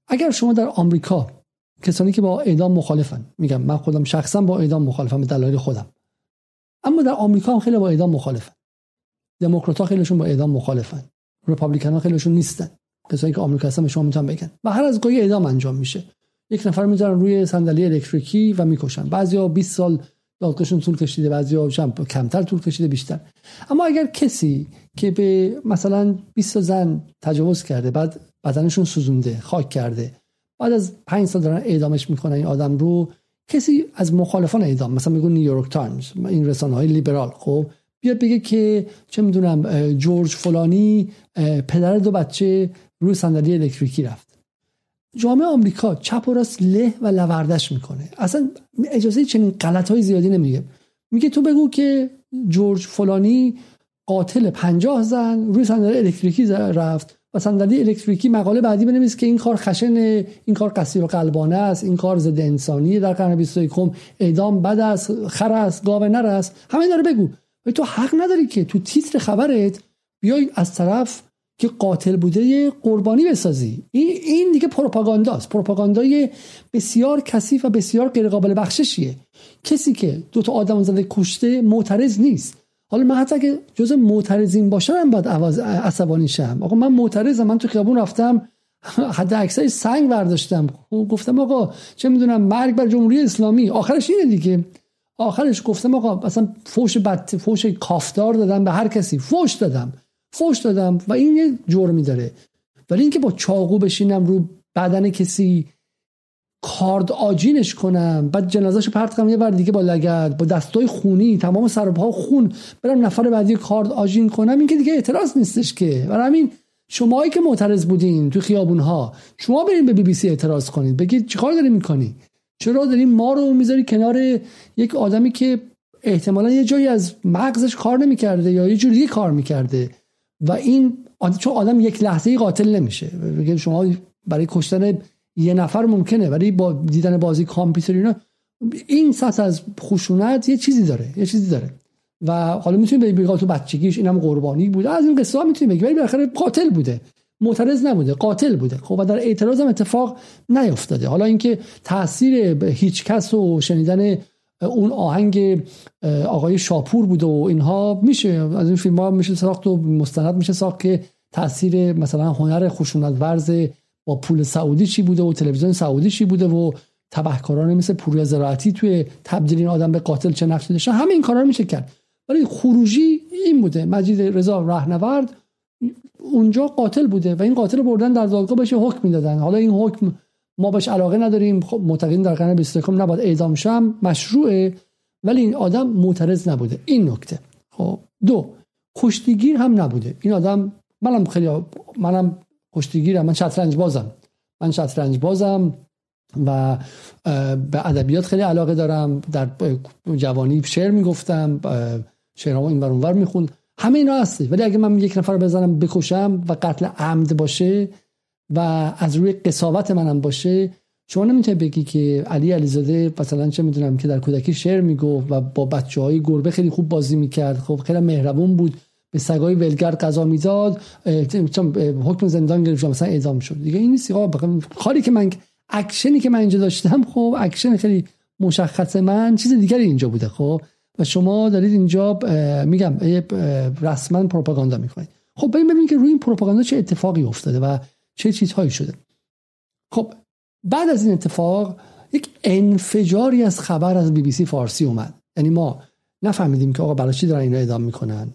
اگر شما در آمریکا کسانی که با اعدام مخالفن میگم من خودم شخصا با اعدام مخالفم به دلایل خودم. اما در آمریکا هم خیلی با اعدام مخالفن. دموکرات ها خیلیشون با اعدام مخالفن. رپابلیکن ها خیلیشون نیستن. کسایی که آمریکا هستن به شما می‌تونن بگن. و هر از گاهی اعدام انجام میشه. یک نفر می‌ذارن روی صندلی الکتریکی و می‌کشن. بعضیا 20 سال دادگاهشون طول کشیده بعضیا کمتر طول کشیده بیشتر. اما اگر کسی که به مثلا 20 زن تجاوز کرده بعد بدنشون سوزونده خاک کرده بعد از 5 سال دارن اعدامش می‌کنن این آدم رو کسی از مخالفان اعدام مثلا میگن نیویورک تایمز این رسانه های لیبرال خب بیاد بگه که چه می‌دونم جورج فلانی پدر دو بچه روی صندلی الکتریکی رفت. جامعه آمریکا چپ و راست له و لوردش می‌کنه. اصلا اجازه چنین غلط های زیادی نمیده. میگه تو بگو که جورج فلانی قاتل پنجاه زن روی صندلی الکتریکی رفت. و صندلی الکتریکی مقاله بعدی بنویس که این کار خشن این کار قصیر و قلبانه است این کار ضد انسانی در قرن 21 اعدام بد است خر است گاو نر است. همه داره بگو. تو حق نداری که تو تیتر خبرت بیای از طرف که قاتل بوده قربانی بسازی. این این دیگه پروپاگانداست. پروپاگاندای بسیار کثیف و بسیار غیر قابل بخششیه. کسی که دو تا آدم زده کشته معترض نیست. حالا من حتی اگه جز معترضین باشم باید عصبانی شم. آقا من معترضم. من تو خیابون رفتم حد اکثر سنگ برداشتم. گفتم آقا چه می‌دونم مرگ بر جمهوری اسلامی. آخرش اینه دیگه. آخرش گفتم آقا مثلا فوش بد فوش کافدار دادم به هر کسی. فوش دادم. فوش دادم و این یه جرمی داره ولی اینکه با چاقو بشینم رو بدن کسی کارد آجینش کنم بعد جنازهشو پرت کنم یه بر دیگه با لگد با دستای خونی تمام سر خون برم نفر بعدی کارد آجین کنم این که دیگه اعتراض نیستش که. برای همین شماهایی که معترض بودین تو خیابون ها شما برین به بی بی سی اعتراض کنید بگید چیکار داری می‌کنی؟ چرا داری ما رو می‌ذاری کنار یک آدمی که احتمالا یه جایی از مغزش کار نمی‌کرده یا یه جوری کار می‌کرده؟ و این چون آدم یک لحظه قاتل نمیشه. بگید شما برای کشتن یه نفر ممکنه ولی با دیدن بازی کامپیوتر اینا این سطح از خشونت یه چیزی داره یه چیزی داره. و حالا می‌تونید بگید تو بچگیش اینم قربانی بوده از این قصه ها می‌تونید بگید ولی بالاخره قاتل بوده. معترض نبوده قاتل بوده. خب و در اعتراض هم اتفاق نیفتاده. حالا اینکه تاثیر هیچ کس و شنیدن اون آهنگ آقای شاپور بوده و اینها میشه از این فیلم ها میشه ساخت و مستند میشه ساخت که تاثیر مثلا هنر خشونت ورز با پول سعودی چی بوده و تلویزیون سعودی چی بوده و تبهکاران مثل پوریا زراعتی توی تبدیل این آدم به قاتل چه نقشی داشتن. همه این کارا میشه کرد. ولی خروجی این بوده. مجید رضا رهنورد اونجا قاتل بوده و این قاتل بردن در دادگاه بهش حکم می‌دادن. حالا این حکم ما بهش علاقه نداریم. خب معتقدین در قرن 21 نباید اعدام شم. مشروعه. ولی این آدم معترض نبوده. این نکته. خب دو کشتیگیر هم نبوده. این آدم منم خیلی منم کشتیگیرم. من شطرنج بازم. من شطرنج بازم و به ادبیات خیلی علاقه دارم. در جوانی شعر می‌گفتم. شعرها این بر اونور می‌خوند. همه اینا هستی ولی اگه من یک نفر بزنم بکشم و قتل عمد باشه و از روی قصاوت منم باشه شما نمی‌تونی بگی که علی علیزاده مثلا چه می‌دونم که در کودکی شعر می‌گفت و با بچه های گربه خیلی خوب بازی می‌کرد. خب خیلی مهربون بود. به سگای ولگرد قضا می‌داد. حکم زندان گرفت مثلا اعدام شد. دیگه این نیست. کاری که من اکشنی که من اینجا داشتم خب اکشن خیلی مشخص من. چیز دیگری اینجا بوده خب. و شما دارید اینجا میگم رسما پروپاگاندا می‌کنید. خب ببینید که روی این پروپاگاندا چه اتفاقی افتاده و چه چیزهایی شده. خب بعد از این اتفاق یک انفجاری از خبر از بی بی سی فارسی اومد. یعنی ما نفهمیدیم که آقا برای چی دارن اینا اعدام می‌کنن.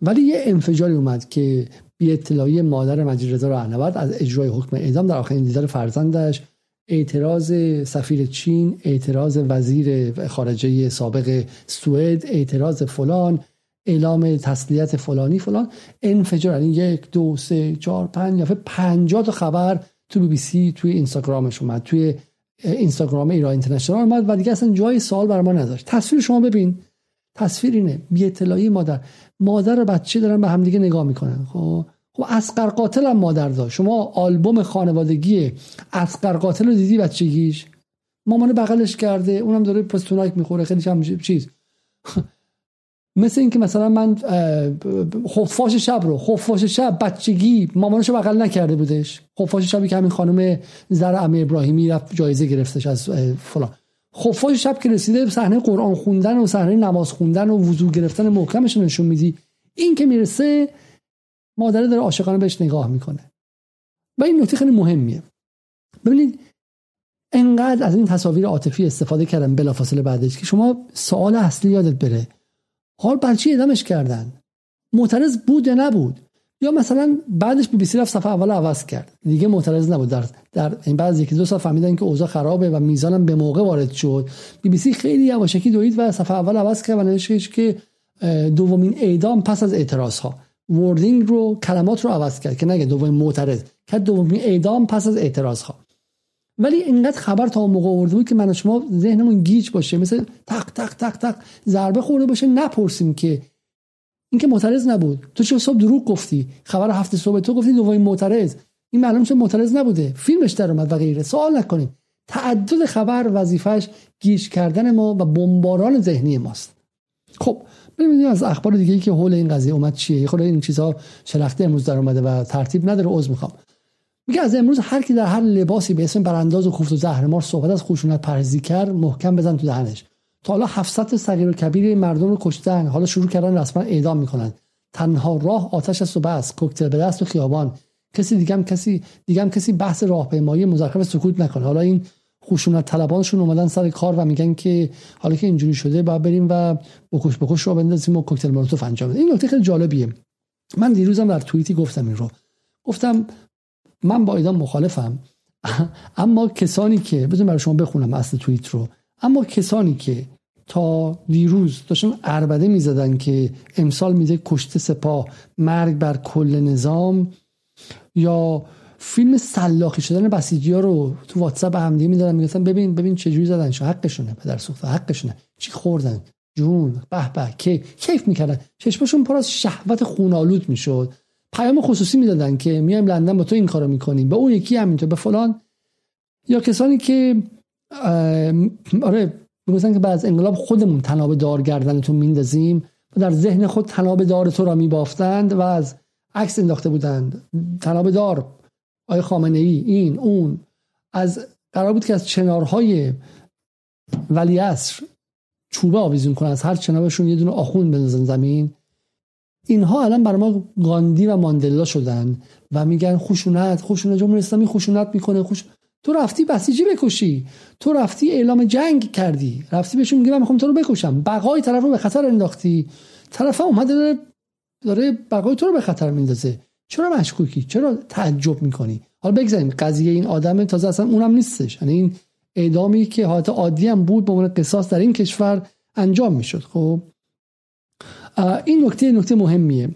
ولی یه انفجاری اومد که بی اطلاعی مادر مجید رضا راهنورد از اجرای حکم اعدام در آخرین دیدار فرزندش اعتراض سفیر چین اعتراض وزیر خارجه سابق سوئد اعتراض فلان اعلام تسلیت فلانی فلان. انفجار این یعنی یک دو سه چهار پنج یا پنجاه تا خبر تو بی بی سی توی اینستاگرامش اومد توی اینستاگرام ایران اینترنشنال اومد و دیگه اصلا جای سوال بر ما نداشت. تصویر شما ببین. تصویر اینه. بی اطلاعی مادر. مادر و بچه دارن به همدیگه نگاه می‌کنن. خب؟ خب اسقر قاتل هم مادر داشت. شما آلبوم خانوادگی اسقر قاتل رو دیدی بچگیش؟ مامان بغلش کرده اونم داره پستونک می‌خوره خیلی چیز. مثل اینکه مثلا من خفاش شب رو خفاش شب بچگی مامانشو بغل نکرده بودش. خفاش شبی که همین خانم زر امیر ابراهیمی رفت جایزه گرفتش از فلان. خفاش شب که رسیده صحنه قرآن خوندن و صحنه نماز خوندن و وضو گرفتن محکمش نشون میدی. این که می‌رسه مادره داره عاشقانه بهش نگاه می‌کنه. و این نکته خیلی مهمیه. ببینید انقدر از این تصاویر عاطفی استفاده کردن بلافاصله بعدش که شما سوال اصلی یادت بره. حال برچی ادامش کردن. معترض بود یا نبود؟ یا مثلا بعدش بی بی سی رفت صفحه اول عوض کرد. دیگه معترض نبود. در در این بعد یکی دو سال فهمیدن که اوضاع خرابه و میزانم به موقع وارد شد. بی بی سی خیلی یواشکی دوید و صفحه اول عوض کرد و نوشت که دومین اعدام پس از اعتراض ها wording رو کلمات رو عوض کرد که نگه دومین معترض. کرد دومین اعدام پس از اعتراض ها ولی اینقدر خبر تا موقع آورده بود که من شما ذهنمون گیج باشه. مثل تق تق تق تق ضربه خورده باشه نپرسیم که اینکه معترض نبود. تو چه صبح دروغ گفتی؟ خبر هفته صبح تو گفتی دومین معترض. این معلوم شد معترض نبوده. فیلمش در اومد و غیره. سوال نکنیم تعدد خبر وظیفش گیج کردن ما و بمباران ذهنی ماست. خب ببینید از اخبار دیگه ای که حول این قضیه اومد چیه. یه این چیزها شلخته امروز در اومده و ترتیب نداره. عذر می‌خوام. میگه از امروز هر کی در هر لباسی به اسم برانداز و کوفت و زهرمار صحبت از خشونت پرهیزی کرد محکم بزن تو دهنش. تا حالا 700 صغیر و کبیر مردم رو کشتن حالا شروع کردن رسما اعدام می‌کنن. تنها راه آتش است و بس. کوکتل به دست و خیابان. کسی دیگه هم کسی دیگه هم کسی بحث راهپیمایی مزخرف سکوت نکنه. حالا این خشونت طلبانشون اومدن سر کار و میگن که حالا که اینجوری شده باید بریم و بکش بکش رو بندازیم و کوکتل مولوتوف انجام بدیم این نکته خیلی جالبیه. من دیروزم در توییتی گفتم این رو. گفتم من با ایدان مخالفم. اما کسانی که بذارم برای شما بخونم اصل توییت رو. اما کسانی که تا دیروز داشتن اربده می‌زدن که امسال میده کشته سپاه مرگ بر کل نظام یا فیلم سلاخی شدن بسیجی ها رو تو واتساپ همدیگه میدارن می‌گفتن ببین ببین چجوری زدن. شو حقشونه پدر سوخته حقشونه چی خوردن؟ جون به به که کیف می‌کردن؟ چشمشون پر از شهوت خونالود می‌شد. پیام خصوصی می‌دادن که میایم لندن با تو این کارو می‌کنیم. به اون یکی همینطور به فلان. یا کسانی که آره می‌گفتن که بعد از انقلاب خودمون تناب دار گردنتون میندازیم. و در ذهن خود تناب دار تو را میبافتند و از عکس انداخته بودند. تناب دار آقای خامنه ای این اون. از قرار بود که از چنارهای ولی اصر چوبه آویزون کنن از هر چنابشون یه دونه آخون بندازن زمین. اینها الان برای ما گاندی و ماندلا شدن و میگن خشونت خشونت جمهوری اسلامی خشونت می‌کنه خوش تو رفتی بسیجی بکشی. تو رفتی اعلام جنگ کردی. رفتی بهشون میگی من می‌خوام تو رو بکشم. بقای طرف رو به خطر انداختی. طرف اومده داره داره بقای تو رو به خطر میندازه. چرا مشکوکی؟ چرا تعجب می‌کنی؟ حالا بگذاریم قضیه این آدم تازه اصلا اونم نیستش. یعنی این اعدامی که حالت عادی هم بود به عنوان قصاص در این کشور انجام می‌شد. خب این نکته نکته مهمیه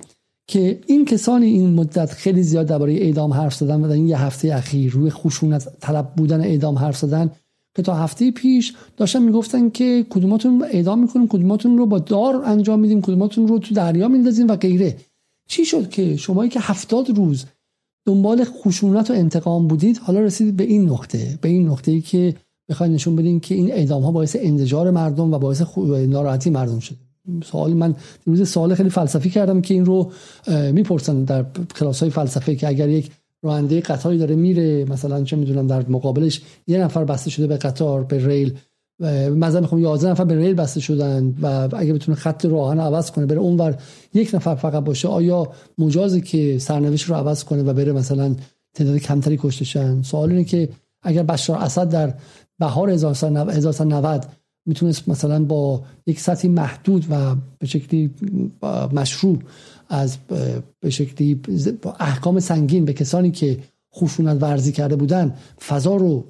که این کسانی این مدت خیلی زیاد درباره اعدام حرف زدن و در این یه هفته اخیر روی خشونت طلب بودن اعدام حرف زدن که تا هفته پیش داشتن می‌گفتن که کدوماتون اعدام می‌کنیم کدوماتون رو با دار انجام میدیم کدوماتون رو تو دریا میندازیم و غیره. چی شد که شمایی که هفتاد روز دنبال خشونت و انتقام بودید حالا رسیدید به این نقطه به این نقطه ای که بخواید نشون بدین که این اعدام ها باعث انزجار مردم و باعث ناراحتی مردم شده. سوال من روز سوال خیلی فلسفی کردم که این رو می‌پرسن در کلاس های فلسفه که اگر یک راننده قطاری داره میره مثلا چه می‌دونم در مقابلش یه نفر بسته شده به قطار به ریل مثلا می‌خوام 11 نفر به ریل بسته شدن و اگه بتونه خط راهن عوض کنه بره اونور یک نفر فقط باشه آیا مجازی که سرنوشت رو عوض کنه و بره مثلا تعداد کمتری کشته شن سوال اینه که اگر بشار اسد در بهار 1990 می‌تونست مثلا با یک سطحی محدود و به شکلی مشروع از به شکلی احکام سنگین به کسانی که خشونت ورزی کرده بودن فضا رو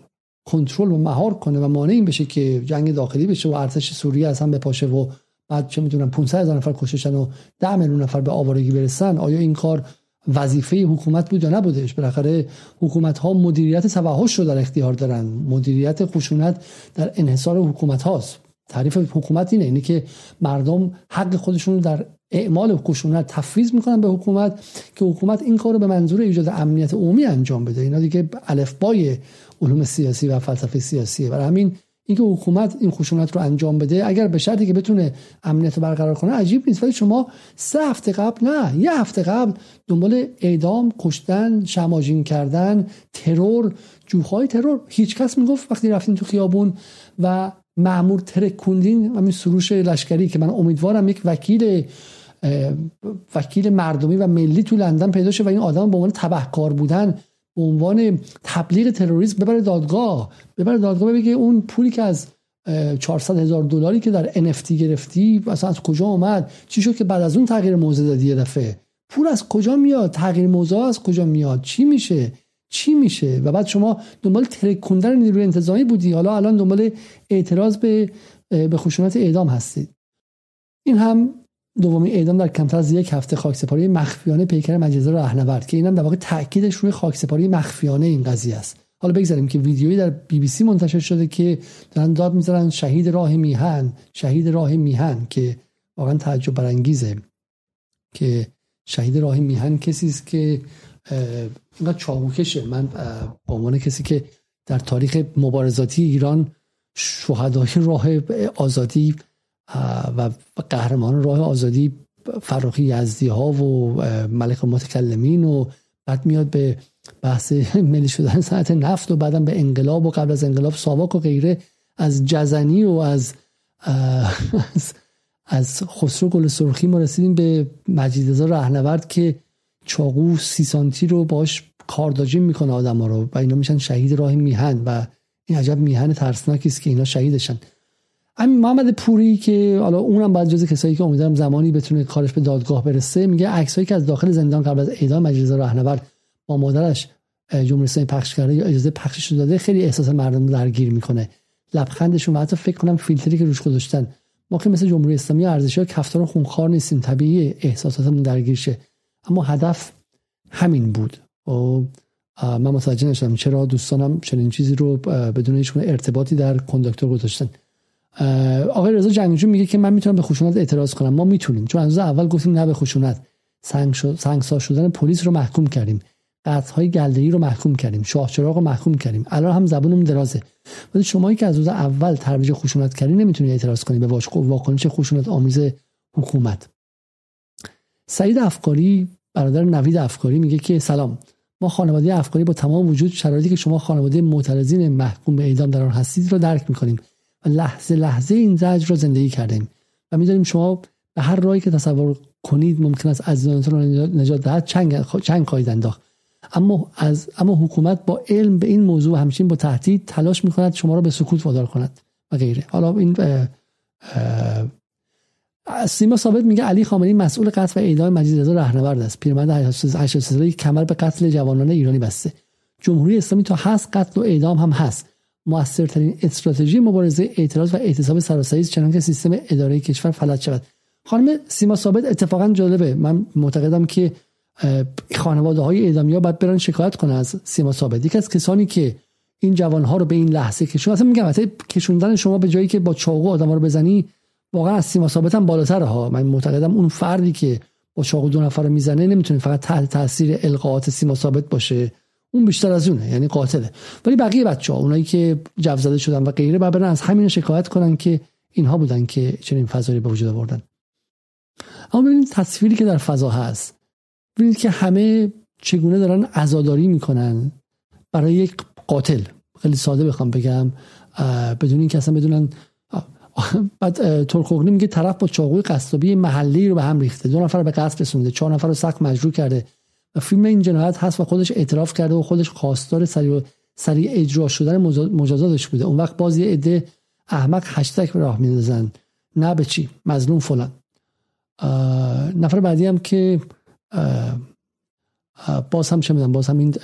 کنترل و مهار کنه و مانع این بشه که جنگ داخلی بشه و ارتش سوریه از هم بپاشه و بعد چه می‌دونم 500 هزار نفر کشتشن و 10 میلیون نفر به آوارگی برسن آیا این کار وظیفه حکومت بود یا نبودش؟ بالاخره حکومت ها مدیریت توحش رو در اختیار دارن. مدیریت خشونت در انحصار حکومت هاست. تعریف حکومت اینه اینه که مردم حق خودشون رو در اعمال خشونت تفویض می‌کنن به حکومت که حکومت این کار رو به منظور ایجاد امنیت عمومی انجام بده. اینا دیگه الفبای علوم سیاسی و فلسفه سیاسیه. برای همین اینکه حکومت این خشونت رو انجام بده اگر به شرطی که بتونه امنیت رو برقرار کنه عجیب نیست. ولی شما سه هفته قبل نه یه هفته قبل دنبال اعدام کشتن شماجین کردن ترور جوخهای ترور. هیچ کس می‌گفت وقتی رفتین تو خیابون و معمور ترکوندین همین سروش لشکری که من امیدوارم یک وکیل وکیل مردمی و ملی تو لندن پیدا شه و این آدم به عنوان تبهکار بودن. عنوان تبلیغ تروریسم ببره دادگاه. ببره دادگاه بگه اون پولی که از 400 هزار دلاری که در NFT گرفتی اصلا از کجا آمد چی شد که بعد از اون تغییر موضع دادی یه دفعه؟ پول از کجا میاد؟ تغییر موضع از کجا میاد؟ چی میشه؟ چی میشه؟ و بعد شما دنبال ترکوندن نیروی انتظامی بودی. حالا الان دنبال اعتراض به به خشونت اعدام هستید این هم دومی اعدام در کمتر از یک هفته خاکسپاری مخفیانه پیکر مجزا رهنورد که اینم در واقع تاکیدش روی خاکسپاری مخفیانه این قضیه است. حالا بگذاریم که ویدیویی در بی بی سی منتشر شده که دارن داد می‌ذارن شهید راه میهن شهید راه میهن که واقعا تعجب برانگیزه که شهید راه میهن کسی است که اینقدر چاقوکشه من به عنوان کسی که در تاریخ مبارزاتی ایران شهدای راه آزادی و قهرمان راه آزادی فراخی یزدی ها و ملک متکلمین و بعد میاد به بحث [LAUGHS] ملی شدن صنعت نفت و بعدم به انقلاب و قبل از انقلاب ساواک و غیره از جزنی و از [LAUGHS] از خسرو گل سرخی ما رسیدیم به مجید رضا رهنورد که چاقو سی سانتی رو باش کارداجی می‌کنه آدم ها رو و اینا میشن شهید راه میهن و این عجب میهن ترسناکی است که اینا شهیدشن. همین محمد پوری که حالا اونم بعد جز کسایی که امیدوارم زمانی بتونه کارش به دادگاه برسه میگه عکسایی که از داخل زندان قبل از اعدام مجید رهنورد با مادرش جمهوری اسلامی پخش کرده یا اجازه پخشش داده خیلی احساس مردم درگیر می‌کنه. لبخندشون و حتی فکر کنم فیلتری که روش گذاشتن. ما که مثل جمهوری اسلامی ارزشی ها کفتار خونخوار نیستیم طبیعی احساساتمون درگیر شه. اما هدف همین بود. و من متوجه نشدم چرا دوستانم چنین چیزی رو بدون هیچ ارتباطی در کنداکتور گذاشتن. آقای رضا جنگجو میگه که من می‌تونم به خشونت اعتراض کنم. ما می‌تونیم. چون از اول گفتیم نه به خشونت. سنگ سنگسار شدن پلیس رو محکوم کردیم. قطع های رو محکوم کردیم. شاهچراغ رو محکوم کردیم. الان هم زبونمون درازه. ولی شمایی که از روز اول ترویج خشونت کردی نمی‌تونی اعتراض کنی به واکنش خشونت آمیز حکومت. سعید افکاری برادر نوید افکاری میگه که سلام. ما خانواده افکاری با تمام وجود شرایطی که شما خانواده معترضین محکوم به اعدام در آن هستید را درک می‌کنیم. و لحظه لحظه این زجر را زندگی کردیم و می‌دونیم شما به هر راهی که تصور کنید ممکن است عزیزانتون را نجات دهد چنگ چنگ خواهید انداخت. اما از اما حکومت با علم به این موضوع همچنین با تهدید تلاش می‌کند شما را به سکوت وادار کند و غیره. حالا این سیما ثابت میگه علی خامنه‌ای مسئول قتل و اعدام مجید رضا رهنورد است. پیرمرد 80 ساله کمر به قتل جوانان ایرانی بسته. جمهوری اسلامی تا هست قتل و اعدام هم هست. موثرترین استراتژی مبارزه اعتراض و اعتصاب سراسری است چنانکه سیستم اداره کشور فلج شود. خانم سیما ثابت اتفاقا جالبه. من معتقدم که خانواده های اعدامی ها باید برن شکایت کنه از سیما ثابت. یکی از کسانی که این جوان ها رو به این لحظه کشون اصلا میگم کشوندن شما به جایی که با چاقو آدم رو بزنی واقعا از سیما ثابت هم بالاتر ها. من معتقدم اون فردی که با چاقو دو نفر رو می‌زنه نمی‌تونه فقط تحت تاثیر القاءات سیما ثابت باشه. اون بیشتر از اونه یعنی قاتله. ولی بقیه بچه ها اونایی که جو زده شدن و غیره بعد از همین شکایت کنن که اینها بودن که چنین فضایی به وجود آوردن. اما ببینید تصویری که در فضا هست. ببینید که همه چگونه دارن عزاداری می‌کنن برای یک قاتل. خیلی ساده بخوام بگم بدون اینکه اصلا بدونن بعد ترکوغلی میگه طرف با چاقوی قصابی محلی رو به هم ریخته. دو نفر به قصد رسونده چهار نفر رو سخت مجروح کرده. و فیلم این جنایت هست و خودش اعتراف کرده و خودش خواستار سریع سریع اجرا شدن مجازاتش بوده. اون وقت باز یه عده احمق هشتگ راه میندازن. نه به چی؟ مظلوم فلان. نفر بعدی هم که باز هم چه می‌دونم باز هم این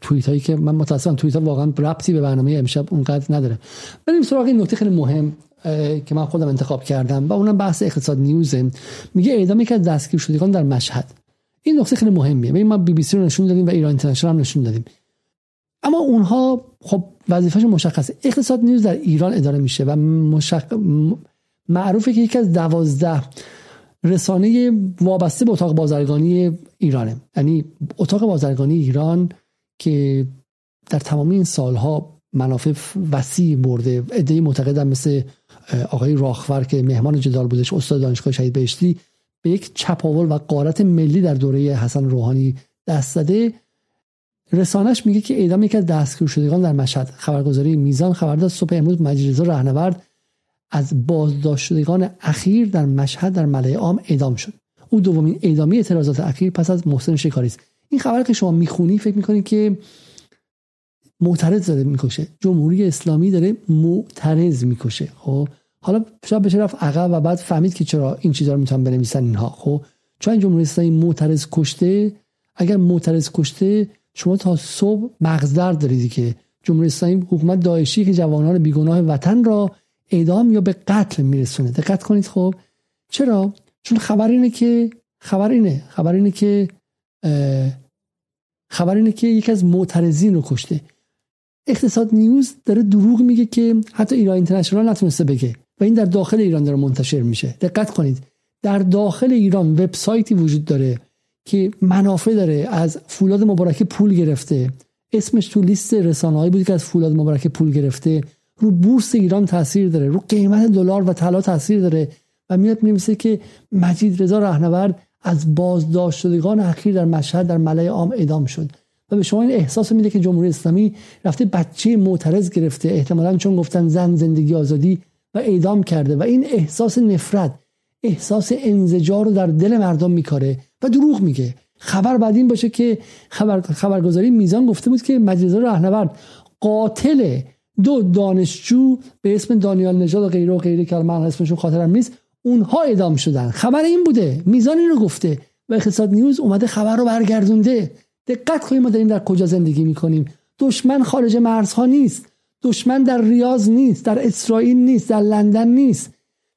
توییت هایی که من متاسفم توییت ها واقعا ربطی به برنامه امشب اونقدر نداره. بریم سراغ این نکته خیلی مهم که من خودم انتخاب کردم و اونم بحث اقتصاد نیوزه. میگه اعدام که از دستگیر شدگان در مشهد. این نکته خیلی مهمیه. ببین ما بی بی سی رو نشون دادیم و ایران اینترنشنال هم نشون دادیم. اما اونها خب وظیفه‌ش مشخصه. اقتصاد نیوز در ایران اداره میشه و مشخ... معروفه که یکی از دوازده رسانه وابسته به اتاق بازرگانی ایرانه. یعنی اتاق بازرگانی ایران که در تمام این سالها منافع وسیع برده. ادهی معتقدم مثل آقای راخور که مهمان جدال بودش استاد دانشگاه شهید بهشتی. به یک چپاول و قارت ملی در دوره حسن روحانی دست زده. رسانش میگه که اعدام یکی از دستگیر شدگان در مشهد. خبرگزاری میزان خبر داد. صبح امروز مجید رهنورد از بازداشت شدگان اخیر در مشهد در ملعه عام اعدام شد. او دومین اعدامی اعتراضات اخیر پس از محسن شکاری است. این خبر که شما می‌خونی فکر می‌کنی که معترض داره می‌کشه. جمهوری اسلامی داره معترض می‌کشه. خب؟ حالا شاید بشه رفت عقب و بعد فهمید که چرا این چیزا رو می‌تونن بنویسن اینها. خب چون جمهوری اسلامی معترض کشته اگر معترض کشته شما تا صبح مغز درد دارید که جمهوری اسلامی حکومت داعشی که جوانان بیگناه وطن را اعدام یا به قتل میرسونه. دقت کنید خب. چرا؟ چون خبر اینه که خبر اینه خبر اینه که خبر اینه که یکی از معترضین رو کشته. اقتصاد نیوز داره دروغ میگه که حتی ایران اینترنشنال نتونسته بگه. و این در داخل ایران داره منتشر میشه. دقت کنید. در داخل ایران وبسایتی وجود داره که منافع داره. از فولاد مبارکه پول گرفته. اسمش تو لیست رسانه‌ای بود که از فولاد مبارکه پول گرفته. رو بورس ایران تاثیر داره. رو قیمت دلار و طلا تاثیر داره. و میاد می‌نویسه که مجید رضا رهنورد از بازداشت شدگان اخیر در مشهد در ملای عام اعدام شد. و به شما این احساس میده که جمهوری اسلامی رفته بچه معترض گرفته. احتمالا چون گفتن زن زندگی آزادی و اعدام کرده و این احساس نفرت احساس انزجار رو در دل مردم میکاره و دروغ میگه. خبر بعد این باشه که خبر خبرگزاری میزان گفته بود که مجلس راهنورد قاتل دو دانشجو به اسم دانیال نژاد و غیره و غیره که من اسمشون خاطرم نیست اونها اعدام شدن. خبر این بوده. میزان این رو گفته و اقتصاد نیوز اومده خبر رو برگردونده. دقت کنیم ما داریم در کجا زندگی می‌کنیم. دشمن خارج مرزها نیست. دشمن در ریاض نیست در اسرائیل نیست در لندن نیست.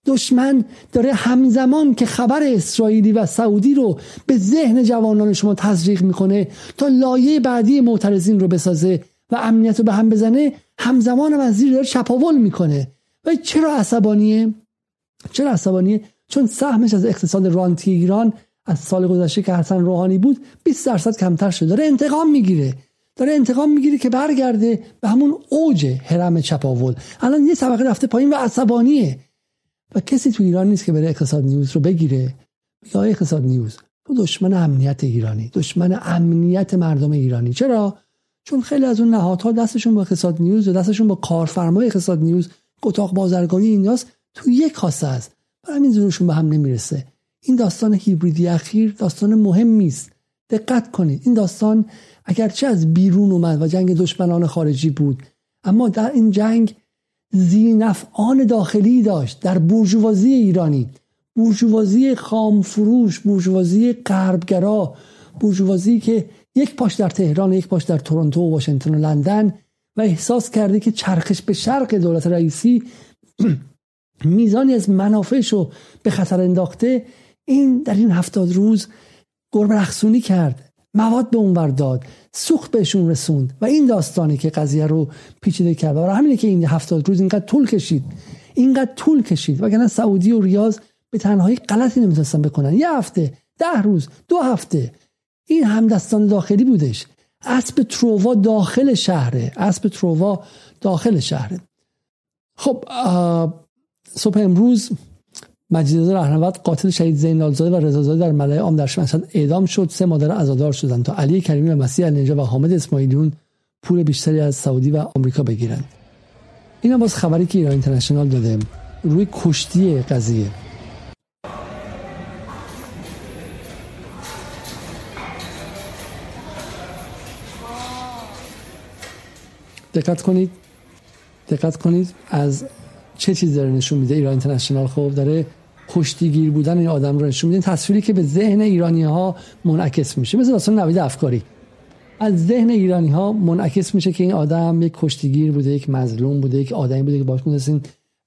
دشمن داره همزمان که خبر اسرائیلی و سعودی رو به ذهن جوانان شما تزریق می‌کنه تا لایه بعدی معترضین رو بسازه و امنیت رو به هم بزنه همزمان هم از زیر داره چپاول می‌کنه. و چرا عصبانیه؟ چرا عصبانیه؟ چون سهمش از اقتصاد رانتی ایران از سال گذشته که حسن روحانی بود 20 درصد کمتر شده. داره انتقام می‌گیره. داره انتقام می‌گیره که برگرده به همون اوج حرم چپاول. الان یه طبقه رفته پایین و عصبانیه. و کسی تو ایران نیست که بره اقتصاد نیوز رو بگیره. یا اقتصاد نیوز تو دشمن امنیت ایرانی دشمن امنیت مردم ایرانی. چرا؟ چون خیلی از اون نهادها دستشون با اقتصاد نیوز و دستشون با کارفرمای اقتصاد نیوز اتاق بازرگانی اینجاست تو یک کاسه است. و همین زورشون به هم نمی‌رسه. این داستان هیبریدی اخیر داستان مهمی است. دقت کنید. این داستان اگرچه از بیرون اومد و جنگ دشمنان خارجی بود اما در این جنگ زینفعان داخلی داشت در بورژوازی ایرانی. بورژوازی خامفروش بورژوازی غربگرا بورژوازی که یک پاش در تهران یک پاش در تورنتو و واشنگتن و لندن و احساس کرده که چرخش به شرق دولت رئیسی [CLEARS THROAT] میزانی از منافعش رو به خطر انداخته این در این هفتاد روز گربه رخصونی کرد. مواد به اونور داد سوخت بهشون رسوند و این داستانی که قضیه رو پیچیده کرد. و همینه که این هفتاد روز اینقدر طول کشید. اینقدر طول کشید. وگرنه سعودی و ریاض به تنهایی غلطی نمی‌تونستن بکنن. یه هفته ده روز دو هفته. این همدستان داخلی بودش. اسب ترووا داخل شهره. اسب ترووا داخل شهره. خب صبح امروز مجید رهنورد قاتل شهید زینالزاده و رضازاده در ملای عام در شمشاد اعدام شد. سه مادر عزادار شدند تا علی کریمی و مسیح النجا و حامد اسماعیلیون پول بیشتری از سعودی و آمریکا بگیرند. این باز خبری که ایران اینترنشنال داده. روی کشتی قضیه. دقت کنید. دقت کنید از چه چیز داره نشون میده ایران اینترنشنال؟ خب داره کشتیگیر بودن این آدم رو نشون میده تصویری که به ذهن ایرانی ها منعکس میشه. مثل داستان نوید افکاری. از ذهن ایرانی ها منعکس میشه که این آدم یک کشتیگیر بوده یک مظلوم بوده یک آدمی بوده که باش می‌تونستین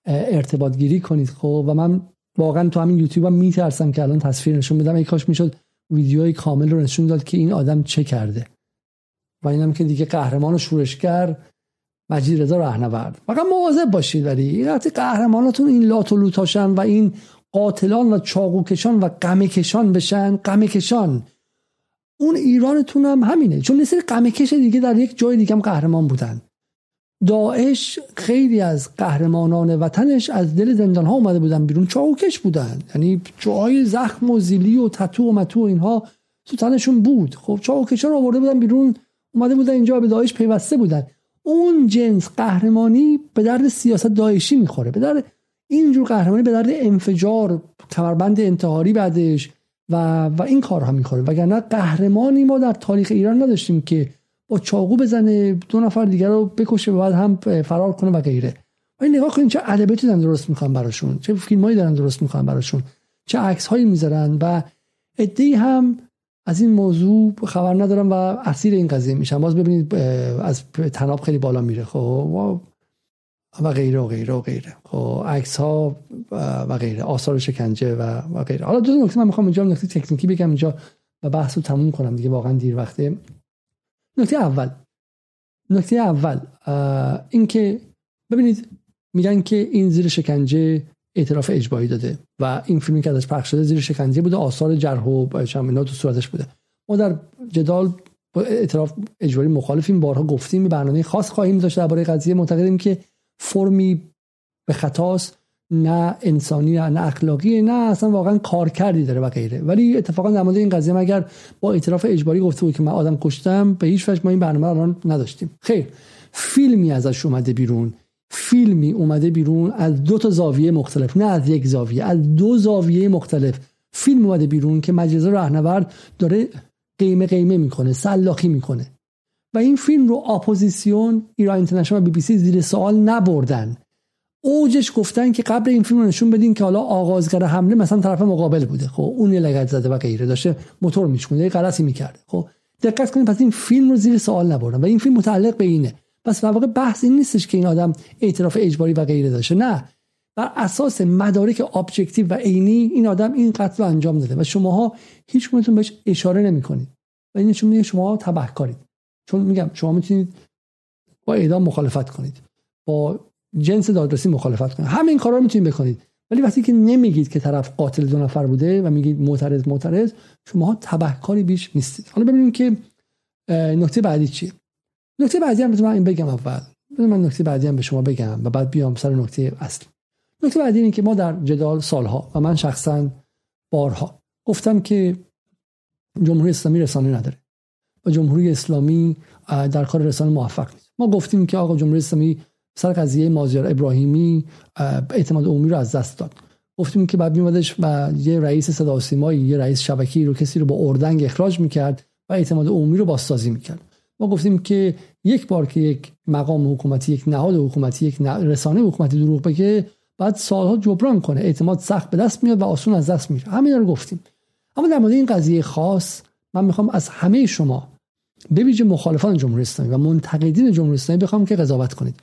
ارتباط گیری کنید. خب و من واقعا تو همین یوتیوب هم میترسم که الان تصویر نشون بدم. ای کاش می‌شد ویدیوی کامل رو نشون داد که این آدم چه کرده. و اینم که دیگه قهرمان و شورشگر مجید رضا رهنورد. فقط مواظب باشید ولی. وقتی قهرماناتون این لات و لوتاشن و این قاتلان و چاقوکشان و غمکشان بشن غمکشان اون ایرانتون هم همینه چون مثل غمکش دیگه در یک جای دیگه هم قهرمان بودن. داعش خیلی از قهرمانان وطنش از دل زندان ها اومده بودن بیرون چاقوکش بودن. یعنی جای زخم و زیلی و تتو و متو اینها تو تنشون بود. خب چاقوکش رو آورده بودن بیرون اومده بودن اینجا به داعش پیوسته بودن. اون جنس قهرمانی به درد سیاست داعشی می‌خوره به درد اینجور قهرمانی به درد انفجار کمربند انتحاری بعدش و, و این کارها می‌خوره وگرنه قهرمانی ما در تاریخ ایران نداشتیم که با چاقو بزنه دو نفر دیگر رو بکشه بعد هم فرار کنه و غیره. و این نگاه کنید چه ادبیاتی دارن درست می‌کنن براشون چه فیلمایی دارن درست می‌کنن براشون چه عکس هایی می‌ذارن و ادعی هم از این موضوع خبر ندارم و اسیر این قضیه میشم. باز ببینید از تناب خیلی بالا میره. خب و غیره و غیره و غیره. خب عکس ها و غیره آثار شکنجه و, و غیره. حالا دو نکته من می‌خوام اینجا نکته تکنیکی بگم اینجا و بحث رو تموم کنم دیگه واقعا دیر وقته. نکته اول. نکته اول اینکه ببینید میگن که این زیر شکنجه اعتراف اجباری داده و این فیلمی که ازش پخش شده زیر شکنجه بوده آثار جرح و اینا تو صورتش بوده. ما در جدال اعتراف اجباری مخالفیم بارها گفتیم برنامه خاص خواهیم داشت درباره قضیه. معتقدیم که فرمی به خطاست نه انسانی نه اخلاقی نه اصلا واقعا کار کردی داره و غیره. ولی اتفاقا در مورد این قضیه اگر با اعتراف اجباری گفته بود که من آدم کشتم به هیچ وجه ما این برنامه الان نداشتیم. خیر فیلمی ازش اومده بیرون. فیلمی اومده بیرون از دو تا زاویه مختلف نه از یک زاویه از دو زاویه مختلف. فیلم اومده بیرون که مجلس راهنورد داره قیمه قیمه می‌کنه سلاخی می‌کنه. و این فیلم رو اپوزیسیون ایران اینترنشنال و بی بی سی زیر سوال نبردن. اوجش گفتن که قبل این فیلم رو نشون بدین که حالا آغازگر حمله مثلا طرف مقابل بوده. خب اون لگد زده و غیره. داشته موتور میشکنه یه غلطی می‌کرده. خب دقت کنید پس این فیلم رو زیر سوال نبردن و این فیلم متعلق به اینه. پس واقع بحث این نیستش که این آدم اعتراف اجباری و غیره داشته. نه. بر اساس مدارک objective و عینی این آدم این قتل رو انجام داده و شماها هیچ بهش اشاره نمی‌کنید. و این نشون میده شما تبهکارید. چون میگم شما می‌تونید با اعدام مخالفت کنید با جنس دادرسی مخالفت کنید. همین کارا رو می‌تونید بکنید. ولی وقتی که نمیگید که طرف قاتل دو نفر بوده و میگید معترض معترض شما تبهکاری بیش نیستید. حالا ببینیم که نکته بعدی چیه؟ نکته بعدی هم من این بگم اول. من نکته بعدی هم به شما بگم و بعد بیام سر نکته اصلی نکته بعدی اینه که ما در جدال سالها و من شخصا بارها گفتم که جمهوری اسلامی رسانه نداره. جمهوری اسلامی در کار رسانه موفق نیست. ما گفتیم که آقا جمهوری اسلامی سر قضیه مازیار ابراهیمی اعتماد عمومی رو از دست داد. گفتیم که بعد میومدش و یه رئیس صدا یه رئیس شبکی رو کسی رو با اردنگ اخراج می‌کرد و اعتماد عمومی رو بازسازی می‌کرد. ما گفتیم که یک بار که یک مقام حکومتی یک نهاد حکومتی یک رسانه حکومتی دروغ بگه بعد سالها جبران کنه. اعتماد سخت به دست میاد و آسون از دست میره. همین رو گفتیم. اما در مورد این قضیه خاص من می‌خوام از همه شما به ویژه مخالفان جمهوری اسلامی و منتقدین جمهوری اسلامی بخوام که قضاوت کنید.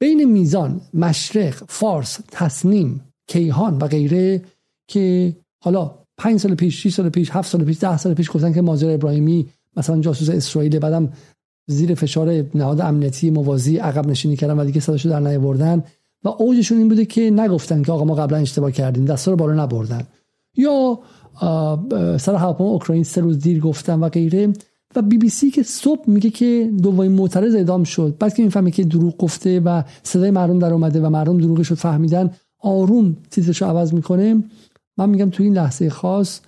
بین میزان مشرق فارس تصنیم کیهان و غیره که حالا پنج سال پیش 6 سال پیش هفت سال پیش ده سال پیش گفتن که مازر ابراهیمی مثلا جاسوس اسرائیل بعدم زیر فشار نهاد امنیتی موازی عقب نشینی کردن و دیگه صداشو در نیاوردن و اوجشون این بوده که نگفتن که آقا ما قبلا اشتباه کردیم دستا رو بالا نبردن. یا سر هواپیما اوکراین سه روز دیر گفتن و غیره. و بی بی سی که صبح میگه که دومین معترض اعدام شد. بعد که می‌فهمه که دروغ گفته و صدای مردم در اومده و مردم دروغش رو فهمیدن آروم تیترش رو عوض می‌کنه. من میگم تو این لحظه خاص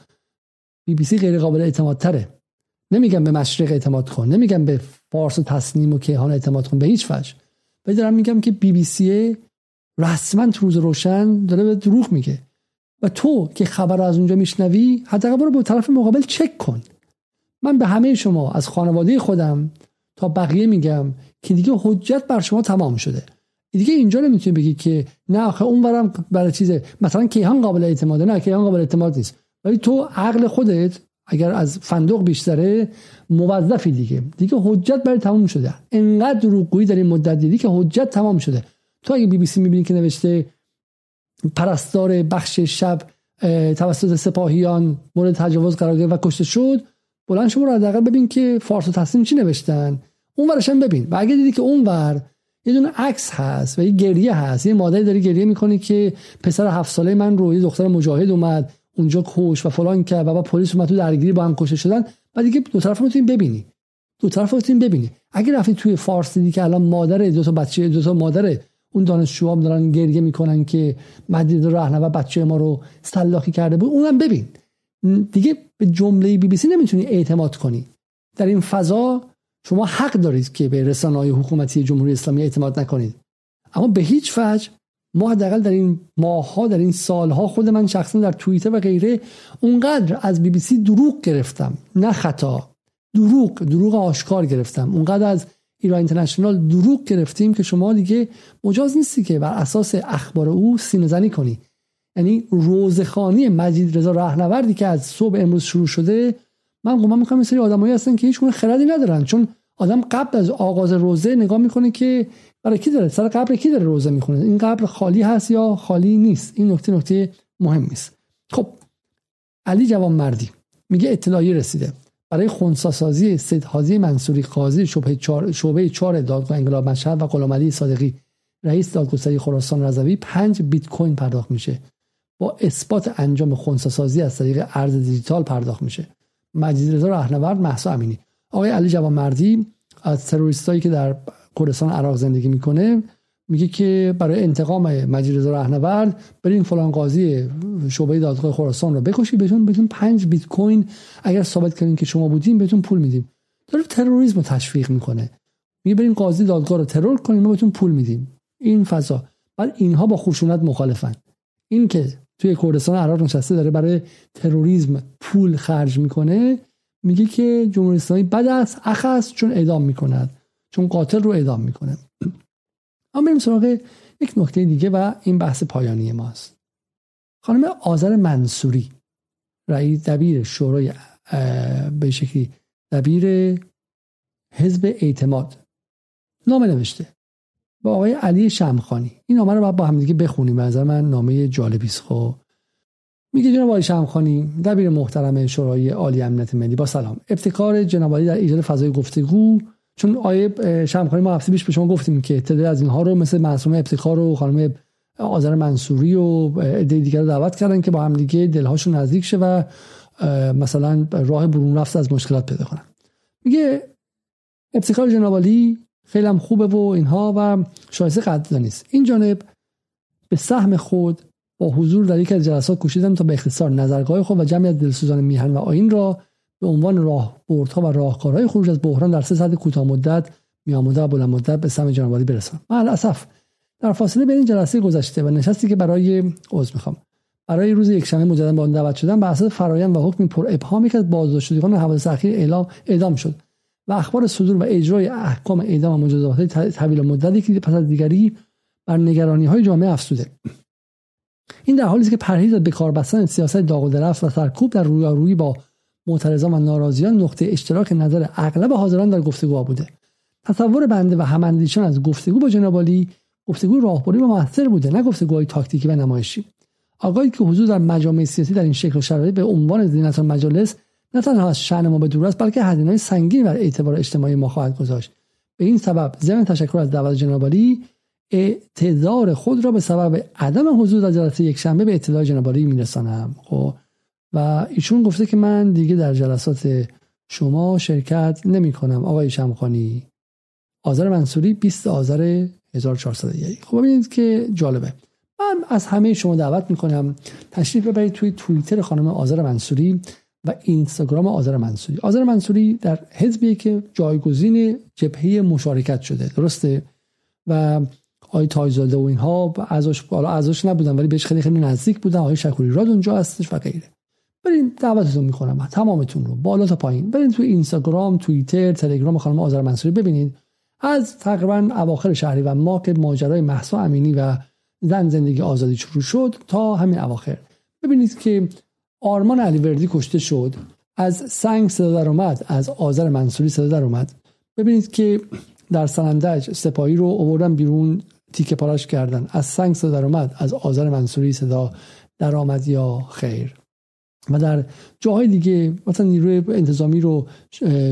بی بی سی غیر قابل اعتماد تره نمیگم به مشرق اعتماد کن نمیگم به فارس و تصنیم و کیهان اعتماد کن به هیچ وجه. ولی دارم میگم که بی بی سی رسما تو روز روشن داره به دروغ میگه. و تو که خبر از اونجا میشنوی حداقل برو به طرف مقابل چک کن. من به همه شما از خانواده خودم تا بقیه میگم که دیگه حجت بر شما تمام شده. دیگه اینجا نمی‌تونی بگی که نه آخه اونورم برای چیزه. مثلا کیهان قابل اعتماده نه کیهان قابل اعتماد نیست. ولی تو عقل خودت اگر از فندق بیشتره موظفی دیگه. دیگه حجت برای تمام شده. انقدر دروغگویی در این مدت دیدی که حجت تمام شده. تو اگه بی بی سی می‌بینی که نوشته پرستار بخش شب توسط سپاهیان مورد تجاوز قرار گرفت و کشته شد بلند شما رو حداقل ببین که فارس و تصمیم چی نوشتن. اون ورش هم ببین. و اگه دیدی که اون ور یه دونه عکس هست و یه گریه هست یه مادری داره گریه می‌کنه که پسر هفت ساله من رو یه دختر مجاهد اومد اونجا کش و فلان کرد و با پلیس اومد تو درگیری با هم کشته شدن. و دیگه دو طرف می‌تونین ببینی. دو طرف می‌تونین ببینی. اگه رفتین توی فارس دیدی که الان مادر دو تا بچه دو تا مادر اون دانشجوها دارن گریه می‌کنن که مدید رهنه و بچه ما رو سلاخی کرده بود اونم ببین. دیگه به جمله بی بی سی نمی‌تونی اعتماد کنی. در این فضا شما حق دارید که به رسانه های حکومتی جمهوری اسلامی اعتماد نکنید. اما به هیچ وجه ما حداقل در این ماهها در این سالها خود من شخصا در توییتر و غیره اونقدر از بی بی سی دروغ گرفتم. نه خطا. دروغ دروغ آشکار گرفتم. اونقدر از ایران اینترنشنال دروغ گرفتیم که شما دیگه مجاز نیستی که بر اساس اخبار او سینه زنی کنی. یعنی روزخانی مجید رضا رهنوردی که از صبح امروز شروع شده من گمان می‌کنم سری آدمایی هستن که هیچ خردی ندارن چون آدم قبل از آغاز روزه نگاه می‌کنه که برای کی داره سر قبر کی داره روزه می‌خونه؟ این قبر خالی هست یا خالی نیست؟ این نکته نکته مهم است خب علی جوان مردی میگه اطلاعی رسیده. برای خونساسازی سید منصوری قاضی شبه چار شعبه 4 دادگاه انقلاب مشهد و غلام صادقی رئیس دادگستری خراسان رضوی 5 بیت کوین پرداخت میشه. با اثبات انجام خونساسازی از طریق ارز دیجیتال پرداخت میشه. مجید رضا راهنورد مهسا امینی. آقای علی جوانمردی از تروریستایی که در کردستان عراق زندگی می‌کنه میگه که برای انتقام مجید رضا راهنورد برین فلان قاضی شعبه دادگاه خراسان رو بکشید بهتون بهتون 5 بیت کوین اگر ثابت کنین که شما بودین بهتون پول میدیم. داره تروریسم رو تشویق می‌کنه. میگه برین قاضی دادگاه رو ترور کنین ما بهتون پول میدیم. این فضا. بعد اینها با خشونت مخالفن. این که توی کردستان عراق نشسته داره برای تروریسم پول خرج می‌کنه میگه که جمهوری اسلامی بد است اخ است چون اعدام می‌کند چون قاتل رو اعدام می‌کنه. اما بریم سراغ یک نکته دیگه و این بحث پایانی ماست. خانم آذر منصوری رئیس دبیر شورای به شکلی دبیر حزب اعتماد نامه نوشته. با آقای علی شمخانی. این نامه رو باید با هم دیگه بخونیم نظر من نامه جالبی است. خب. میگه جناب آقای شمخانی دبیر محترم شورای عالی امنیت ملی با سلام. ابتکار جناب در ایجاد فضای گفتگو چون آیه شمخانی ما پیش به شما گفتیم که تعداد از اینها رو مثل معصومه ابتکار و خانم آذر منصوری و عده دیگر رو دعوت کردن که با هم دیگه دلهاشون نزدیک شه و مثلا راه برون رفت از مشکلات پیدا کنن. میگه ابتکار جنابالی خیلی هم خوبه و اینها و شایسته قدر نیست. این جانب به سهم خود با حضور در یک از جلسات کوشیدم تا به اختصار نظرگاه خود و جمعی از دلسوزان میهن و آین را به عنوان راه بردها و راهکارهای خروج از بحران در سه سطح کوتاه مدت میان مدت و بلند مدت به سهم جنابالی برسانم. من اسف. در فاصله بین جلسه گذشته و نشستی که برای عضو می‌خوام. برای روز یکشنبه مجددا با دعوت شدن بر اساس فرایند و حکم پر ابهامی که از بازداشت شدگان حوادث اخیر اعلام اعدام شد. و اخبار صدور و اجرای احکام اعدام و مجازات طویل مدتی که پس از دیگری بر نگرانی های جامعه افسوده این در حالی است که پرهیز از بکار بستن سیاست داغ و درفت و سرکوب در رویارویی با معترضان و ناراضیان نقطه اشتراک نظر اغلب حاضران در گفتگو بوده. تصور بنده و هماندیشان از گفتگو با جنابالی گفتگو راهبری و موثر بوده نه گفتگوهای تاکتیکی و نمایشی. آقایی که حضور در مجامع سیاسی در این شکل و شرایط به عنوان زینت مجالس نه تنها از شأن ما به دور است بلکه هزینه‌های سنگینی بر اعتبار اجتماعی ما خواهد گذاشت. به این سبب ضمن تشکر از دعوت جنابالی اعتذار خود را به سبب عدم حضور در جلسه یک شنبه به اطلاع جنابالی میرسانم. خب و ایشون گفته که من دیگه در جلسات شما شرکت نمی کنم آقای شمخانی. آذر منصوری 20 آذر 1401 خب ببینید که جالبه. من از همه شما دعوت می‌کنم تشریف ببرید توی توییتر خانم آذر منصوری. و اینستاگرام آذر منصوری. آذر منصوری در حزبی که جایگزین جبهه مشارکت شده درسته؟ و آقای تایزاده و اینها ازش بالا ازش نبودن ولی بهش خیلی خیلی نزدیک بودن. آقای شکوری راد اونجا هستش و غیره. بریم دعوتتون می‌کنم تمامتون رو. بالا تا پایین. بریم توی اینستاگرام توییتر تلگرام خانم آذر منصوری ببینید از تقریبا اواخر شهری و ما که ماجرای محسا امینی و زن زندگی آزادی شروع شد تا همین اواخر. ببینید که آرمان علیوردی کشته شد. از سنگ صدا در اومد از آذر منصوری صدا در اومد. ببینید که در سنندج سپاهی رو اووردن بیرون تیکه پاراش کردن. از سنگ صدا در اومد از آذر منصوری صدا در آمد یا خیر. و در جاهای دیگه مثلا نیروی انتظامی رو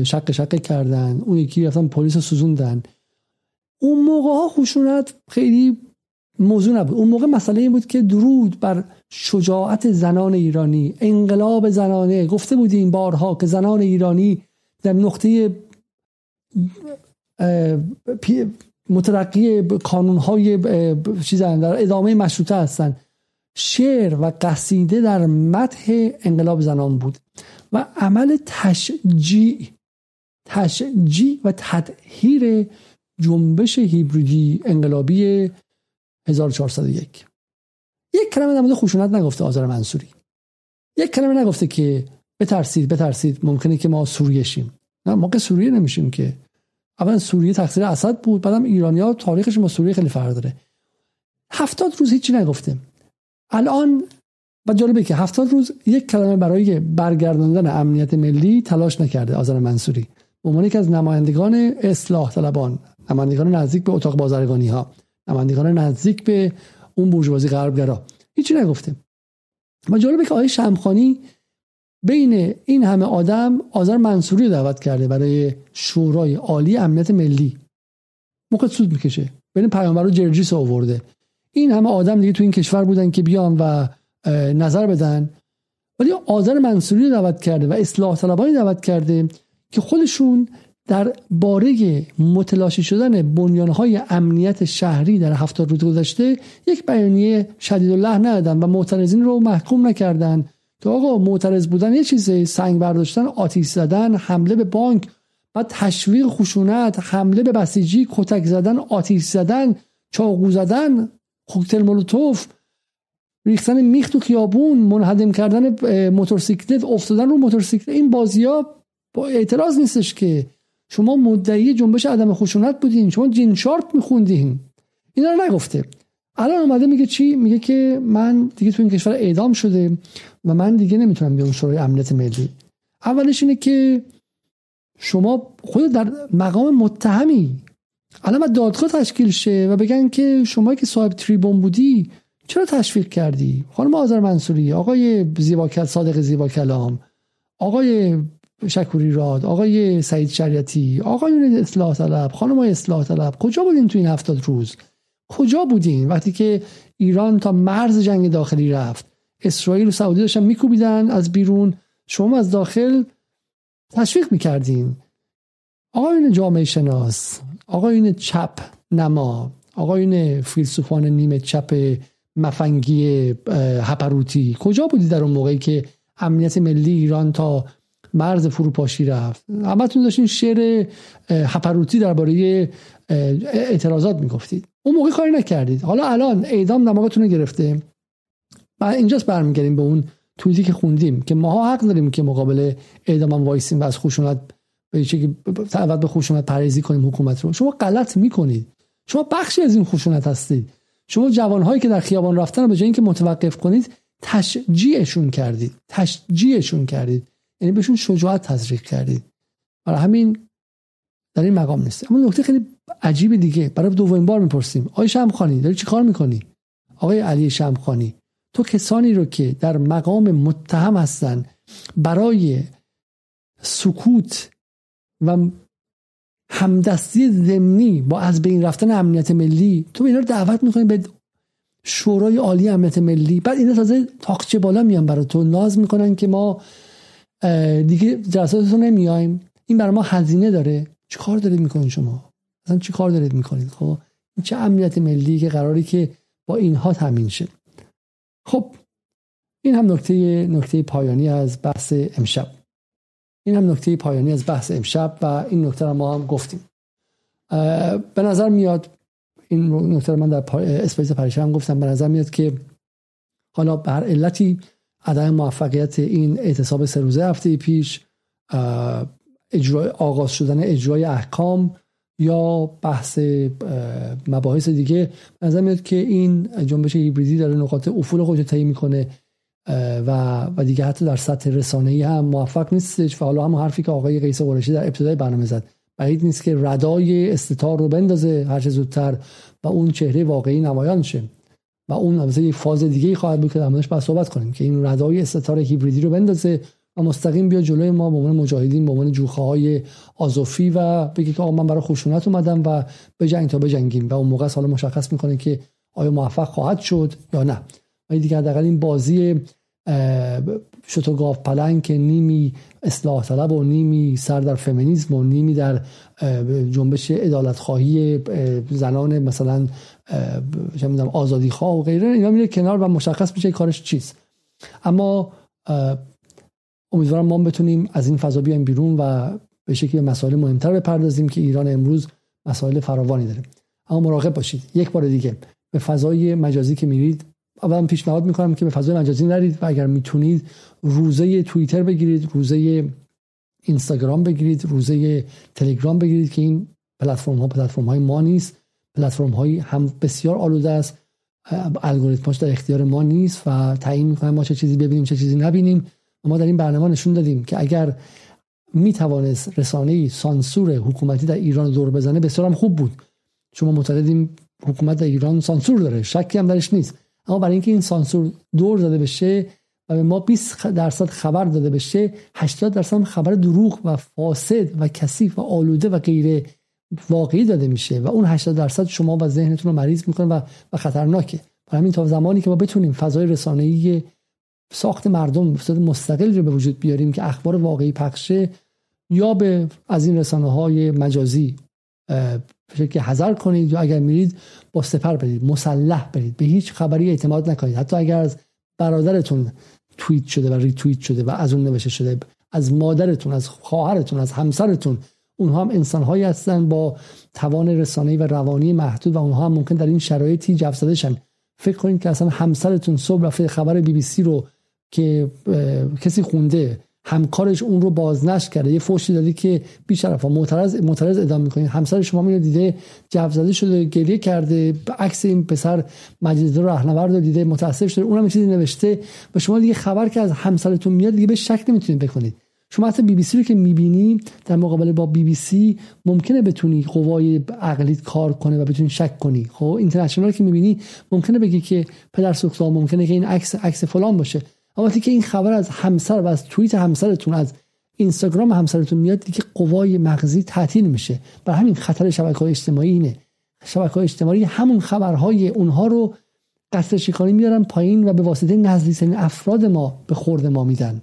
شق شقه کردن اون یکی رفتن پلیس رو سوزوندن. اون موقع ها خشونت خیلی موضوع نبود. اون موقع مسئله این بود که درود بر شجاعت زنان ایرانی انقلاب زنانه. گفته بودیم بارها که زنان ایرانی در نقطه مترقی های چیز در ادامه مشروطه هستن شعر و قصیده در مدح انقلاب زنان بود و عمل تشجیع تشجیع و تطهیر جنبش هیبریدی انقلابی 1401 یک کلمه در مورد خشونت نگفته آذر منصوری. یک کلمه نگفته که بترسید بترسید ممکنه که ما سوریه شیم. نه ما که سوریه نمیشیم که. اولا سوریه تقصیر اسد بود بعدم ایرانیا تاریخش با سوریه خیلی فرق داره. هفتاد روز هیچی نگفته الان و جالبه که هفتاد روز یک کلمه برای برگرداندن امنیت ملی تلاش نکرده آذر منصوری. به عنوان از نمایندگان اصلاح طلبان نمایندگان نزدیک به اتاق بازرگانی ها نمایندگان نزدیک به اون بورژوازی غربگرا. هیچی نگفته و جالبه که آقای شمخانی بین این همه آدم آذر منصوری دعوت کرده برای شورای عالی امنیت ملی. موقع سود می‌کشه. بین پیامبر رو جرجیس آورده. این همه آدم دیگه تو این کشور بودن که بیان و نظر بدن. ولی آذر منصوری دعوت کرده و اصلاح طلبانی دعوت کرده که خودشون در باره متلاشی شدن بنیانهای امنیت شهری در هفتاد روز گذشته یک بیانیه شدید الله ندادن و معترضین رو محکوم نکردن. که آقا معترض بودن یه چیزه سنگ برداشتن آتیش زدن حمله به بانک بعد تشویق خشونت حمله به بسیجی کتک زدن آتیش زدن چاقو زدن کوکتل مولوتوف ریختن میخ تو خیابون منهدم کردن موتورسیکلت افتادن رو موتورسیکلت. این بازی ها با اعتراض نیستش که شما مدعی جنبش عدم خشونت بودین شما جین شارپ میخوندین. اینا رو نگفته. الان اومده میگه چی؟ میگه که من دیگه تو این کشور اعدام شده و من دیگه نمی‌تونم بیام شورای امنیت ملی. اولش اینه که شما خود در مقام متهمی. الان دادگاه تشکیل شه و بگن که شما که صاحب تریبون بودی چرا تشویق کردی؟ خانم آذر منصوری آقای زیباکل صادق زیبا کلام آقای شکوری راد آقای سعید شریعتی آقایون اصلاح طلب خانم اصلاح طلب کجا بودین تو این هفتاد روز؟ کجا بودین وقتی که ایران تا مرز جنگ داخلی رفت؟ اسرائیل و سعودی داشتن میکوبیدن از بیرون شما از داخل تشویق می‌کردین. آقایون جامعه شناس آقایون چپ نما آقایون فیلسوفان نیمه چپ مفنگی هپروتی کجا بودی در اون موقعی که امنیت ملی ایران تا مرز فروپاشی رفت. همتون داشتین شعر هپروتی درباره اعتراضات می‌گفتید. اون موقع کاری نکردید. حالا الان اعدام دماغتون رو گرفته. و اینجاست برمیگردیم به اون توییتی که خوندیم که ماها حق داریم که مقابل اعدام هم وایسیم و از خشونت به چه به خشونت پریزی کنیم حکومت رو. شما غلط می‌کنید. شما بخشی از این خشونت هستید. شما جوانهایی که در خیابان رفتن به جای اینکه متوقف کنید تشجیعشون کردید. تشجیعشون کردید. یعنی بهشون شجاعت تزریق کردید برای همین در این مقام نیست. اما نکته خیلی عجیب دیگه. برای دومین بار می‌پرسیم. آقای شمخانی داری چی کار می‌کنی؟ آقای علی شمخانی تو کسانی رو که در مقام متهم هستن برای سکوت و همدستی ضمنی با از بین رفتن امنیت ملی تو اینا رو دعوت می‌کنی به شورای عالی امنیت ملی؟ بعد اینا تازه تاقچه بالا میان برای تو. ناز می‌کنن که ما دیگه جلساتتون نمیایم. این برای ما هزینه داره. چی کار دارید می‌کنید شما؟ اصلا چی کار دارید می‌کنید؟ خب این چه امنیت ملی که قراری که با اینها تامین شه. خب این هم نکته نکته پایانی از بحث امشب. این هم نکته پایانی از بحث امشب و این نکته رو ما هم گفتیم. به نظر میاد این نکته رو من در اسپیس پریشان گفتم. به نظر میاد که حالا به هر علتی عدم موفقیت این اعتصاب سه روزه هفته پیش اجرای آغاز شدن اجرای احکام یا بحث مباحث دیگه نظر میاد که این جنبش هیبریدی داره نقاط افول خودش طی می‌کنه و و دیگه حتی در سطح رسانه ای هم موفق نیستش و حالا هم حرفی که آقای قیس قریشی در ابتدای برنامه زد. بعید نیست که ردای استتار رو بندازه هر چه زودتر و اون چهره واقعی نمایان شه. و اون البته یک فاز دیگه خواهد بود که در صحبت کنیم که این ردای استتار هیبریدی رو بندازه و مستقیم بیا جلوی ما به عنوان مجاهدین به عنوان جوخه های آزوفی و بگه که آقا من برای خشونت اومدم و بجنگ تا بجنگیم و اون موقع حالا مشخص می‌کنه که آیا موفق خواهد شد یا نه. ولی دیگه حداقل این بازی شتوگاف پلنگ که نیمی اصلاح طلب و نیمی سر در فمینیسم و نیمی در جنبش ادالت خواهی زنان مثلا آزادی خواه و غیره اینا میره کنار و مشخص میشه کارش چیست. اما امیدوارم ما بتونیم از این فضا بیایم بیرون و به شکلی مسائل مهمتر بپردازیم که ایران امروز مسائل فراوانی داره. اما مراقب باشید. یک بار دیگه به فضای مجازی که میرید اولا پیشنهاد می‌کنم که به فضای مجازی نرید و اگر می‌تونید روزه توییتر بگیرید روزه اینستاگرام بگیرید روزه تلگرام بگیرید که این پلتفرم ها پلتفرم های ما نیست. پلتفرم های هم بسیار آلوده است. الگوریتماش در اختیار ما نیست و تعیین می‌کنه ما چه چیزی ببینیم چه چیزی نبینیم. ما در این برنامه نشون دادیم که اگر می توانست رسانه سانسور حکومتی در ایران دور بزنه بسیار هم خوب بود. شما معتقدیم حکومت در ایران سانسور داره شکی هم درش نیست. اما برای اینکه این سانسور دور داده بشه و به ما 20 درصد خبر داده بشه 80 درصد خبر دروغ و فاسد و کثیف و آلوده و غیر واقعی داده میشه و اون 80 درصد شما و ذهنتون رو مریض می‌کنه و, و خطرناکه. برای همین تا زمانی که ما بتونیم فضای رسانه‌ای ساخت مردم مستقل رو به وجود بیاریم که اخبار واقعی پخشه یا به از این رسانه های مجازی که حذر کنید یا اگر میرید با سپر برید مسلح برید به هیچ خبری اعتماد نکنید. حتی اگر از برادرتون توییت شده و ریتوییت شده و از اون نوشته شده از مادرتون از خواهرتون از همسرتون اونها هم انسانهایی هستن با توان رسانه‌ای و روانی محدود و اونها هم ممکن در این شرایطی جو شن. فکر کنید که اصلا همسرتون صبح رفته خبر بی بی سی رو که کسی خونده همکارش اون رو بازنشر کرده. یه فوشی دادی که بیشرف معترض معترض ادام می‌کنید همسر شما میره دیده جو زده شده گریه کرده عکس این پسر مجید رهنورد رو دیده متاسف شده. اونم چیزی نوشته و شما دیگه خبر که از همسرتون میاد دیگه به شک نمی‌تونید بکنید. شما حتی بی بی سی رو که می‌بینی در مقابل با بی بی سی ممکنه بتونی قوای عقلیت کار کنه و بتونی شک کنی. خب اینترنشنال که می‌بینی ممکنه بگی که پدر سوختا ممکنه که این عکس عکس فلان باشه. اما که این خبر از همسر و از توییت همسرتون از اینستاگرام همسرتون میاد دیگه قوای مغزی تعطیل میشه. بر همین خطر شبکه های اجتماعی اینه. شبکه های اجتماعی همون خبرهای اونها رو قصد شکانی میارن پایین و به واسطه نزدیکترین افراد ما به خورد ما میدن.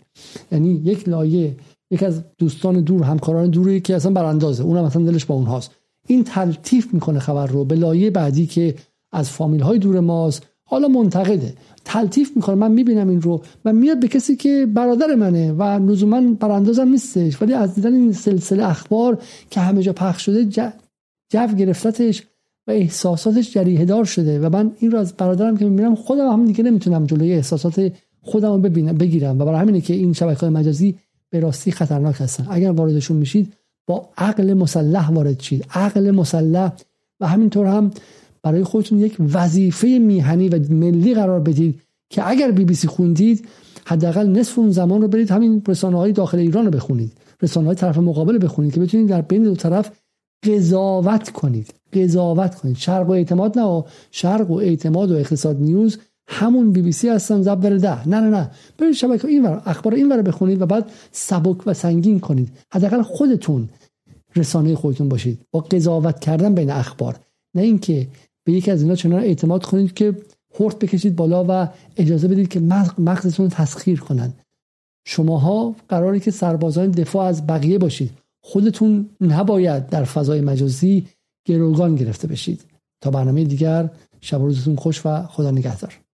یعنی یک لایه یک از دوستان دور همکاران دوری که اصلا براندازه. اونم اصلا دلش با اونهاست. این تلطیف می‌کنه خبر رو. به لایه بعدی که از فامیل های دور ماست حالا منتقده. تلطیف می‌کنه. من می‌بینم این رو و میاد به کسی که برادر منه و لزوما براندازم نیستش. ولی از دیدن این سلسله اخبار که همه جا پخش شده جو گرفتتش و احساساتش جریه دار شده و من این رو از برادرم که می‌بینم خودم هم دیگه نمی‌تونم جلوی احساسات خودم رو ببینم بگیرم و برای همینه که این شبکه مجازی به راستی خطرناک هستن. اگر واردشون میشید با عقل مسلح وارد شید. عقل مسلح و همینطور هم برای خودتون یک وظیفه میهنی و ملی قرار بدید که اگر بی بی سی خوندید حداقل نصف اون زمان رو برید همین رسانه های داخل ایران رو بخونید. رسانه های طرف مقابل بخونید که بتونید در بین دو طرف قضاوت کنید. قضاوت کنید. شرق و اعتماد نه شرق و اعتماد و اقتصاد نیوز همون بی بی سی هستن زب ده. نه نه نه. برید شبکه این ور اخبار این ور بخونید و بعد سبک و سنگین کنید. حداقل خودتون رسانه خودتون باشید. با قضاوت کردن بین اخبار. نه اینکه به یکی از اینا چنان اعتماد کنید که هرت بکشید بالا و اجازه بدید که مغزتون تسخیر کنن. شماها قراری که سربازان دفاع از بقیه باشید. خودتون نباید در فضای مجازی گروگان گرفته بشید. تا برنامه دیگر شب روزتون خوش و خدا نگهدار.